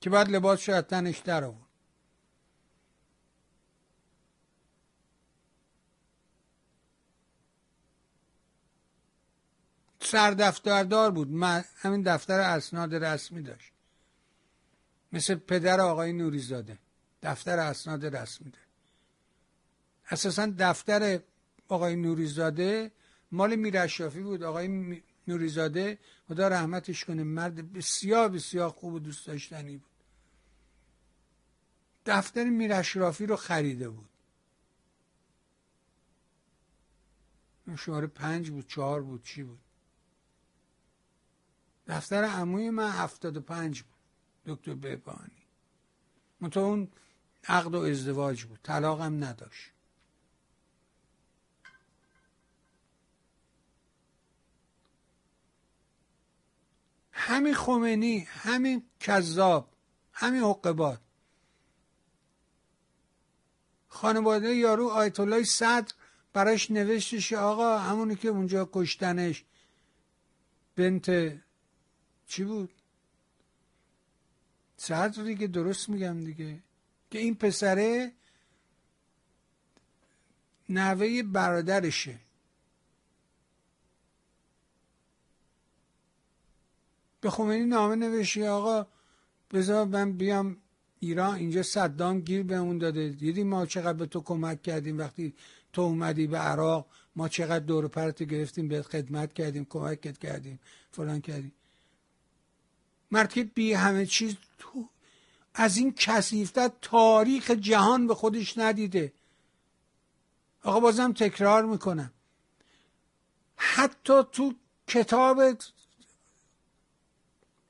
که بعد لباس شاید تنش در آورد. سردفتردار بود. همین دفتر اسناد رسمی داشت. مثل پدر آقای نوریزاده. دفتر اسناد رسمی داشت. اساسا دفتر آقای نوریزاده مال میرشافی بود. آقای نوریزاده خدا رحمتش کنه مرد بسیار بسیار خوب و دوست داشتنی بود. دفتر میرشرافی رو خریده بود. شماره پنج بود چهار بود چی بود؟ دفتر عموی من هفتاد و پنج بود. دکتر بهبانی. منطقه اون عقد و ازدواج بود. طلاقم نداشت. همین خمینی همین کذاب همین حقبات. خانواده یارو آیت الله صدر براش نوشتش آقا همونی که اونجا کشتنش بنت چی بود؟ صدری که درست میگم دیگه. که این پسره نوه برادرشه. به خمینی نامه نوشی آقا بذار من بیام ایران اینجا صدام گیر بهمون داده. دیدی ما چقدر به تو کمک کردیم وقتی تو اومدی به عراق؟ ما چقدر دور پرت گرفتیم به خدمت کردیم کمکت کردیم فلان کردیم. مرد بی همه چیز تو از این کسیفتر تاریخ جهان به خودش ندیده. آقا بازم تکرار می‌کنم. حتی تو کتاب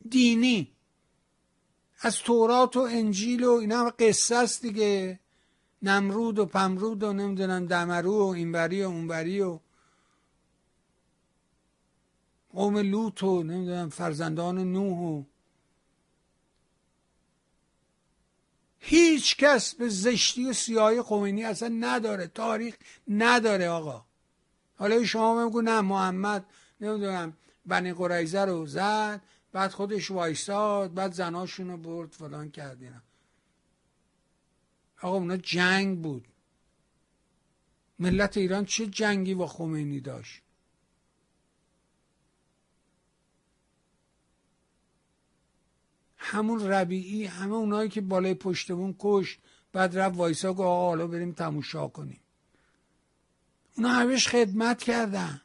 دینی از تورات و انجیل و اینا هم قصه است دیگه. نمرود و پمرود و نمی‌دونم دمرو و اینوری و اونوری و قوم لوط و نمی‌دونم فرزندان نوح و هیچ کس به زشتی و سیاهی خمینی اصلا نداره. تاریخ نداره آقا. حالا شما بگو نه محمد نمی‌دونم بنی قریزه رو زد بعد خودش وایستاد بعد زناشون رو برد فلان کردین آقا اونا جنگ بود. ملت ایران چه جنگی با خمینی داشت؟ همون ربیعی همه اونایی که بالای پشتمون کشت بعد رفت وایسا گفت آقا حالا بریم تموشا کنیم. اونا همش خدمت کردن.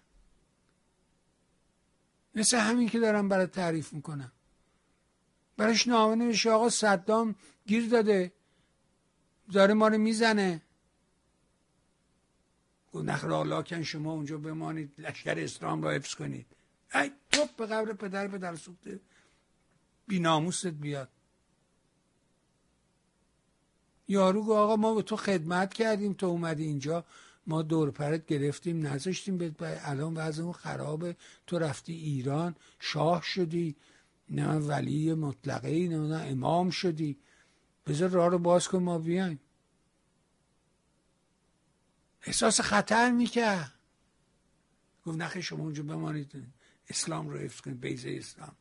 مثل همین که دارم برای تعریف می‌کنم. برایش نامه نمیشه آقا صدام گیر داده. داره ما رو می‌زنه. گفت نخر لاکن شما اونجا بمانید لشکر اسلام را حفظ کنید. ای توپ به قبر پدر پدر سوخته. بی ناموست بیاد. یارو گفت آقا ما به تو خدمت کردیم تو اومدی اینجا ما دور پرت گرفتیم نذاشتیم به الان وضعمون خرابه تو رفتی ایران شاه شدی نه ولی مطلقه نه امام شدی. بذار راه رو باز کن ما بیایم. احساس خطر می‌کرد. گفت نخی شما اونجا بمانید. اسلام رو حفظ کنید بیزه اسلام.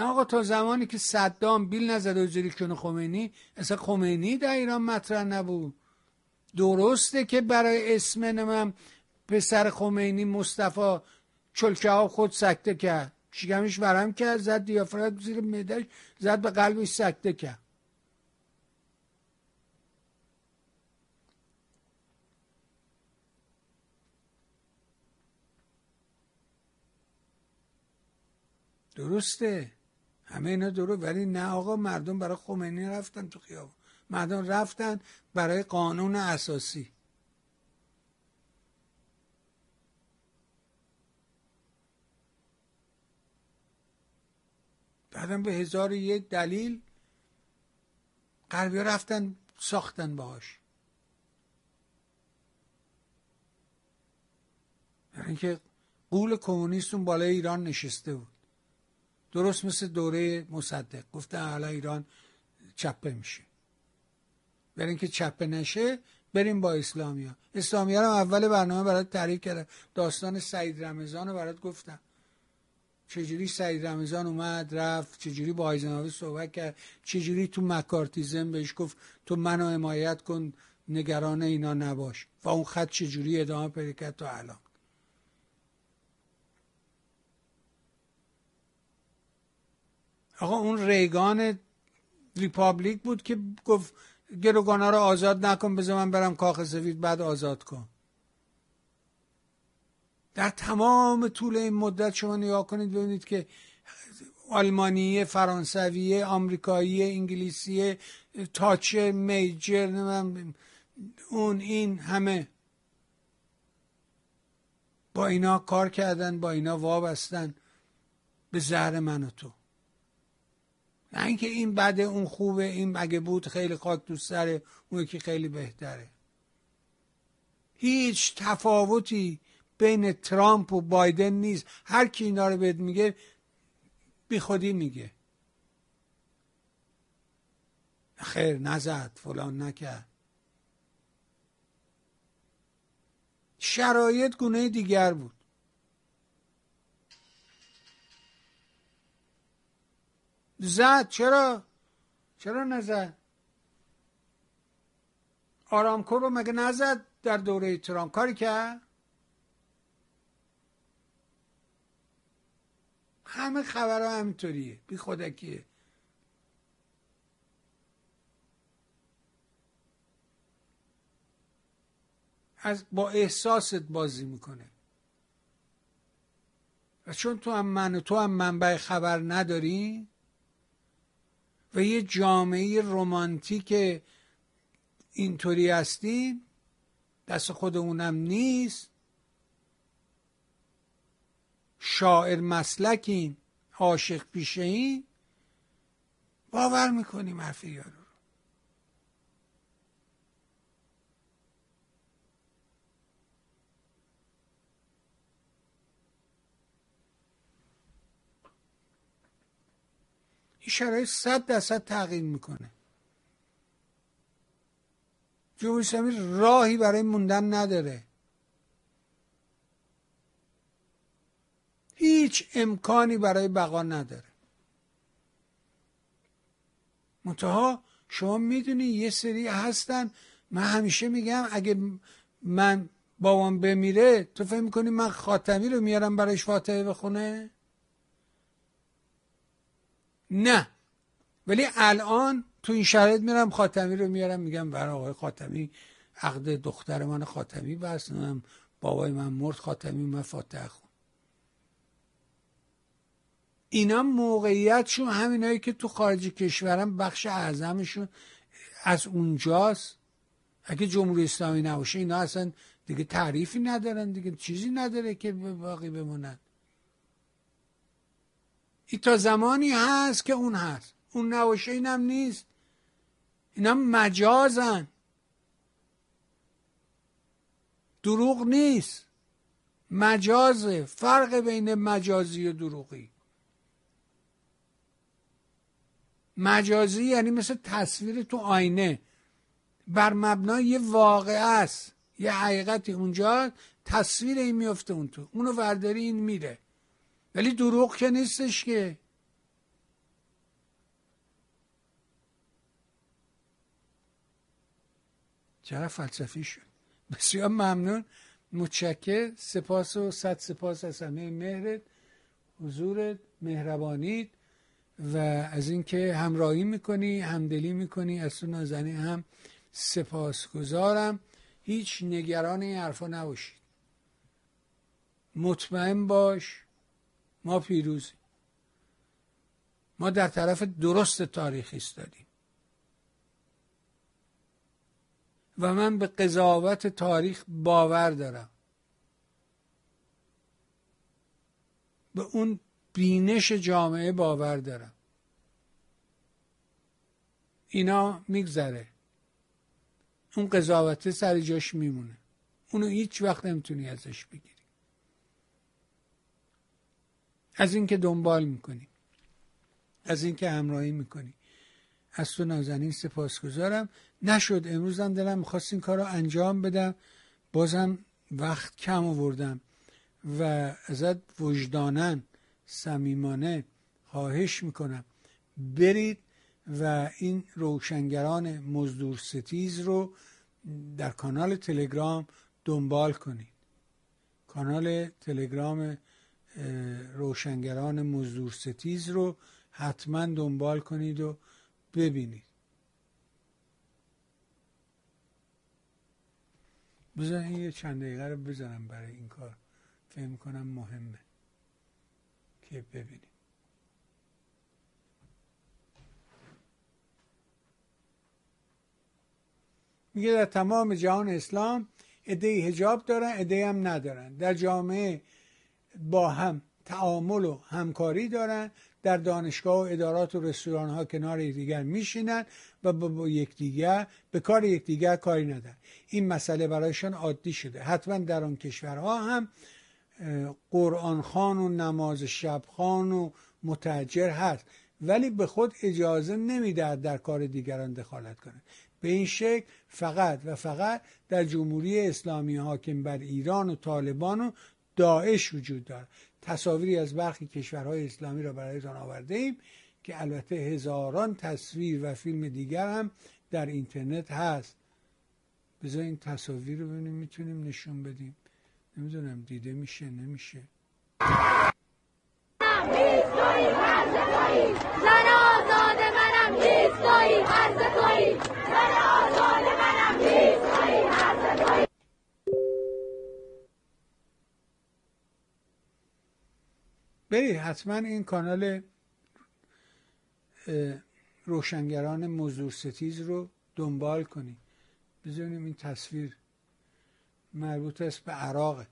نه آقا تا زمانی که صدام بیل نزد و جری کنه خمینی اصلا خمینی در ایران مطرح نبود. درسته که برای اسم نمم پسر خمینی مصطفی چلکه ها خود سکته کرد. شکمش ورم کرد زد دیافرات زیر مدش زد به قلبش سکته کرد. درسته؟ همه اینا درست ولی نه آقا مردم برای خمینی رفتن تو خیابون. مردم رفتن برای قانون اساسی. بعدم به هزار یک دلیل غربی رفتن ساختن باهاش. برای اینکه قول کمونیستون بالای ایران نشسته بود. درست مثل دوره مصدق. گفته حالا ایران چپه میشه. برای اینکه چپه نشه بریم با اسلامیا اسلامیا رو اول برنامه برات تعریف کردم. داستان سعید رمضان رو برات گفتم. چجوری سعید رمضان اومد رفت چجوری با آیزنهاوی صحبت کرد چجوری تو مکارتیزم بهش گفت تو منو حمایت کن نگران اینا نباش. و اون خط چجوری ادامه پیدا کرد تا الان. آقا اون ریگان ریپابلیک بود که گفت گروگانا رو آزاد نکن بذار من برم کاخ سفید بعد آزاد کن. در تمام طول این مدت شما نگاه کنید ببینید که آلمانی فرانسوی آمریکایی انگلیسی تاچ میجر اون این همه با اینا کار کردن با اینا وابستن به زهر من و تو. نه اینکه این بده اون خوبه این اگه بود خیلی خاک دوست سره اون که خیلی بهتره. هیچ تفاوتی بین ترامپ و بایدن نیست. هر کی اینا رو بهت میگه بی خودی میگه. خیر نزد فلان نکرد. شرایط گونه دیگر بود. زد. چرا؟ چرا نزد؟ آرامکو رو مگه نزد در دوره ترامپ کاری کرد؟ همه خبرها همینطوریه. بی خودکیه. از با احساست بازی می‌کنه. و چون تو هم من و تو هم منبع خبر نداری و یه جامعه رمانتیک اینطوری هستیم دست خودمونم نیست؟ شاعر مسلکیم عاشق پیشه این باور می‌کنیم حرف یارو این شرایط صد درصد تغییر می‌کنه. جمهوری اسلامی راهی برای موندن نداره. هیچ امکانی برای بقا نداره. منتها شما می‌دونی یه سری هستن. من همیشه میگم اگه من بابام بمیره تو فهم می‌کنی من خاتمی رو میارم برایش فاتحه بخونه؟ نه. ولی الان تو این شرایط میرم خاتمی رو میارم میگم برای آقای خاتمی عقد دختر من خاتمی بس بابای من مرد خاتمی من فاتحه خون. اینا موقعیتشون همینایی که تو خارج کشورم بخش اعظمشون از اونجاست. اگه جمهوری اسلامی نباشه اینا اصلا دیگه تعریفی ندارن دیگه چیزی نداره که باقی بمونن. این تا زمانی هست که اون هست. اون نباشه اینم نیست. اینا مجازن. دروغ نیست. مجازه. فرق بین مجازی و دروغی. مجازی یعنی مثل تصویر تو آینه. بر مبنای یه واقع است. یه حقیقتی اونجا تصویر این میفته اون تو. اونو ورداری این میره. ولی دروغ که نیستش که. چرا فلسفی شد. بسیار ممنون. متشکر. سپاس و صد سپاس از همه مهرت حضورت مهربانیت و از اینکه همراهی می‌کنی همدلی می‌کنی. از تو نازنین هم سپاسگزارم. هیچ نگران این حرفا نباشید. مطمئن باش ما پیروزیم ما در طرف درست تاریخی استادیم. و من به قضاوت تاریخ باور دارم. به اون بینش جامعه باور دارم. اینا میگذره. اون قضاوته سر جاش میمونه. اونو هیچ وقت نمی‌تونی ازش بگیری از اینکه دنبال می‌کنی. از اینکه همراهی می‌کنی. از تو نازنین سپاسگزارم. نشد امروز هم دلم می‌خواست این کار رو انجام بدم. بازم وقت کم آوردم و ازت وجدانن صمیمانه خواهش می‌کنم. برید و این روشنگران مزدور ستیز رو در کانال تلگرام دنبال کنید. کانال تلگرام روشنگران مزدور ستیز رو حتما دنبال کنید و ببینید. بذارین یه چند دقیقه رو بزنم برای این کار. فهم کنم مهمه که ببینیم. میگه در تمام جهان اسلام عده هجاب دارن عده هم ندارن. در جامعه با هم تعامل و همکاری دارن در دانشگاه و ادارات و رستوران ها کنار یکدیگر میشینن و با یکدیگر به کار یکدیگر کاری ندارن. این مسئله برایشان عادی شده. حتما در آن کشورها هم قرآن خان و نماز شب خان و متجر هست. ولی به خود اجازه نمیده در کار دیگران دخالت کنه به این شکل فقط و فقط در جمهوری اسلامی حاکم بر ایران و طالبان و داعش وجود دارد. تصاویری از برخی کشورهای اسلامی را برایتان آورده ایم که البته هزاران تصویر و فیلم دیگر هم در اینترنت هست. بذار این تصاویر رو ببینیم می‌تونیم نشون بدیم. نمی‌دونم دیده میشه نمیشه. برید حتما این کانال روشنگران مزدور ستیز رو دنبال کنید بذاریم این تصویر مربوط است به عراقه.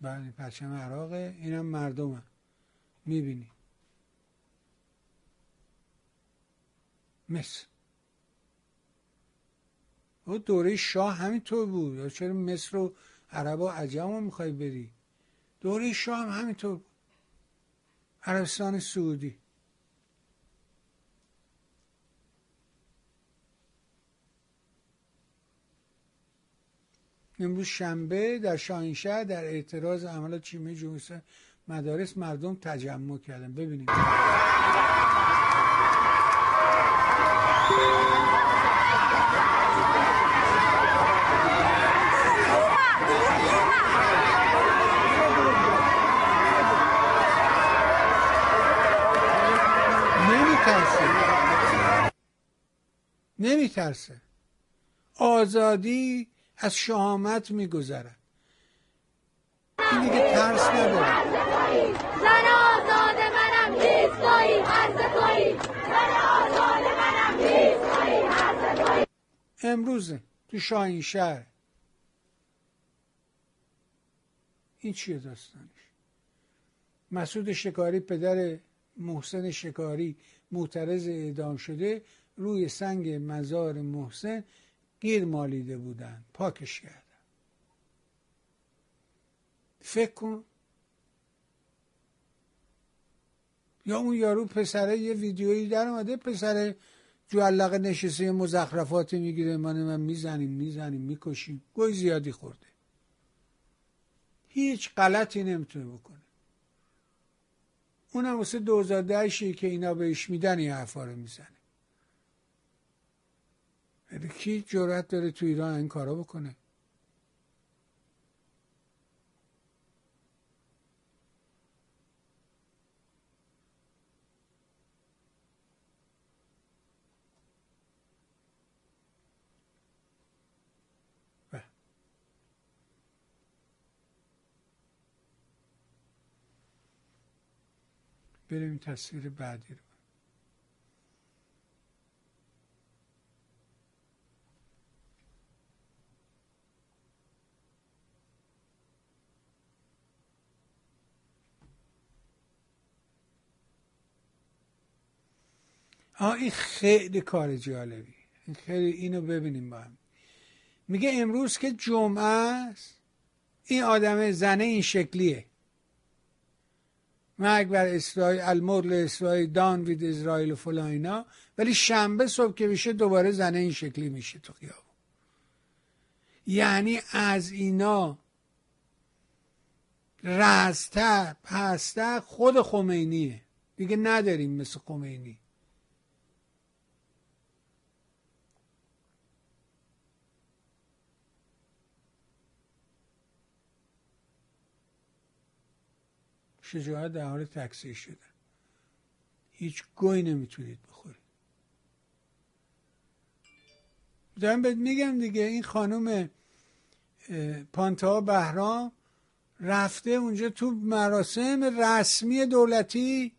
بله پرچم عراقه اینم مردمه. می‌بینی. مصر. و دوره شاه همینطور بود. چرا مصر و عرب و عجم رو می‌خوای بری؟ دوره شاه هم همینطور عربستان سعودی. امروز شنبه در شاهینشهر در اعتراض عملات چیمه جمهوری مدارس مردم تجمع کردن. ببینید. نمیترسه. آزادی از شهامت میگذرد. این دیگه ترس نداره. زن آزاد منم نیستایی عرض توی زن آزاد منم نیستایی عرض توی امروز تو شاهین شهر. این چیه داستانش؟ مسعود شکاری پدر محسن شکاری معترض اعدام شده روی سنگ مزار محسن گیر مالیده بودن پاکش کردن. فکر کن. یا اون یارو پسره یه ویدیویی در اومده پسره جوالق نشسته مزخرفاتی می‌گیره من من می‌زنیم می‌زنیم می‌کشیم. گوی زیادی خورده. هیچ غلطی نمی‌تونه بکنه. اونم واسه دوزاده که اینا بهش میدن این حرفا رو می‌زنه. کی جرأت داره تو ایران این کارا بکنه بله. بریم تصویر بعدی رو آه این خیلی کار جالبی. خیلی اینو ببینیم با هم. میگه امروز که جمعه است این آدم زنه این شکلیه. مرگ بر اسرائیل المرل اسرائیل دان وید اسرائیل و فلان اینا ولی شنبه صبح که میشه دوباره زنه این شکلی میشه تو خیابون. یعنی از اینا رزتر پستر خود خمینیه. دیگه نداریم مثل خمینی. شجاعت در حال تکثیر شدن. هیچ گوی نمی‌تونید بخورید. دارم بهت میگم دیگه این خانم پانتا بهرام رفته اونجا تو مراسم رسمی دولتی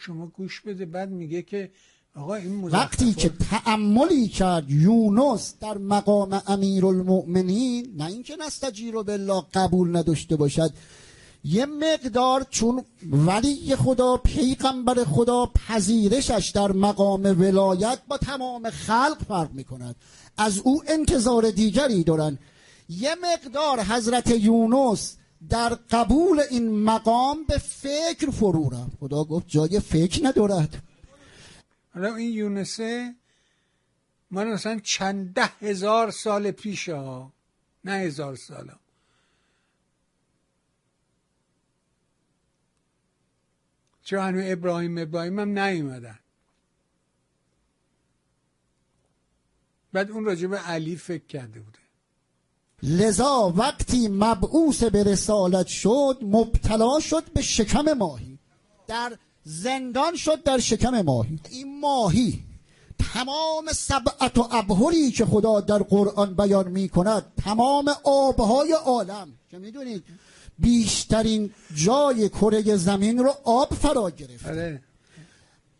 شما گوش بده بعد میگه که آقا این وقتی که تعملی کرد یونس در مقام امیر المؤمنین نه اینکه نستجیر بالله قبول نداشته باشد یه مقدار چون ولی خدا پیغمبر خدا پذیرشش در مقام ولایت با تمام خلق فرق می‌کند. از او انتظار دیگری دارن. یه مقدار حضرت یونس در قبول این مقام به فکر فرو رفت. خدا گفت جای فکر ندارد. حالا این یونسه من مثلا چند ده هزار سال پیش ها نه هزار سال ها. چرا ابراهیم ابراهیم هم نیومدن. بعد اون راجع به علی فکر کرده بوده. لذا وقتی مبعوث به رسالت شد مبتلا شد به شکم ماهی. در زندان شد در شکم ماهی. این ماهی تمام سبعت و ابهری که خدا در قرآن بیان می کند تمام آبهای عالم. که می‌دونید؟ بیشترین جای کره زمین رو آب فرا گرفت. آره.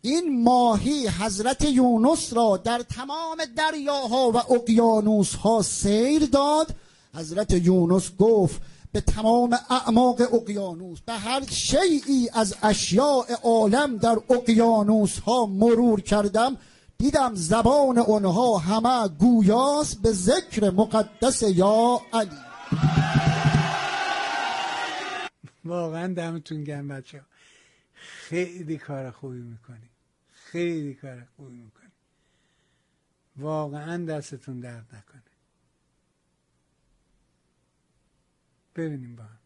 این ماهی حضرت یونس را در تمام دریاها و اقیانوسها سیر داد حضرت یونس گفت به تمام اعماق اقیانوس به هر شیعی از اشیاء عالم در اقیانوس ها مرور کردم دیدم زبان آنها همه گویاست به ذکر مقدس یا علی. واقعا دمتون گرم بچه خیلی کار خوبی می‌کنی. خیلی کار خوبی می‌کنی. واقعا دستتون درد نکنه. ببینیم با هم.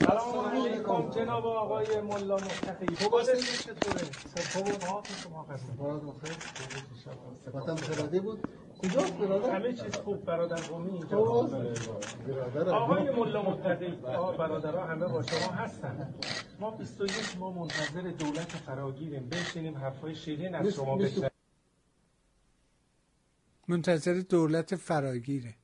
سلام علیکم. جناب آقای ملا مفتخی حوادث چطوره؟ خب حوادث شما سپتم خردی بود. کجا برادر؟ همه چیز خوب برادر قومی اینجا برادر. آقای ملا آقا برادرها همه با شما هستن. ما 21 ما منتظر دولت فراگیریم. بشینیم حرفای شیرین از شما بشنویم. منتظر دولت فراگیره.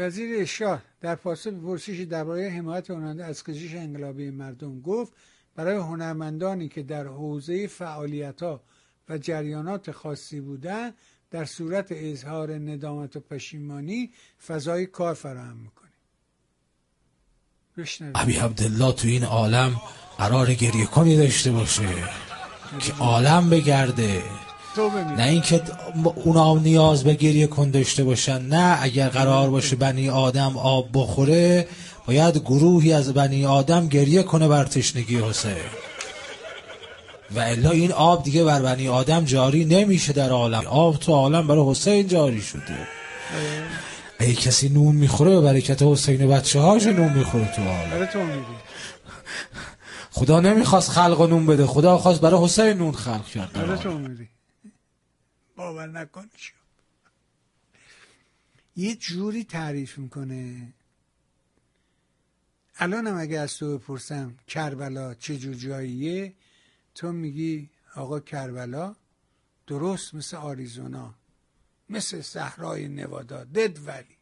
وزیر ارشاد در پاسخ به پرسشی درباره حمایت هنرمندان از کشش انقلابی مردم گفت برای هنرمندانی که در حوزه فعالیتها و جریانات خاصی بودند در صورت اظهار ندامت و پشیمانی فضای کار فراهم بشنوید. ابی عبدالله تو این عالم قرار گریه کنی داشته باشه که عالم بگرده. نه اینکه اونا نیاز به گریه کن داشته باشن. نه اگر قرار باشه بنی آدم آب بخوره باید گروهی از بنی آدم گریه کنه بر تشنگی حسین. و الا این آب دیگه بر بنی آدم جاری نمیشه در عالم. آب تو عالم برای حسین جاری شده. ای کسی نون می‌خوره به برکت حسین بچه هاش نون می‌خوره تو عالم. میگی. خدا نمی‌خواست خلق نون بده. خدا خواست برای حسین نون خلق کرد در برای عالم. تو میگی باور نکنی یه جوری تعریف می‌کنه. الانم اگه از تو بپرسم کربلا چه جور جاییه تو میگی آقا کربلا درست مثل آریزونا مثل صحرای نوادا دد ولی.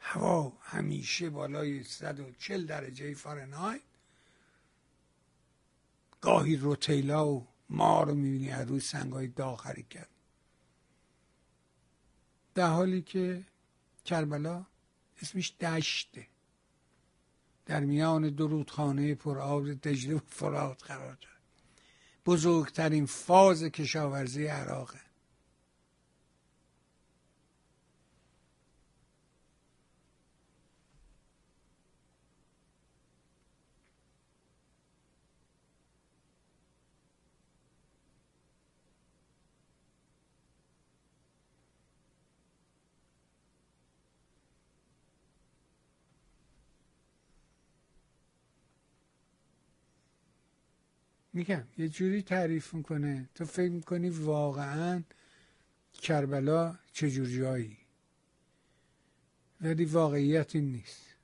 هوا همیشه بالای 140 درجه فارنهایت. گاهی روتیلا و ما رو می‌بینی از روی سنگای داغ حرکت در حالی که کربلا اسمش دشته. در میان دو رودخانه پر آب دجله و فرات قرار داره بزرگترین فاز کشاورزی عراقه میگم یه جوری تعریف می‌کنه. تو فکر می‌کنی واقعا کربلا چجور جایی؟ ولی واقعیت این نیست.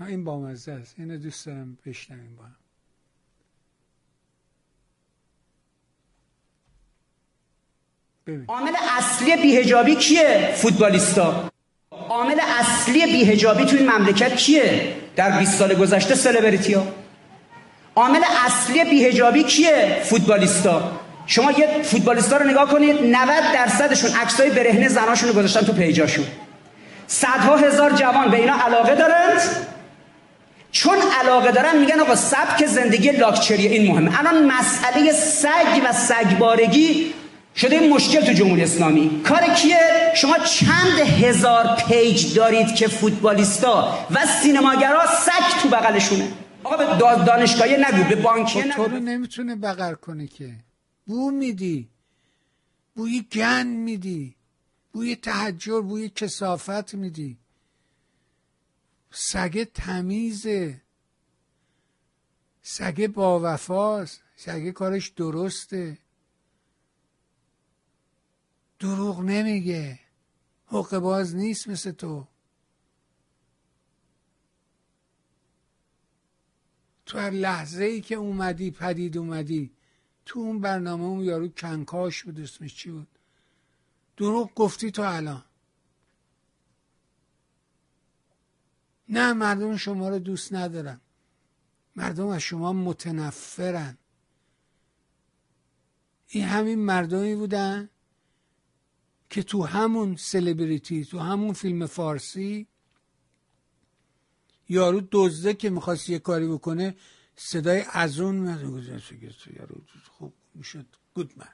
این بامزه است. اینو دوست دارم بشنویم با هم. عامل اصلی بیهجابی کیه؟ فوتبالیستا. عامل اصلی بیهجابی تو این مملکت کیه؟ در 20 سال گذشته سلبریتی ها. عامل اصلی بیهجابی کیه؟ فوتبالیستا. شما یه فوتبالیستا رو نگاه کنید 90 درصدشون عکسای برهنه زناشون رو گذاشتن تو پیجاشون. صدها هزار جوان به اینا علاقه دارند. چون علاقه دارن میگن آقا سبک زندگی لاکچری این مهمه. الان مسئله سگ و سگبارگی شده این مشکل تو جمهوری اسلامی. کار کیه؟ شما چند هزار page دارید که فوتبالیستا و سینماگرا سگ تو بغلشونه؟ آقا به دانشگاهی نگو به بانکی خب نگو. تو رو نمی‌تونه بغل کنه که. بو میدی. بوی گند میدی. بوی تحجر بوی کثافت میدی. سگه تمیزه. سگه با وفاست سگه کارش درسته. دروغ نمیگه. حق باز نیست مثل تو. تو هر لحظه ای که اومدی پدید اومدی تو اون برنامه اون یارو کنکاش بود اسمش چی بود؟ دروغ گفتی تو الان. نه مردم شما رو دوست ندارن. مردم از شما متنفرن. این همین مردمی بودن؟ که تو همون سلبریتی تو همون فیلم فارسی یارو دزده که می‌خواست یه کاری بکنه صدای ازون میاد. یارو خوب می‌شد. گودمن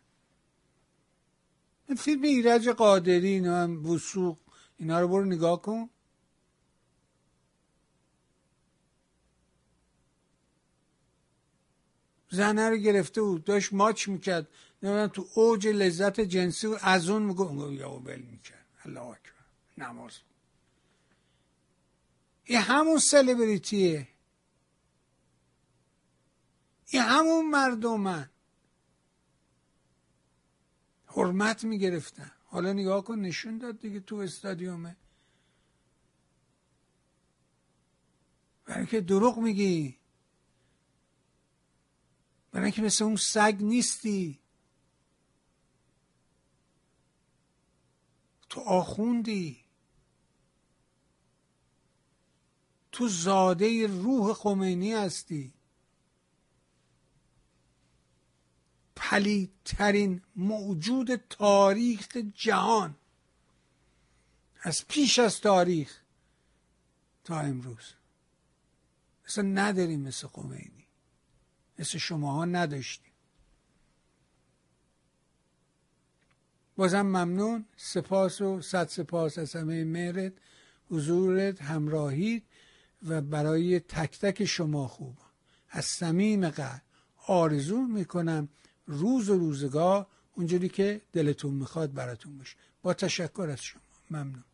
فیلم ایرج قادری اینا هم وسوق اینا رو برو نگاه کن. زنه رو گرفته بود. داشت ماچ می‌کرد. نمی‌دونم تو اوج لذت جنسی و از اون میگو یا بل می‌کرد. الله اکبر. نماز. این همون سلبریتیه. این همون مردمن. حرمت می‌گرفتن. حالا نگاه کن نشون داد دیگه تو استادیومه. برای که دروغ میگی. برای اینکه مثل اون سگ نیستی. تو آخوندی. تو زاده روح خمینی هستی. پلیدترین موجود تاریخ جهان. از پیش از تاریخ تا امروز. مثل نداریم مثل خمینی. مثل شماها نداشتیم. بازم ممنون. سپاس و صد سپاس از همه مهرت حضورت همراهید و برای تک تک شما خوب از صمیم قلب آرزو می‌کنم روز و روزگار اونجوری که دلتون می‌خواد براتون باشه. با تشکر از شما. ممنون.